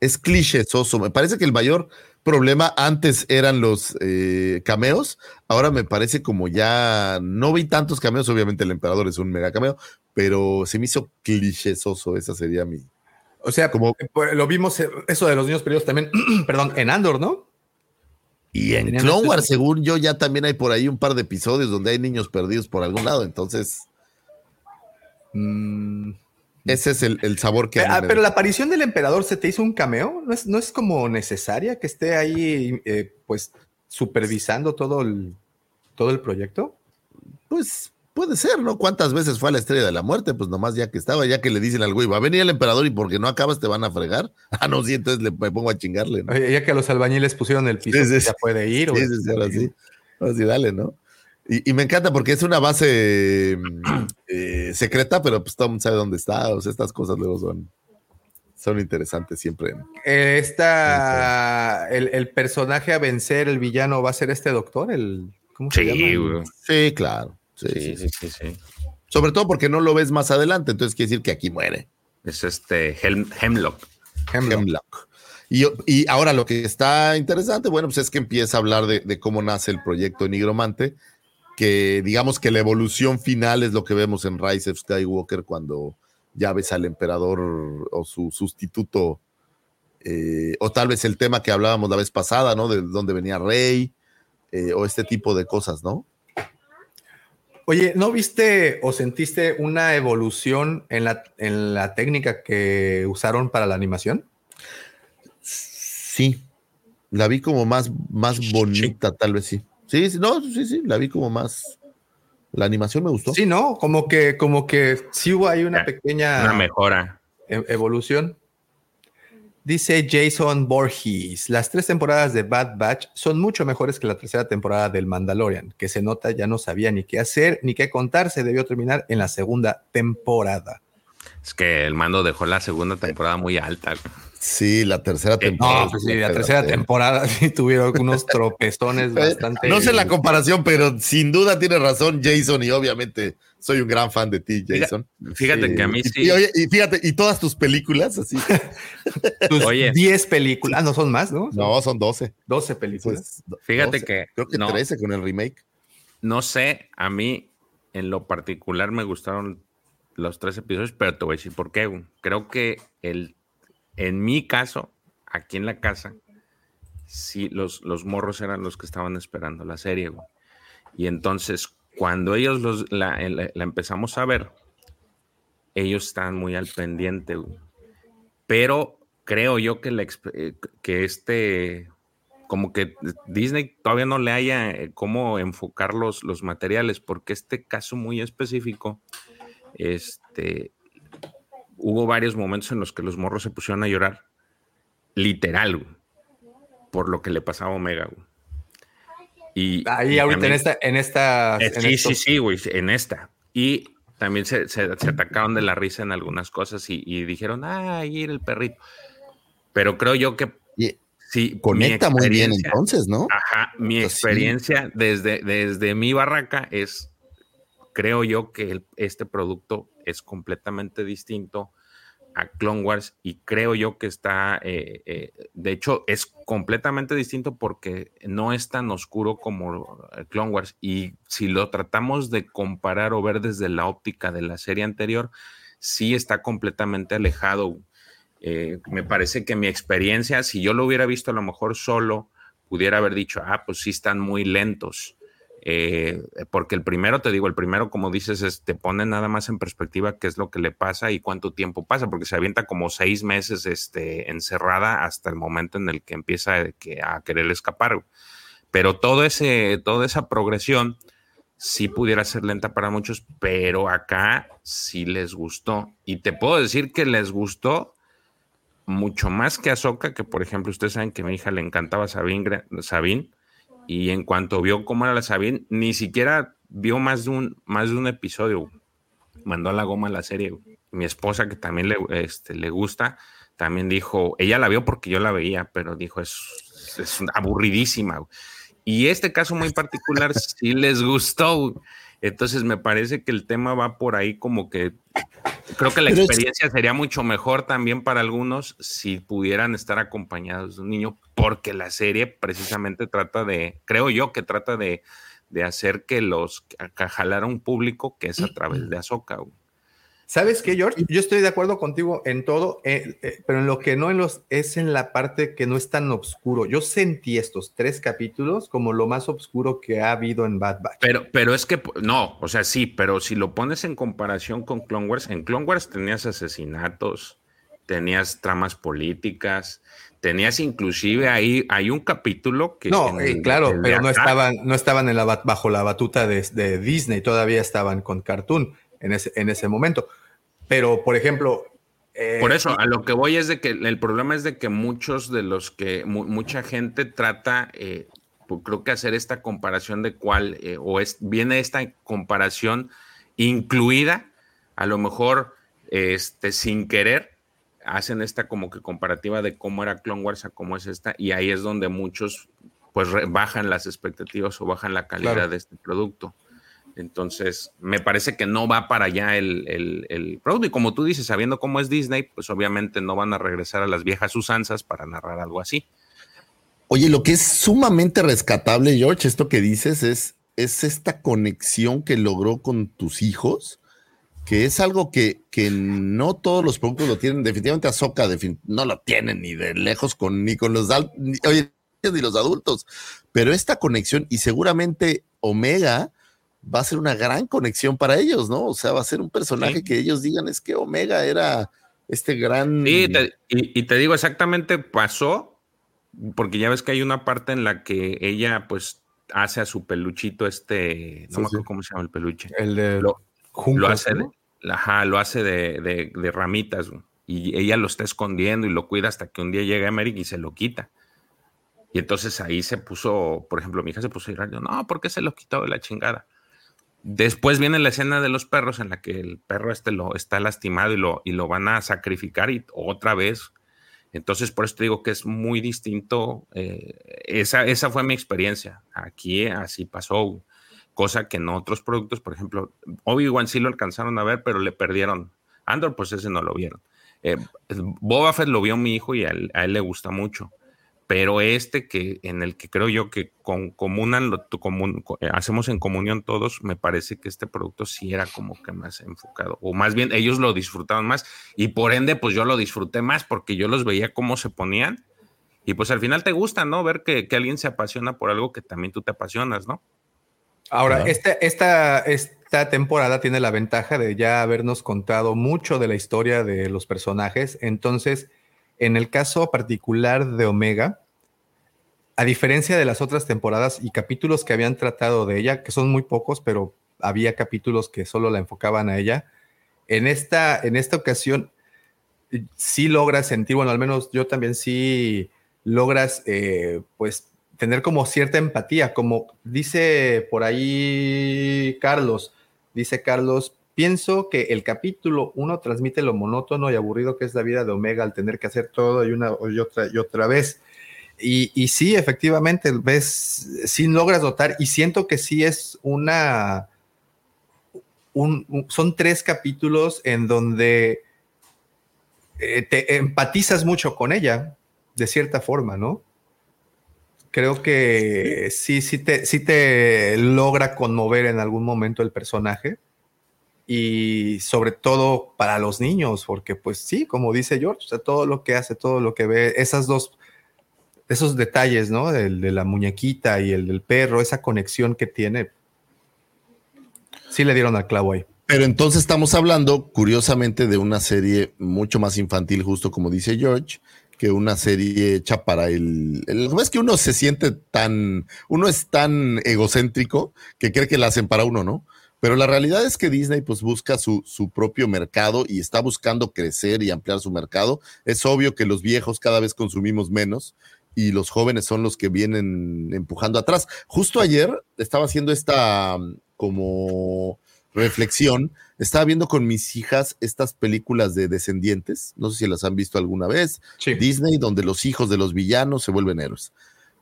es clichésoso. Me parece que el mayor problema antes eran los eh, cameos. Ahora me parece como ya no vi tantos cameos. Obviamente el emperador es un mega cameo, pero se me hizo clichésoso. Esa sería mi.
O sea,
Como-
eh, lo vimos, eh, eso de los niños perdidos también, perdón, en Andor, ¿no?
Y en
Tenían
Clone Wars, según yo, ya también hay por ahí un par de episodios donde hay niños perdidos por algún lado. Entonces,
Mm,
ese es el, el sabor que. mí
ah, pero
da.
la aparición del emperador se te hizo un cameo, ¿no es, no es como necesaria que esté ahí, eh, pues, supervisando todo el, todo el proyecto?
Pues puede ser, ¿no? ¿Cuántas veces fue a la estrella de la muerte? Pues nomás ya que estaba, ya que le dicen al güey, va a venir el emperador y porque no acabas te van a fregar. Ah, no, sí, entonces le, me pongo a chingarle, ¿no?
Oye, ya que a los albañiles pusieron el piso,
Sí, sí, sí.
ya puede ir.
Sí,
güey.
sí, sí, ahora sí. Ahora sí, dale, ¿no? Y, y me encanta porque es una base mm, eh, secreta, pero pues todo el mundo sabe dónde está. O sea, estas cosas luego son, son interesantes siempre.
Eh, Esta, el, el personaje a vencer, el villano, va a ser este doctor, el. ¿Cómo se
Sí,
llama?
Sí, claro. Sí, sí,
Sí,
sí.
sí, sí, sí.
Sobre todo porque no lo ves más adelante, entonces quiere decir que aquí muere.
Es este Hemlock.
Hemlock.
Hemlock. Y, y ahora lo que está interesante, bueno, pues es que empieza a hablar de, de cómo nace el proyecto Nigromante, que digamos que la evolución final es lo que vemos en Rise of Skywalker cuando ya ves al emperador o su sustituto, eh, o tal vez el tema que hablábamos la vez pasada, ¿no? De dónde venía Rey, eh, o este tipo de cosas, ¿no?
Oye, ¿no viste o sentiste una evolución en la, en la técnica que usaron para la animación?
Sí, la vi como más, más bonita, tal vez sí. Sí, sí, no, sí, sí, la vi como más. La animación me gustó.
Sí, ¿no? Como que, como que sí hubo ahí una pequeña
Una mejora.
e- evolución. Dice Jason Borges, las tres temporadas de Bad Batch son mucho mejores que la tercera temporada del Mandalorian, que se nota ya no sabía ni qué hacer ni qué contar, se debió terminar en la segunda temporada.
Es que el mando dejó la segunda temporada muy alta.
Sí, la tercera temporada.
No, pues sí, la tercera temporada sí tuvieron unos tropezones bastante.
Eh, No sé la comparación, pero sin duda tiene razón Jason y obviamente soy un gran fan de ti, Jason.
Fíjate
Sí.
que a mí sí.
y oye, y fíjate, y todas tus películas así.
Tus
Oye.
10 películas. Ah, no son más, ¿no?
No, son 12.
12 películas.
Pues,
Fíjate
12.
que
Creo que
no.
13 con el remake.
No sé, a mí en lo particular me gustaron los tres episodios, pero te voy a decir por qué. Creo que el, en mi caso, aquí en la casa, sí, los, los morros eran los que estaban esperando la serie. güey. Y entonces, cuando ellos los, la, la empezamos a ver, ellos estaban muy al pendiente. güey. Pero creo yo que, la eh, que este como que Disney todavía no le haya eh, cómo enfocar los, los materiales, porque este caso muy específico, este, hubo varios momentos en los que los morros se pusieron a llorar, literal, güey, por lo que le pasaba a Omega. güey. Y,
Ahí
y
ahorita en esta, en esta.
eh,
en
sí, sí, sí, güey, en esta. Y también se, se- se atacaron de la risa en algunas cosas y, y dijeron, ah, ahí el perrito. Pero creo yo que sí.
conecta muy bien entonces, ¿no?
Ajá, mi
sí.
experiencia desde, desde mi barraca es, creo yo que este producto es completamente distinto a Clone Wars y creo yo que está, eh, eh, de hecho, es completamente distinto porque no es tan oscuro como eh, Clone Wars y si lo tratamos de comparar o ver desde la óptica de la serie anterior, sí está completamente alejado. Me parece que mi experiencia, si yo lo hubiera visto a lo mejor solo, pudiera haber dicho, ah, pues sí están muy lentos. Eh, porque el primero, te digo, el primero, como dices, es, te pone nada más en perspectiva qué es lo que le pasa y cuánto tiempo pasa, porque se avienta como seis meses este, encerrada hasta el momento en el que empieza que, a querer escapar. Pero todo ese, toda esa progresión sí pudiera ser lenta para muchos, pero acá sí les gustó. Y te puedo decir que les gustó mucho más que a Soca, que por ejemplo, ustedes saben que a mi hija le encantaba Sabine y en cuanto vio cómo era la Sabine, ni siquiera vio más de un, más de un episodio. Mandó a la goma la serie. Mi esposa, que también le, este, le gusta, también dijo, ella la vio porque yo la veía, pero dijo, es, es aburridísima. Y este caso muy particular sí les gustó. Entonces me parece que el tema va por ahí como que creo que la
Pero es-
experiencia sería mucho mejor también para algunos si pudieran estar acompañados de un niño, porque la serie precisamente trata de, creo yo que trata de, de hacer que los, a jalar a un público que es a través de Azoka.
¿Sabes qué, George? Yo estoy de acuerdo contigo en todo, eh, eh, pero en lo que no en los, es en la parte que no es tan oscuro. Yo sentí estos tres capítulos como lo más oscuro que ha habido en Bad Batch.
Pero, pero es que, no, o sea, sí, pero si lo pones en comparación con Clone Wars, en Clone Wars tenías asesinatos, tenías tramas políticas, tenías inclusive ahí, hay un capítulo que...
No, eh,
el-
claro, pero no estaban, no estaban en la, bat- bajo la batuta de, de Disney, todavía estaban con Cartoon en ese, en ese momento. Pero, por ejemplo... eh,
Por eso, a lo que voy es de que el problema es de que muchos de los que mu- mucha gente trata, eh, pues, creo que hacer esta comparación de cuál, eh, o es, viene esta comparación incluida, a lo mejor este, sin querer, hacen esta como que comparativa de cómo era Clone Wars a cómo es esta, y ahí es donde muchos pues bajan las expectativas o bajan la calidad
Claro.
de este producto. Entonces, me parece que no va para allá el, el, el producto. Y como tú dices, sabiendo cómo es Disney, pues obviamente no van a regresar a las viejas usanzas para narrar algo así.
Oye, lo que es sumamente rescatable, George, esto que dices es, es esta conexión que logró con tus hijos, que es algo que, que no todos los productos lo tienen. Definitivamente Azoka no lo tienen ni de lejos con ni con los ni, ni los adultos, pero esta conexión y seguramente Omega va a ser una gran conexión para ellos, ¿no? O sea, va a ser un personaje
Sí.
que ellos digan es que Omega era este gran
Sí, te- y, y te digo exactamente, pasó porque ya ves que hay una parte en la que ella pues hace a su peluchito este, no
Sí,
me acuerdo
sí.
cómo se llama el peluche.
El de
Lo, hace
¿no?
de, ajá, lo hace de, de- de ramitas güey. y ella lo está escondiendo y lo cuida hasta que un día llega Emmerich y se lo quita. Y entonces ahí se puso, por ejemplo, mi hija se puso a yo, no, ¿por qué se lo quitó de la chingada? Después viene la escena de los perros en la que el perro este lo está lastimado y lo, y lo van a sacrificar y otra vez. Entonces, por eso digo que es muy distinto. eh, esa, esa fue mi experiencia. Aquí así pasó, cosa que en otros productos, por ejemplo, Obi-Wan sí lo alcanzaron a ver, pero le perdieron. Andor, pues ese no lo vieron. Eh, Boba Fett lo vio mi hijo y a él le gusta mucho. Pero este que en el que creo yo que con, comunan, lo- comun- eh, hacemos en comunión todos, me parece que este producto sí era como que más enfocado. O más bien ellos lo disfrutaban más. Y por ende, pues yo lo disfruté más porque yo los veía cómo se ponían. Y pues al final te gusta, ¿no? Ver que, que alguien se apasiona por algo que también tú te apasionas, ¿no?
Ahora,
Claro.
esta, esta, esta temporada tiene la ventaja de ya habernos contado mucho de la historia de los personajes. Entonces, en el caso particular de Omega, a diferencia de las otras temporadas y capítulos que habían tratado de ella, que son muy pocos, pero había capítulos que solo la enfocaban a ella, en esta, en esta ocasión eh, sí logras sentir, bueno, al menos yo también sí logras, eh, pues, tener como cierta empatía, como dice por ahí Carlos, dice Carlos, pienso que el capítulo uno transmite lo monótono y aburrido que es la vida de Omega al tener que hacer todo y una y otra y otra vez. Y, y sí, efectivamente, ves, sí logras notar y siento que sí es una, un- un- son tres capítulos en donde eh, te empatizas mucho con ella, de cierta forma, ¿no? Creo que sí, sí te, sí te logra conmover en algún momento el personaje y sobre todo para los niños, porque pues sí, como dice George, todo lo que hace, todo lo que ve, esas dos, esos detalles, ¿no? El de la muñequita y el del perro, esa conexión que tiene, sí le dieron al clavo ahí.
Pero entonces estamos hablando, curiosamente, de una serie mucho más infantil, justo como dice George, que una serie hecha para el... el es que uno se siente tan... Uno es tan egocéntrico que cree que la hacen para uno, ¿no? Pero la realidad es que Disney pues busca su, su propio mercado y está buscando crecer y ampliar su mercado. Es obvio que los viejos cada vez consumimos menos y los jóvenes son los que vienen empujando atrás. Justo ayer estaba haciendo esta mm, como reflexión. Estaba viendo con mis hijas estas películas de descendientes. No sé si las han visto alguna vez. Disney, donde los hijos de los villanos se vuelven héroes.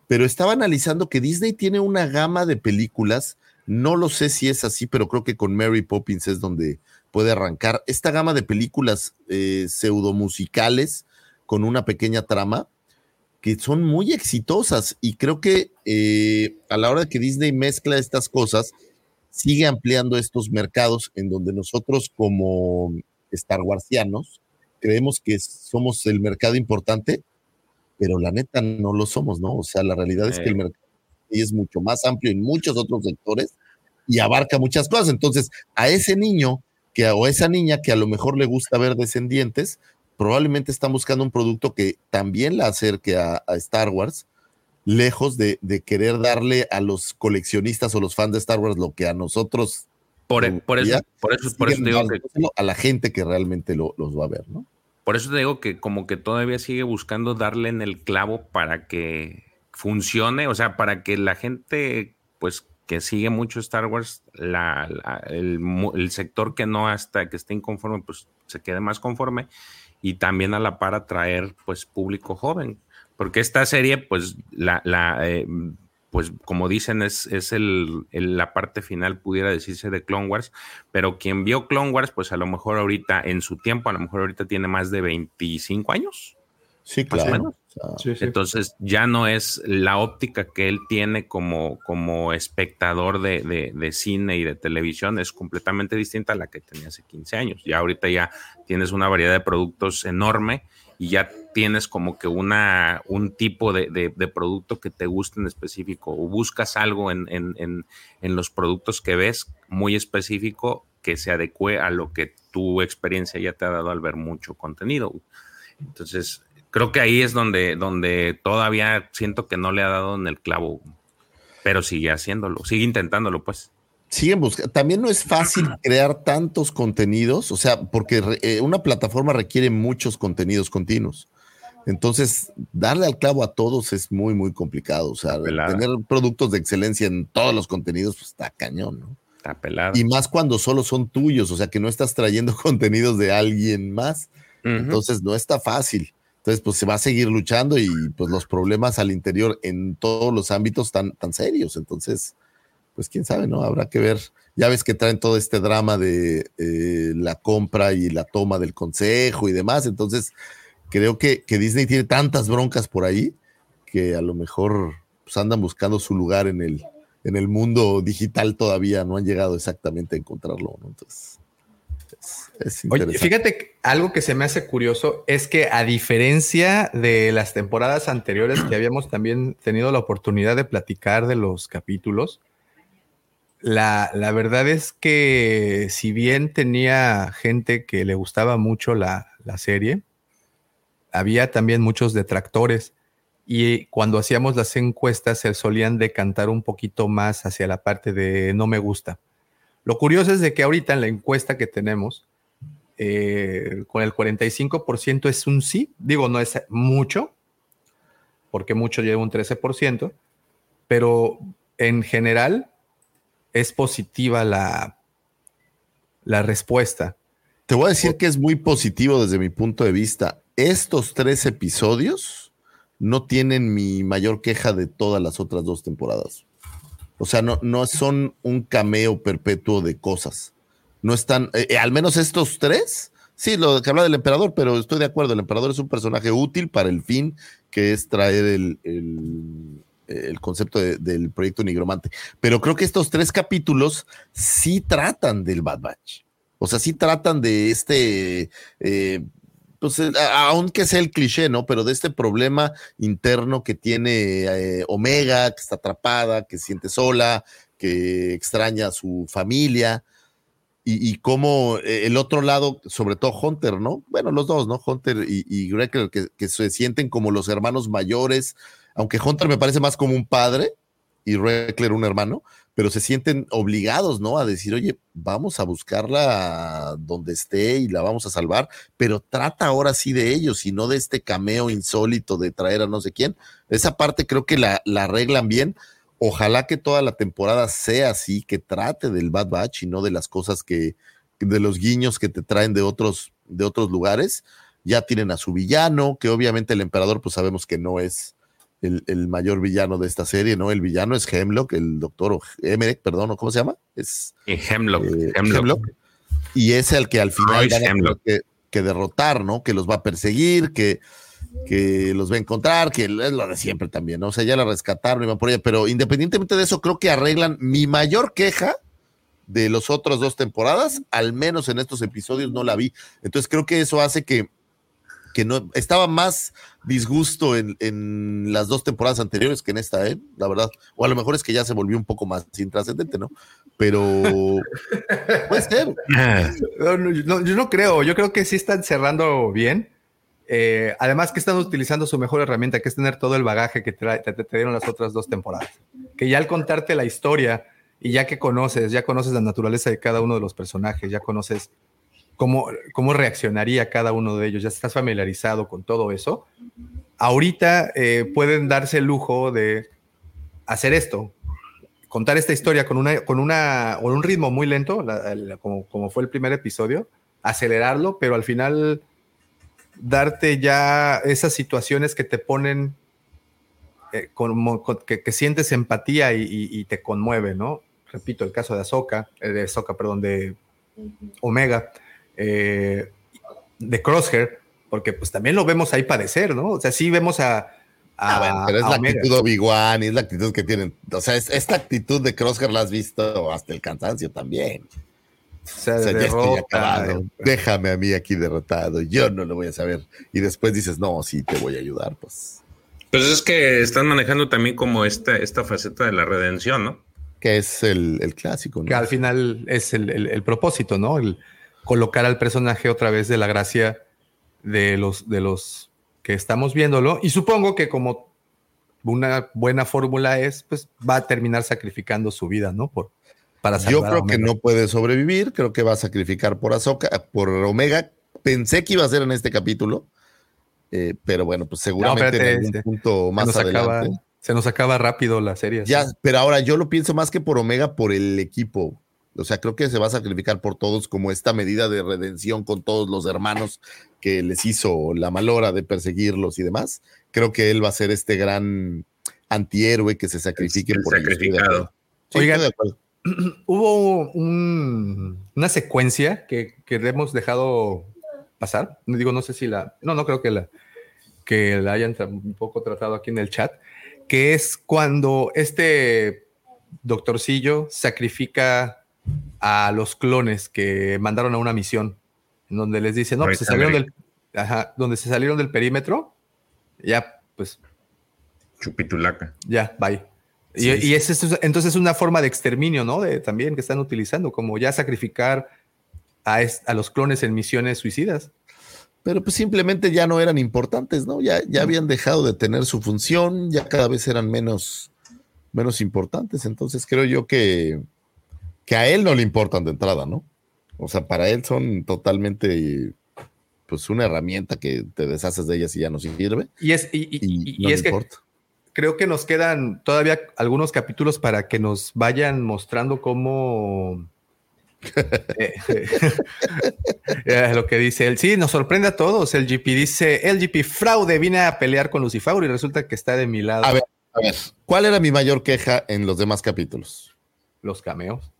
Pero estaba analizando que Disney tiene una gama de películas. No lo sé si es así, pero creo que con Mary Poppins es donde puede arrancar. Esta gama de películas eh, pseudomusicales con una pequeña trama que son muy exitosas y creo que eh, a la hora de que Disney mezcla estas cosas, sigue ampliando estos mercados en donde nosotros como Star Warsianos creemos que somos el mercado importante, pero la neta no lo somos, ¿no? O sea, la realidad es que el mercado es mucho más amplio en muchos otros sectores y abarca muchas cosas. Entonces, a ese niño que o a esa niña que a lo mejor le gusta ver descendientes, probablemente están buscando un producto que también la acerque a, a Star Wars, lejos de, de, querer darle a los coleccionistas o los fans de Star Wars lo que a nosotros.
Por, por eso, por eso, por eso te digo que.
A la gente que realmente lo, los va a ver, ¿no?
Por eso te digo que como que todavía sigue buscando darle en el clavo para que funcione, o sea, para que la gente, pues, que sigue mucho Star Wars, la, el, sector que no hasta que esté inconforme, pues se quede más conforme y también a la par atraer, pues, público joven. Porque esta serie, pues, la, la eh, pues, como dicen, es, es el, el, la parte final, pudiera decirse, de Clone Wars. Pero quien vio Clone Wars, pues a lo mejor ahorita, en su tiempo, a lo mejor ahorita tiene más de 25 años.
Sí, claro.
Más o menos. Sí, sí. Entonces ya no es la óptica que él tiene como, como espectador de, de, de, cine y de televisión es completamente distinta a la que tenía hace 15 años. Ya ahorita ya tienes una variedad de productos enorme y ya tienes como que una, un tipo de, de producto que te guste en específico o buscas algo en, en, en, en los productos que ves muy específico que se adecue a lo que tu experiencia ya te ha dado al ver mucho contenido. Entonces, creo que ahí es donde, donde todavía siento que no le ha dado en el clavo, pero sigue haciéndolo, sigue intentándolo, pues.
Siguen buscando. También no es fácil crear tantos contenidos, o sea, porque eh, una plataforma requiere muchos contenidos continuos. Entonces, darle al clavo a todos es muy, muy complicado. O sea,
Pelada.
tener productos de excelencia en todos los contenidos, pues está cañón, ¿no?
Está pelado.
Y más cuando solo son tuyos, o sea, que no estás trayendo contenidos de alguien más. Entonces, no está fácil. Entonces, pues se va a seguir luchando y pues los problemas al interior en todos los ámbitos tan, tan serios. Entonces, pues quién sabe, ¿no? Habrá que ver. Ya ves que traen todo este drama de eh, la compra y la toma del consejo y demás. Entonces, creo que, que Disney tiene tantas broncas por ahí que a lo mejor pues, andan buscando su lugar en el, en el mundo digital todavía. No han llegado exactamente a encontrarlo, ¿no? Entonces, es, es
Oye, fíjate, algo que se me hace curioso es que a diferencia de las temporadas anteriores que habíamos también tenido la oportunidad de platicar de los capítulos, la, la verdad es que si bien tenía gente que le gustaba mucho la, la serie, había también muchos detractores y cuando hacíamos las encuestas se solían decantar un poquito más hacia la parte de no me gusta. Lo curioso es de que ahorita en la encuesta que tenemos, eh, con el 45% es un sí, digo, no es mucho, porque mucho lleva un 13%, pero en general es positiva la, la respuesta.
Te voy a decir que es muy positivo desde mi punto de vista. Estos tres episodios no tienen mi mayor queja de todas las otras dos temporadas. O sea, no, no son un cameo perpetuo de cosas. No están, eh, eh, al menos estos tres, sí, lo que habla del emperador, pero estoy de acuerdo, el emperador es un personaje útil para el fin que es traer el, el- el concepto de- del proyecto nigromante. Pero creo que estos tres capítulos sí tratan del Bad Batch. O sea, sí tratan de este, eh, pues, eh, aunque sea el cliché, ¿no? Pero de este problema interno que tiene eh, Omega, que está atrapada, que siente sola, que extraña a su familia. Y, y cómo eh, el otro lado, sobre todo Hunter, ¿no? Bueno, los dos, ¿no? Hunter y, y que se sienten como los hermanos mayores, aunque Hunter me parece más como un padre y Reckler un hermano, pero se sienten obligados, ¿no? A decir, oye, vamos a buscarla donde esté y la vamos a salvar, pero trata ahora sí de ellos y no de este cameo insólito de traer a no sé quién. Esa parte creo que la, la arreglan bien. Ojalá que toda la temporada sea así, que trate del Bad Batch y no de las cosas que, de los guiños que te traen de otros, de otros lugares. Ya tienen a su villano, que obviamente el emperador, pues sabemos que no es el, el mayor villano de esta serie, ¿no? El villano es Hemlock, el doctor o Emmerich, perdón, ¿o ¿cómo se llama? Es
Hemlock,
eh,
Hemlock.
Hemlock. Y es el que al final van a que derrotar, ¿no? Que los va a perseguir, que, que los va a encontrar, que es lo de siempre también, ¿no? O sea, ya la rescataron y van por ella, pero independientemente de eso, creo que arreglan mi mayor queja de los otros dos temporadas, al menos en estos episodios no la vi. Entonces creo que eso hace que, que no estaba más disgusto en, en las dos temporadas anteriores que en esta, ¿eh? La verdad. O a lo mejor es que ya se volvió un poco más intrascendente, ¿no? Pero puede ser.
No, yo no creo, yo creo que sí están cerrando bien. Eh, además que están utilizando su mejor herramienta, que es tener todo el bagaje que te, te- te dieron las otras dos temporadas. Que ya al contarte la historia y ya que conoces, ya conoces la naturaleza de cada uno de los personajes, ya conoces cómo, cómo reaccionaría cada uno de ellos, ya estás familiarizado con todo eso, ahorita eh, pueden darse el lujo de hacer esto, contar esta historia con, una, con, una, con un ritmo muy lento, la- la- como, como fue el primer episodio, acelerarlo, pero al final darte ya esas situaciones que te ponen, eh, como- con- que, que sientes empatía y, y- y te conmueve, ¿no? Repito, el caso de Ahsoka, eh, de Ahsoka, perdón, de Omega, eh, de Crosshair, porque pues también lo vemos ahí padecer, ¿no? O sea, sí vemos a... a-
Ah, bueno, pero es
a
la
Omega.
actitud de Obi-Wan y es la actitud que tienen. O sea, es- esta actitud de Crosshair la has visto hasta el cansancio también.
O sea,
O sea, ya estoy acabado.
eh,
Déjame a mí aquí derrotado. Yo no lo voy a saber. Y después dices, no, sí, te voy a ayudar. Pues,
Pues es que están manejando también como esta, esta faceta de la redención, ¿no?
que es el, el clásico, ¿no?
que al final es el, el- el propósito, ¿no? El colocar al personaje otra vez de la gracia de los, de los que estamos viéndolo. Y supongo que como una buena fórmula es, pues va a terminar sacrificando su vida, ¿no? Por, para
Yo
salvar a
creo que no puede sobrevivir, creo que va a sacrificar por Azoka, por Omega. Pensé que iba a ser en este capítulo, eh, pero bueno, pues seguramente
espérate,
en algún
este,
punto
Se
más
nos,
adelante.
acaba, se nos acaba rápido la serie.
Ya,
sí.
pero ahora yo lo pienso más que por Omega, por el equipo. O sea, creo que se va a sacrificar por todos como esta medida de redención con todos los hermanos que les hizo la malora de perseguirlos y demás. Creo que él va a ser este gran antihéroe que se sacrifique
El
por de
sacrificado.
acuerdo. Sí,
Oigan,
estoy de acuerdo.
Hubo un- una secuencia que, que hemos dejado pasar. Digo, no sé si la. No, no creo que la, que la hayan un poco tratado aquí en el chat. Que es cuando este doctorcillo sacrifica a los clones que mandaron a una misión. En donde les dice, no, pues se salieron del. Ajá, donde se salieron del perímetro. Ya, pues
Chupitulaca.
ya, bye. Y,
Sí,
y
sí.
es, es- entonces es una forma de exterminio, ¿no? De, también que están utilizando, como ya sacrificar a, es- a los clones en misiones suicidas.
Pero pues simplemente ya no eran importantes, ¿no? Ya, ya habían dejado de tener su función, ya cada vez eran menos, menos importantes. Entonces creo yo que, que a él no le importan de entrada, ¿no? O sea, para él son totalmente pues una herramienta que te deshaces de ellas y ya no sirve.
Y es, y, y-
Y,
y- y
no
es que. Creo que nos quedan todavía algunos capítulos para que nos vayan mostrando cómo. eh, eh, lo que dice él. Sí, nos sorprende a todos. El GP dice: El GP fraude, vine a pelear con Lucifer y resulta que está de mi lado.
A ver, a ver, ¿cuál era mi mayor queja en los demás capítulos?
Los cameos.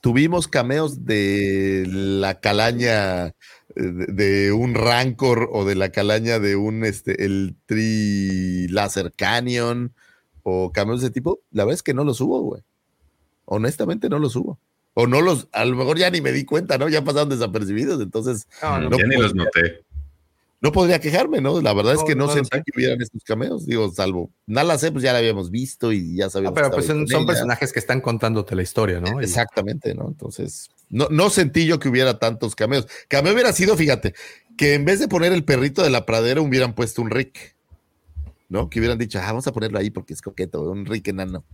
tuvimos cameos de la calaña de, un Rancor o de la calaña de un este el Tri Laser Canyon o cameos de ese tipo. La verdad es que no los hubo, güey. Honestamente no los hubo. O no los, a lo mejor ya ni me di cuenta, ¿no? Ya pasaron desapercibidos, entonces
No, no,
No
ya ni los noté.
No podría quejarme, ¿no? La verdad es que no, sentí
sé.
que hubieran estos cameos, digo, salvo. Nada la sé, pues ya la habíamos visto y ya
Ah,
sabíamos.
pero
que
pues son, personajes que están contándote la historia, ¿no?
Exactamente, ¿no? Entonces, no, no sentí yo que hubiera tantos cameos. Cameo hubiera sido, fíjate, que en vez de poner el perrito de la pradera hubieran puesto un Rick, ¿no? Que hubieran dicho, ah, vamos a ponerlo ahí porque es coqueto, un Rick enano.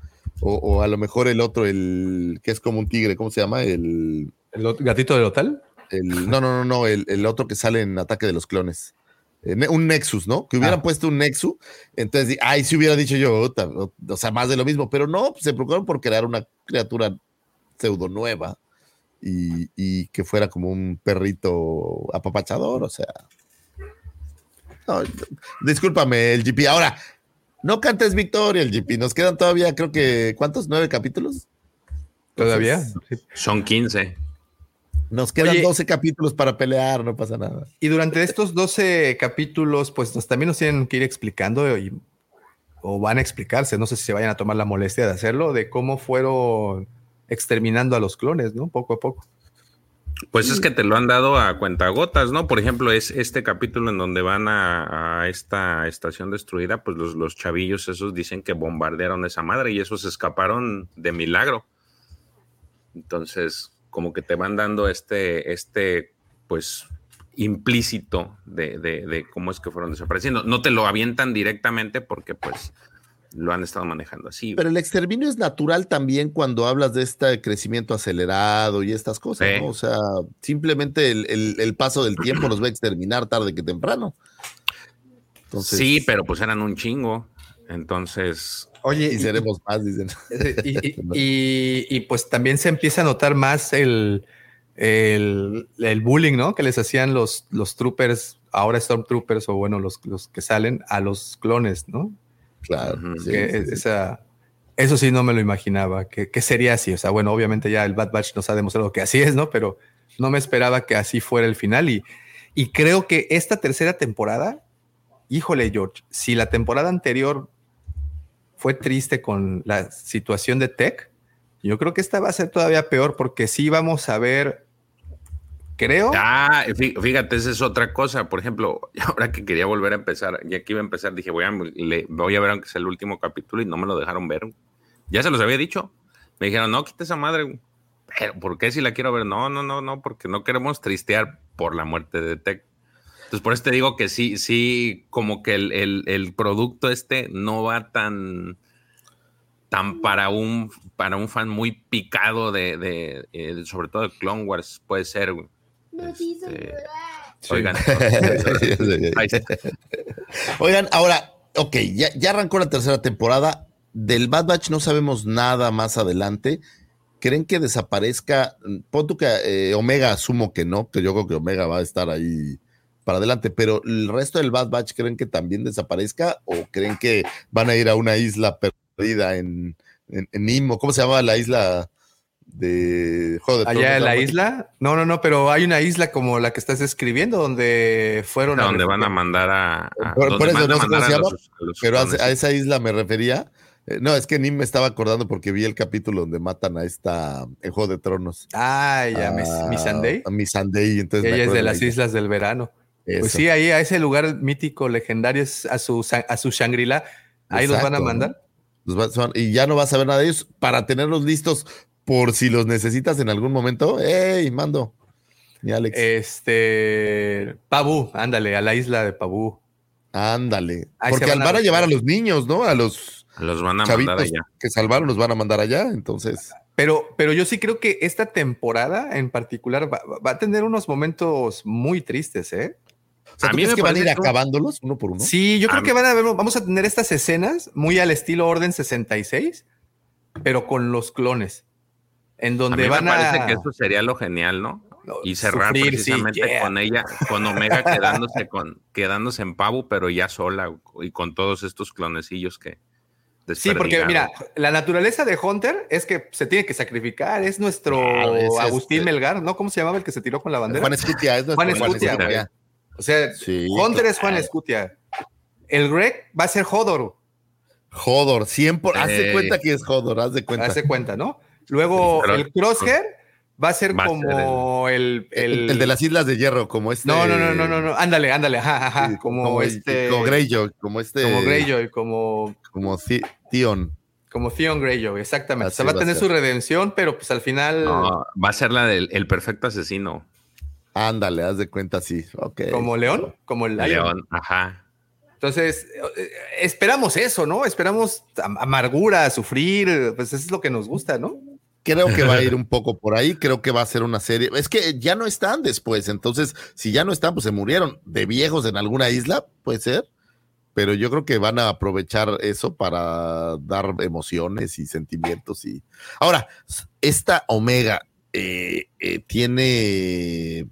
O, o a lo mejor el otro, el que es como un tigre, ¿cómo se llama? El,
¿El gatito del hotel?
el no, no, no, no, el, el otro que sale en Ataque de los Clones. Un Nexus, ¿no? Que hubieran
Ah.
puesto un Nexus. Entonces, ay, si hubiera dicho yo, o, sea, más de lo mismo, pero no, se preocuparon por crear una criatura pseudo nueva y, y que fuera como un perrito apapachador, o sea. No, discúlpame, el GP. Ahora, no cantes victoria, el GP. Nos quedan todavía, creo que, ¿cuántos? ¿Nueve capítulos?
¿Todavía? Sí.
Son 15.
Nos quedan
Oye.
12 capítulos para pelear, no pasa nada.
Y durante estos 12 capítulos, pues nos, también nos tienen que ir explicando y- o van a explicarse, no sé si se vayan a tomar la molestia de hacerlo, de cómo fueron exterminando a los clones, ¿no? Poco a poco.
Pues es que te lo han dado a cuentagotas, ¿no? Por ejemplo, es este capítulo en donde van a, a esta estación destruida, pues los, los chavillos esos dicen que bombardearon esa madre y esos escaparon de milagro. Entonces, como que te van dando este, este, pues, implícito de, de- de cómo es que fueron desapareciendo. No te lo avientan directamente porque, pues, lo han estado manejando así.
Pero el exterminio es natural también cuando hablas de este crecimiento acelerado y estas cosas,
Sí.
¿no? O sea, simplemente el, el- el paso del tiempo los va a exterminar tarde que temprano. Entonces,
sí, pero pues eran un chingo. Entonces,
Oye,
y seremos más, dicen.
y, y- y- y, pues también se empieza a notar más el, el, el bullying, ¿no? Que les hacían los, los troopers, ahora Stormtroopers o bueno, los, los que salen a los clones, ¿no?
Claro.
Ujú.
sí,
Que
sí, sí.
esa, eso sí no me lo imaginaba, que, que sería así. O sea, bueno, obviamente ya el Bad Batch nos ha demostrado que así es, ¿no? Pero no me esperaba que así fuera el final. Y, y creo que esta tercera temporada, híjole, George, si la temporada anterior fue triste con la situación de Tech, yo creo que esta va a ser todavía peor porque sí vamos a ver, creo.
Ah, fí- fíjate, esa es otra cosa. Por ejemplo, ahora que quería volver a empezar, ya que iba a empezar, dije, voy a, le- voy a ver aunque sea el último capítulo y no me lo dejaron ver. Ya se los había dicho. Me dijeron, no, quita esa madre. Pero, ¿por qué si la quiero ver? No, no, no, no, porque no queremos tristear por la muerte de Tech. Entonces, por eso te digo que sí, sí, como que el, el- el producto este no va tan, tan para un, para un fan muy picado de, de, eh, sobre todo de Clone Wars, puede ser. güey. Este, Oigan, ahí está.
Oigan, ahora, ok, ya, ya arrancó la tercera temporada. Del Bad Batch no sabemos nada más adelante. ¿Creen que desaparezca? Pon tú que eh, Omega asumo que no, que yo creo que Omega va a estar ahí para adelante, pero el resto del Bad Batch creen que también desaparezca o creen que van a ir a una isla perdida en, en, en Nimo? ¿Cómo se llama la isla de Juego de
Allá en la isla. No, no, no, pero hay una isla como la que estás escribiendo donde fueron
a donde van a mandar a. a-
Por- eso no sé cómo
mandar
se
a
llama,
los- a los
Pero a, esa isla me refería. Eh, No, es que ni me estaba acordando porque vi el capítulo donde matan a esta en Juego de Tronos.
Ah, ya, Miss,
a-
Miss Sunday.
A Miss Sunday, entonces me
Ella es de
de la
las
isla.
islas del verano. Pues sí, ahí a ese lugar mítico, legendario, es a su, a su Shangri-La. Ahí los van a mandar.
Los va- son- y ya no vas a ver nada de ellos para tenerlos listos por si los necesitas en algún momento. ¡Ey, mando! Y Alex,
Este. Pabú, ándale, a la isla de Pabú.
ándale.
ahí
Porque van
van
a, llevar a los niños, ¿no? A los
Los van a
chavitos
mandar allá.
que salvaron, los van a mandar allá. Entonces,
Pero, pero yo sí creo que esta temporada en particular va, va a tener unos momentos muy tristes, ¿eh?
O sea,
A
¿tú
mí me
que van a ir acabándolos uno por uno?
Sí, yo
A
creo
mí-
que van a ver, vamos a tener estas escenas muy al estilo Orden 66, pero con los clones. En
A
donde
mí me parece
a
que eso sería lo genial, ¿no? Y cerrar
sufrir, sí,
precisamente
yeah.
con ella, con Omega quedándose con quedándose en Pabu, pero ya sola y con todos estos clonecillos que
Sí, porque mira, la naturaleza de Hunter es que se tiene que sacrificar. Es nuestro
es
Agustín
este-
Melgar, ¿no? ¿Cómo se llamaba el que se tiró con la bandera?
Juan Escutia, es nuestro
Juan Escutia, güey. O sea,
Sí,
Hunter es Juan. Escutia. El Greg va a ser Hodor,
Jodor, 100 por, haz de cuenta que es Jodor, haz de cuenta.
hace cuenta, ¿no? Luego
Pero-
el Crosshair va a ser
Va a
como el,
el, el de las Islas de Hierro, como este.
No, no, no, no, no, no. Ándale, ándale, ajá, ajá.
sí,
como, este.
Como Greyjoy, como este.
Como Greyjoy, como,
Como Theon.
como Theon Greyjoy, exactamente.
Así
o sea, va a
va a
tener
ser.
su redención, pero pues al final,
No, va a ser la del el perfecto asesino.
Ándale, haz de cuenta, sí.
Como León, como el.
León, ajá.
Entonces, eh, esperamos eso, ¿no? Esperamos am- amargura, sufrir, pues eso es lo que nos gusta, ¿no?
Creo que va a ir un poco por ahí, creo que va a ser una serie. Es que ya no están después, entonces, si ya no están, pues se murieron de viejos en alguna isla, puede ser. Pero yo creo que van a aprovechar eso para dar emociones y sentimientos. Y ahora, esta Omega eh, eh, tiene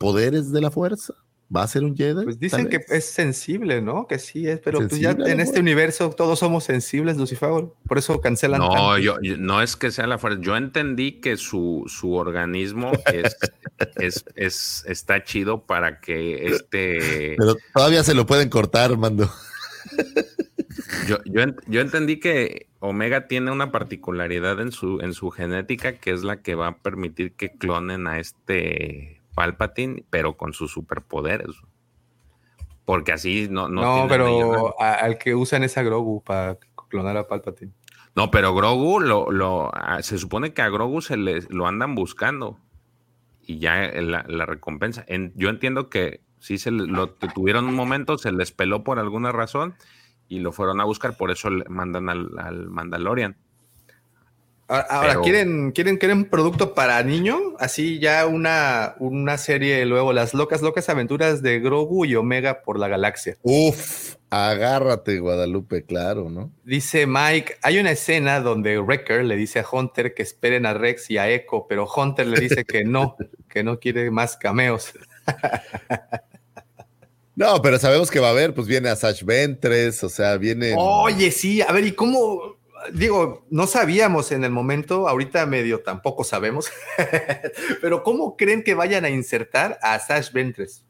poderes de la fuerza. ¿Va a ser un Jedi?
Pues dicen que es sensible, ¿no? Que sí es, pero pues ya en este universo todos somos sensibles, Lucifer. Por eso cancelan.
No, yo, yo- no es que sea la fuerza. Yo entendí que su, su organismo es, es, es- está chido para que este.
Pero todavía se lo pueden cortar, mando.
Yo, yo, ent- yo entendí que Omega tiene una particularidad en su, en su genética que es la que va a permitir que clonen a este Palpatine, pero con sus superpoderes. Porque así no. No,
No, pero a- al que usan esa Grogu para clonar a Palpatine.
No, pero Grogu lo, lo se supone que a Grogu se le lo andan buscando y ya la, la recompensa. En- yo entiendo que sí se le- lo tuvieron un momento, se les peló por alguna razón y lo fueron a buscar, por eso le mandan al, al Mandalorian.
Ahora,
Pero-
¿quieren, ¿quieren, ¿quieren producto para niño? Así ya una, una serie luego, las locas, locas aventuras de Grogu y Omega por la galaxia.
Uf, agárrate, Guadalupe, claro, ¿no?
Dice Mike, hay una escena donde Wrecker le dice a Hunter que esperen a Rex y a Echo, pero Hunter le dice que no, que no quiere más cameos.
No, pero sabemos que va a haber, pues viene a Sash Ventres, o sea, viene.
Oye, sí, a ver, ¿y cómo? Digo, no sabíamos en el momento, ahorita medio tampoco sabemos, pero ¿cómo creen que vayan a insertar a Sash Ventres?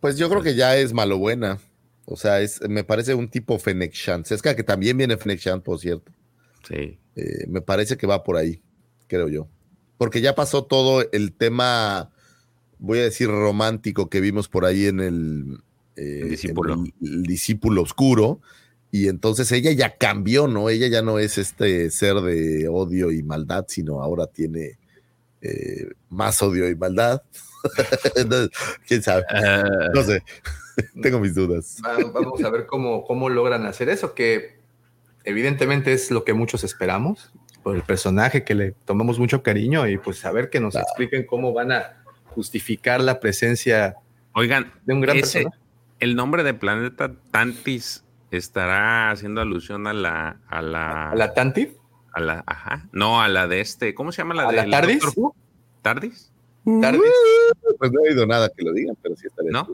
Pues yo creo que ya es malo buena. O sea, es, me parece un tipo Fennec Shan. Es que también viene Fennec Shan, por cierto.
Sí.
Eh, me parece que va por ahí, creo yo. Porque ya pasó todo el tema, voy a decir romántico que vimos por ahí en el, eh,
El discípulo.
en el- el discípulo oscuro. Y entonces ella ya cambió, ¿no? Ella ya no es este ser de odio y maldad, sino ahora tiene eh, más odio y maldad. No, ¿Quién sabe? No sé. Tengo mis dudas.
Va- Vamos a ver cómo, cómo logran hacer eso, que evidentemente es lo que muchos esperamos por el personaje que le tomamos mucho cariño y pues a ver que nos expliquen cómo van a justificar la presencia
Oigan,
de un gran
ese-
personaje.
el nombre de planeta Tantis estará haciendo alusión a la, a la,
¿A la Tantif?
a la- ajá, no, a la de este, ¿cómo se llama la
¿A
de
la Tardis?
¿Tardis?
Tardis.
Pues no he oído nada que lo digan, pero sí estaría
¿No?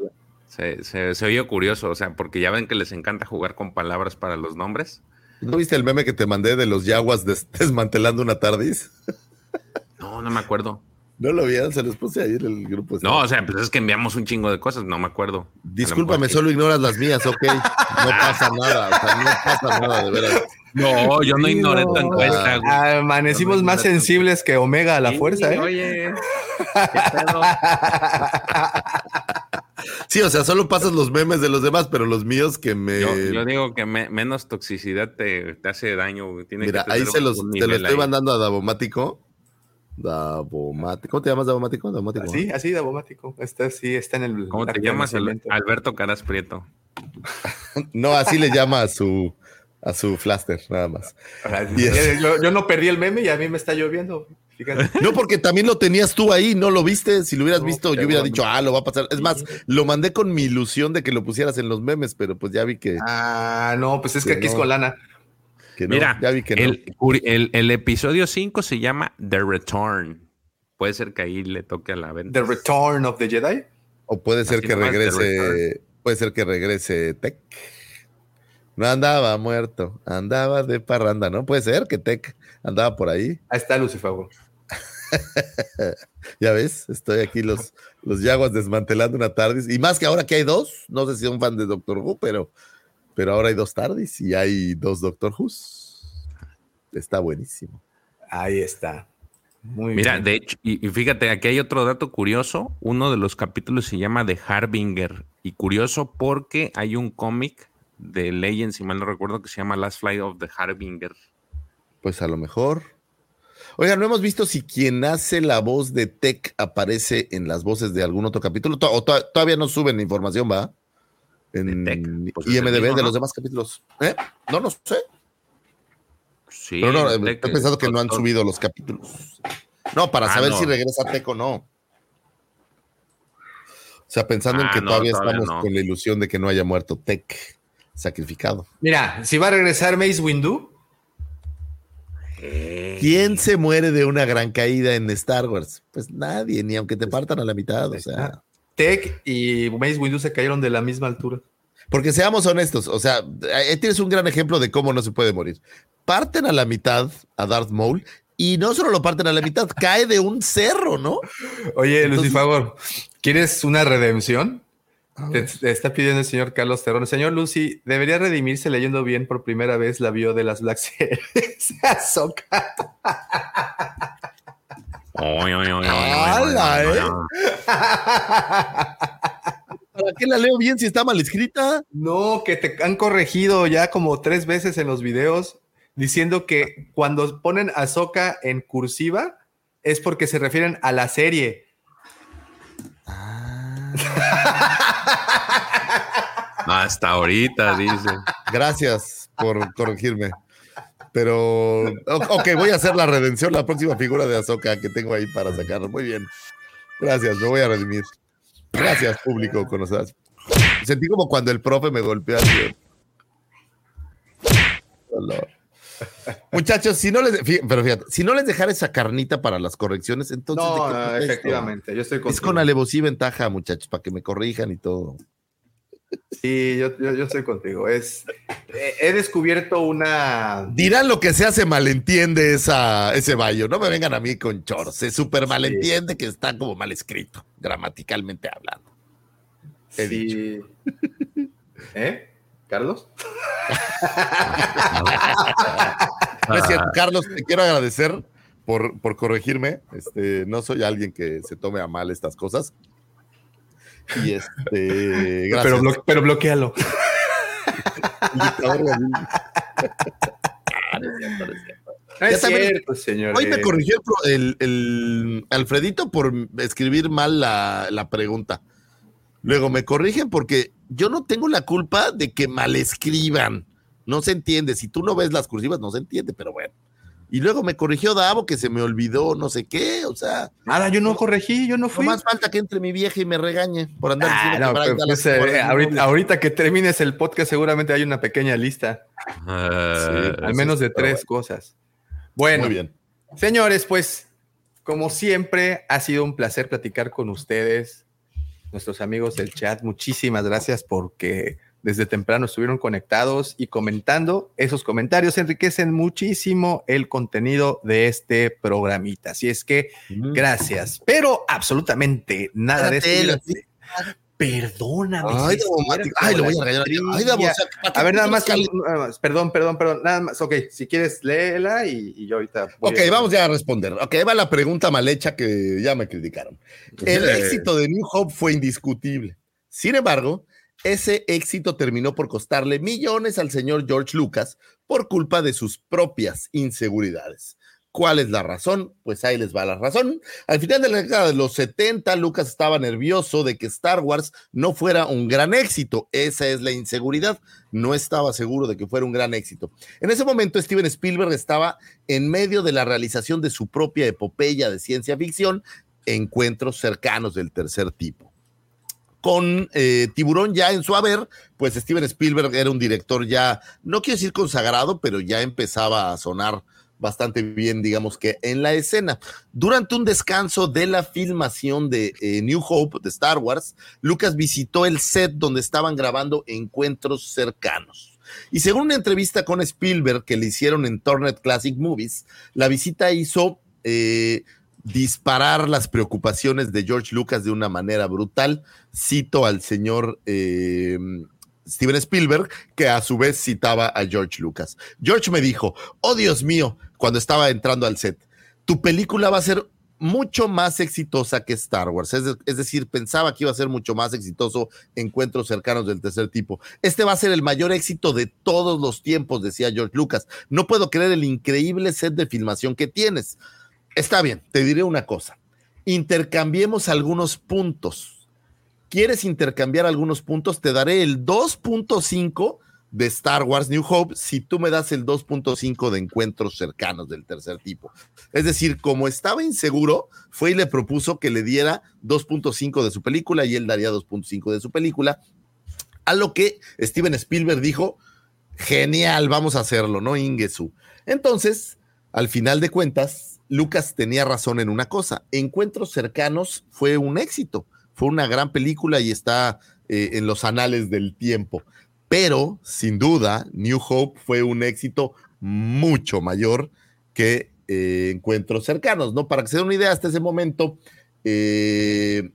Se, se, se oye curioso, o sea, porque ya ven que les encanta jugar con palabras para los nombres.
¿No viste el meme que te mandé de los yaguas des- desmantelando una tardis?
No, no me acuerdo.
No lo vieron, se los puse ahí en el grupo.
No, o sea, pues es que enviamos un chingo de cosas, no me acuerdo.
Discúlpame, solo ignoras las mías, ok. No pasa nada, o sea, no pasa nada, de veras.
No, yo no ignoré tu encuesta, güey.
Amanecimos más sensibles que Omega a la
Sí,
fuerza, ¿eh?
Oye, ¿qué pedo?
Sí, o sea, solo pasas los memes de los demás, pero los míos que me.
Yo, yo digo que me- menos toxicidad te, te hace daño.
Mira,
que
ahí se los, te lo estoy
ahí.
mandando a Davomático. Davomático. ¿Cómo te llamas Davomático? Davomático.
Así, así, Davomático. Está, sí, está en el.
¿Cómo te llamas? Alberto Caras Prieto.
No, así le llama a su a su flaster, nada más. Y es-
yo, yo no perdí el meme y a mí me está lloviendo. Fíjate.
No, porque también lo tenías tú ahí, no lo viste. Si lo hubieras
No,
visto, yo hubiera
bueno.
dicho, ah, lo va a pasar. Es más, lo mandé con mi ilusión de que lo pusieras en los memes, pero pues ya vi que,
Ah, no, pues es
Que
que aquí es con lana.
Que no.
Mira,
ya vi que no.
el, curi- el- el episodio 5 se llama The Return. Puede ser que ahí le toque a la venta.
The Return of the Jedi.
O puede ser
Así
que regrese, puede ser que regrese Tech. No andaba muerto, andaba de parranda, ¿no? Puede ser que Tech andaba por ahí.
Ahí está Lucifer.
Ya ves, estoy aquí los, los yaguas desmantelando una TARDIS. Y más que ahora que hay dos, no sé si son fan de Doctor Who, pero, pero ahora hay dos TARDIS y hay dos Doctor Who's. Está buenísimo.
Ahí está. Muy
Mira,
bien.
de hecho, y, y fíjate, aquí hay otro dato curioso. Uno de los capítulos se llama The Harbinger. Y curioso porque hay un cómic de Legends, si mal no recuerdo, que se llama Last Flight of the Harbinger.
Pues a lo mejor. Oigan, no hemos visto si quien hace la voz de Tech aparece en las voces de algún otro capítulo. O to- todavía no suben la información, ¿va? En
¿De Tech? Pues es el
IMDB
mismo,
de
¿no?
los demás capítulos. ¿Eh? No, no sé.
Sí,
Pero no,
Tech-
estoy pensando que no han subido los capítulos. No, para
Ah,
saber
no.
si regresa Tech o no. O sea, pensando en
Ah,
que
no,
todavía,
todavía
estamos
no.
con la ilusión de que no haya muerto Tech sacrificado.
Mira, si va a regresar Mace Windu,
¿Quién se muere de una gran caída en Star Wars? Pues nadie, ni aunque te partan a la mitad. O sea,
Tech y Mace Windu se cayeron de la misma altura.
porque seamos honestos, o sea, ahí tienes un gran ejemplo de cómo no se puede morir. Parten a la mitad a Darth Maul y no solo lo parten a la mitad, cae de un cerro, ¿no?
Oye,
Entonces-
Lucifer, ¿quieres una redención? Te, te está pidiendo el señor Carlos Terrón. Señor Lucy, debería redimirse leyendo bien por primera vez la bio de las Black Series.
Oy, oy, oy,
¡Hala, eh! ¿Para qué la leo bien si está mal escrita?
No, que te han corregido ya como tres veces en los videos diciendo que cuando ponen Ahsoka en cursiva es porque se refieren a la serie.
Hasta ahorita, dice.
Gracias por corregirme. Pero, ok, voy a hacer la redención, la próxima figura de Azoka que tengo ahí para sacar. Muy bien. Gracias, me voy a redimir. Gracias, público conocido. Sentí como cuando el profe me. Dolor. Muchachos, si no les, pero fíjate, si no les dejara esa carnita para las correcciones, entonces ¿de
No, no, efectivamente, yo estoy
Es
contigo.
con alevosía y ventaja, muchachos, para que me corrijan y todo.
Sí, yo, yo, yo estoy contigo. Es, he, he descubierto una.
Dirán lo que se hace malentiende esa, ese baño. No me vengan a mí con choros. Se súper malentiende que está como mal escrito, gramaticalmente hablando. He
Sí. ¿Eh? ¿Carlos?
No es cierto, Carlos, te quiero agradecer por, por corregirme. Este, no soy alguien que se tome a mal estas cosas. Y este, gracias.
Pero, blo- pero bloquealo. No es
Ya también-
cierto, señor.
Hoy me corrigió el- el Alfredito por escribir mal la, la pregunta. Luego me corrigen porque yo no tengo la culpa de que mal escriban. No se entiende. Si tú no ves las cursivas, no se entiende, pero bueno. Y luego me corrigió Davo que se me olvidó no sé qué. O sea,
Nada, yo no corregí, yo no
no
fui.
más falta que entre mi vieja y me regañe por andar
Ah,
diciendo
no,
que
pero, pues, eh,
Howard es mi
ahorita, que termines el podcast seguramente hay una pequeña lista,
Ah,
al menos de tres cosas. Bueno,
Muy bien.
señores, pues como siempre ha sido un placer platicar con ustedes, nuestros amigos del chat. Muchísimas gracias porque desde temprano estuvieron conectados y comentando. Esos comentarios enriquecen muchísimo el contenido de este programita. Así es que gracias, pero absolutamente nada de esto. Perdóname.
Ay,
cierto,
ay, lo voy a regañar. Ay, Davo, o sea, ¿para qué
a ver, nada más, perdón, perdón, perdón, nada más. Ok, si quieres, léela y, y yo ahorita. voy
Ok,
a-
vamos ya a responder. Ok, va la pregunta mal hecha que ya me criticaron. El
Eh.
éxito de New Hope fue indiscutible. Sin embargo, ese éxito terminó por costarle millones al señor George Lucas por culpa de sus propias inseguridades. ¿Cuál es la razón? Pues ahí les va la razón. Al final de la década de los 70, Lucas estaba nervioso de que Star Wars no fuera un gran éxito. Esa es la inseguridad. No estaba seguro de que fuera un gran éxito. En ese momento, Steven Spielberg estaba en medio de la realización de su propia epopeya de ciencia ficción, Encuentros cercanos del tercer tipo. Con eh, Tiburón ya en su haber, pues Steven Spielberg era un director ya, no quiero decir consagrado, pero ya empezaba a sonar bastante bien, digamos que en la escena. Durante un descanso de la filmación de eh, New Hope de Star Wars, Lucas visitó el set donde estaban grabando encuentros cercanos. Y según una entrevista con Spielberg que le hicieron en Tornet Classic Movies, la visita hizo eh, disparar las preocupaciones de George Lucas de una manera brutal. Cito al señor eh, Steven Spielberg, que a su vez citaba a George Lucas. George me dijo, oh Dios mío, cuando estaba entrando al set, tu película va a ser mucho más exitosa que Star Wars. Es, de- es decir, pensaba que iba a ser mucho más exitoso Encuentros cercanos del tercer tipo. Este va a ser el mayor éxito de todos los tiempos, decía George Lucas. No puedo creer el increíble set de filmación que tienes. Está bien, te diré una cosa. Intercambiemos algunos puntos. ¿Quieres intercambiar algunos puntos? Te daré el 2.5 de Star Wars New Hope si tú me das el 2.5 de encuentros cercanos del tercer tipo. Es decir, como estaba inseguro, fue y le propuso que le diera 2.5 de su película y él daría 2.5 de su película. A lo que Steven Spielberg dijo, genial, vamos a hacerlo, ¿no? Ingesu. Entonces, al final de cuentas, Lucas tenía razón en una cosa. Encuentros cercanos fue un éxito, fue una gran película y está eh, en los anales del tiempo. Pero, sin duda, New Hope fue un éxito mucho mayor que eh, Encuentros cercanos, ¿no? Para que se den una idea, hasta ese momento, eh,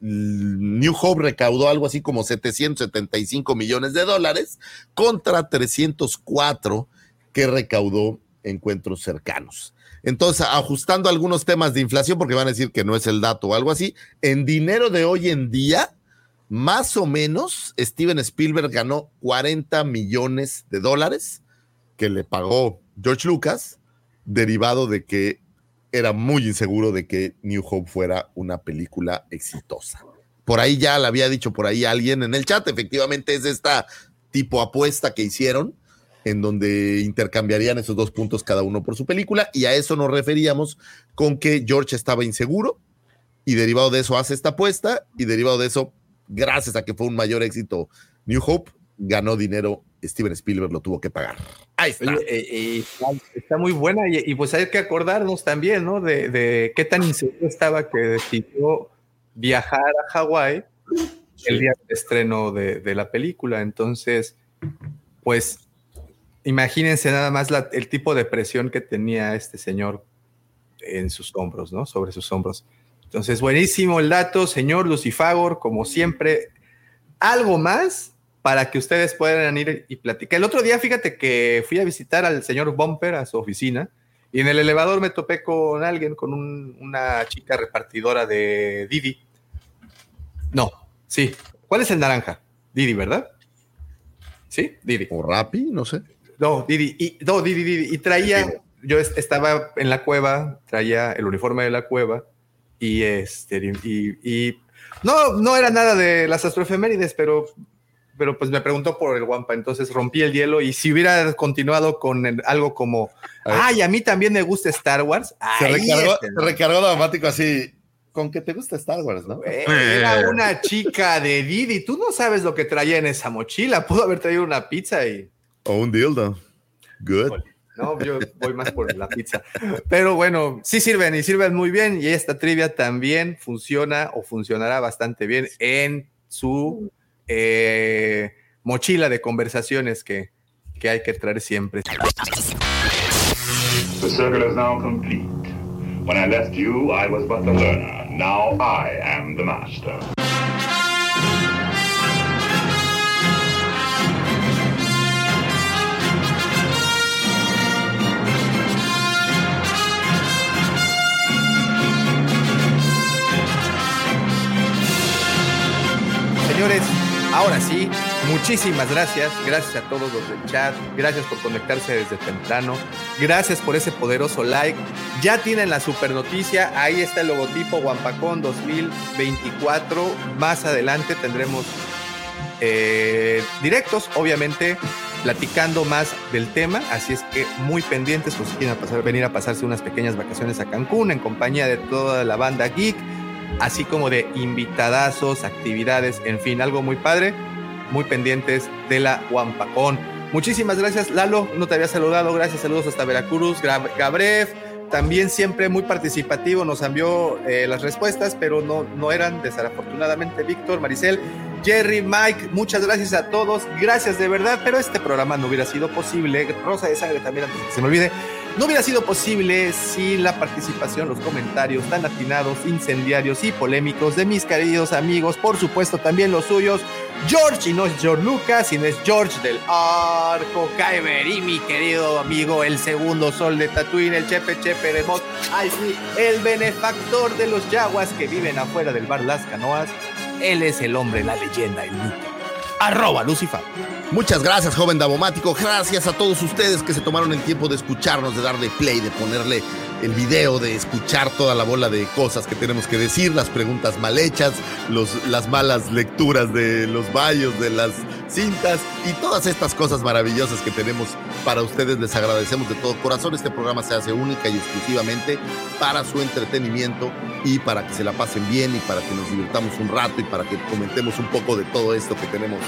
New Hope recaudó algo así como 775 millones de dólares contra 304 que recaudó Encuentros cercanos. Entonces, ajustando algunos temas de inflación, porque van a decir que no es el dato o algo así, en dinero de hoy en día, más o menos, Steven Spielberg ganó 40 millones de dólares que le pagó George Lucas, derivado de que era muy inseguro de que New Hope fuera una película exitosa. Por ahí ya le había dicho por ahí alguien en el chat, efectivamente es esta tipo apuesta que hicieron, en donde intercambiarían esos dos puntos cada uno por su película, y a eso nos referíamos con que George estaba inseguro, y derivado de eso hace esta apuesta, y derivado de eso, gracias a que fue un mayor éxito New Hope, ganó dinero, Steven Spielberg lo tuvo que pagar. Ahí está.
Oye, eh, eh, está, muy buena y, y pues hay que acordarnos también, ¿no? De, de qué tan inseguro estaba que decidió viajar a Hawái el día del estreno de, de la película. Entonces, pues imagínense nada más el tipo de presión que tenía este señor en sus hombros, ¿no? Sobre sus hombros. Entonces, buenísimo el dato, señor Lucifagor, como siempre. Algo más para que ustedes puedan ir y platicar. El otro día, fíjate que fui a visitar al señor Bumper a su oficina y en el elevador me topé con alguien, con un- una chica repartidora de Didi. No, sí. ¿Cuál es el naranja? Didi, ¿verdad? ¿Sí? Didi.
O Rappi, no sé.
No, Didi. Y, no, Didi, Didi. Y traía, yo es- estaba en la cueva, traía el uniforme de la cueva y este y, y- no, no era nada de las astroefemérides, pero pero pues me preguntó por el Wampa, entonces rompí el hielo y si hubiera continuado con el- algo como, ay, a mí también me gusta Star Wars,
Se recargó,
este,
se recargó dramático así. Con que te gusta Star Wars, ¿no?
Eh, Era una chica de Didi. Tú no sabes lo que traía en esa mochila. Pudo haber traído una pizza y.
O un dildo. Good.
No, yo voy más por la pizza. Pero bueno, sí sirven y sirven muy bien. Y esta trivia también funciona o funcionará bastante bien en su eh, mochila de conversaciones que, que hay que traer siempre.
The circle is now complete. When I left you, I was but the learner. Now I am the master.
Señores, ahora sí, muchísimas gracias. Gracias a todos los del chat. Gracias por conectarse desde temprano. Gracias por ese poderoso like. Ya tienen la super noticia. Ahí está el logotipo Wampacón 2024. Más adelante tendremos eh, directos, obviamente, platicando más del tema. Así es que muy pendientes, pues quieren venir a pasarse unas pequeñas vacaciones a Cancún en compañía de toda la banda geek, así como de invitadazos, actividades, en fin, algo muy padre. Muy pendientes de la Wampacón. Muchísimas gracias, Lalo. No te había saludado. Gracias, saludos hasta Veracruz. Gabrev, también siempre muy participativo, nos envió eh, las respuestas, pero no, no eran desafortunadamente Víctor, Maricel, Jerry, Mike, muchas gracias a todos, gracias de verdad, pero este programa no hubiera sido posible, Rosa de Sangre también antes de que se me olvide, no hubiera sido posible sin la participación, los comentarios tan atinados, incendiarios y polémicos de mis queridos amigos, por supuesto también los suyos, George, y no es George Lucas, sino es George del Arco, Kyber, y mi querido amigo, el segundo sol de Tatooine, el Chepe Chepe de Mos Eisley, el benefactor de los yaguas que viven afuera del bar Las Canoas. Él es el hombre, la leyenda, el mito. Arroba Lucifer.
Muchas gracias, joven Davomático. Gracias a todos ustedes que se tomaron el tiempo de escucharnos, de darle play, de ponerle el video, de escuchar toda la bola de cosas que tenemos que decir, las preguntas mal hechas, los, las malas lecturas de los vallos, de las cintas y todas estas cosas maravillosas que tenemos para ustedes. Les agradecemos de todo corazón. Este programa se hace única y exclusivamente para su entretenimiento y para que se la pasen bien y para que nos divirtamos un rato y para que comentemos un poco de todo esto que tenemos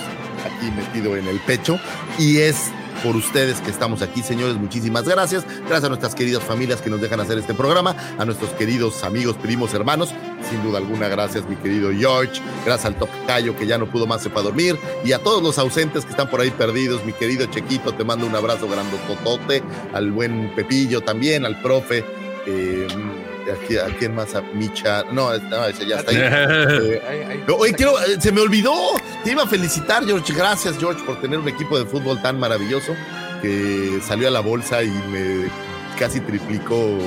aquí metido en el pecho. Y es por ustedes que estamos aquí, señores. Muchísimas gracias. Gracias a nuestras queridas familias que nos dejan hacer este programa, a nuestros queridos amigos, primos, hermanos. Sin duda alguna, gracias, mi querido George. Gracias al Tocayo que ya no pudo más se dormir. Y a todos los ausentes que están por ahí perdidos, mi querido Chequito, te mando un abrazo grandototote. Al buen Pepillo también, al profe. Eh, aquí, ¿A quién más? A Micha. No, no, ese ya está ahí. Eh, no, Oye, quiero, eh, se me olvidó. Te iba a felicitar, George. Gracias, George, por tener un equipo de fútbol tan maravilloso que salió a la bolsa y me casi triplicó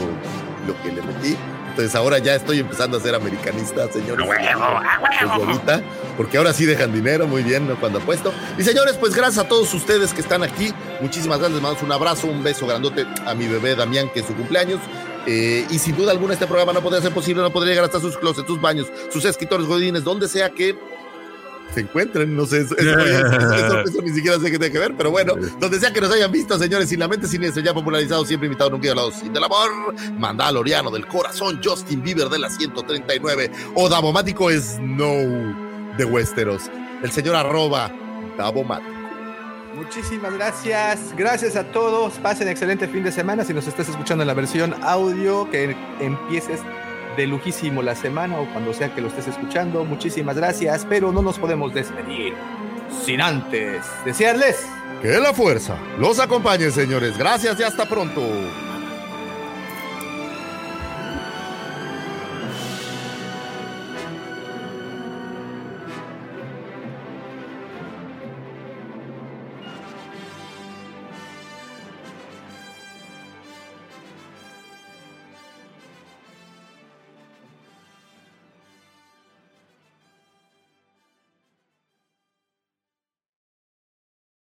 lo que le metí. Entonces ahora ya estoy empezando a ser americanista, señores. Desde ahorita, porque ahora sí dejan dinero, muy bien, ¿no? cuando apuesto. Y señores, pues gracias a todos ustedes que están aquí. Muchísimas gracias, les mando un abrazo, un beso grandote a mi bebé Damián, que es su cumpleaños. Eh, y sin duda alguna este programa no podría ser posible, no podría llegar hasta sus closets, sus baños, sus escritores godines, donde sea que se encuentren, no sé, eso, eso- eso- eso ni siquiera sé qué tiene que ver, pero bueno, donde sea que nos hayan visto, señores, sin la mente siniestra, ya popularizado, siempre invitado, nunca hablado, sin del amor, Mandaloriano del corazón, Justin Bieber de la 139, o Davomático Snow de Westeros, el señor arroba Davomático.
Muchísimas gracias. Gracias a todos. Pasen excelente fin de semana. Si nos estás escuchando en la versión audio, que empieces de lujísimo la semana o cuando sea que lo estés escuchando. Muchísimas gracias. Pero no nos podemos despedir sin antes desearles
Que la fuerza los acompañe, señores. Gracias y hasta pronto.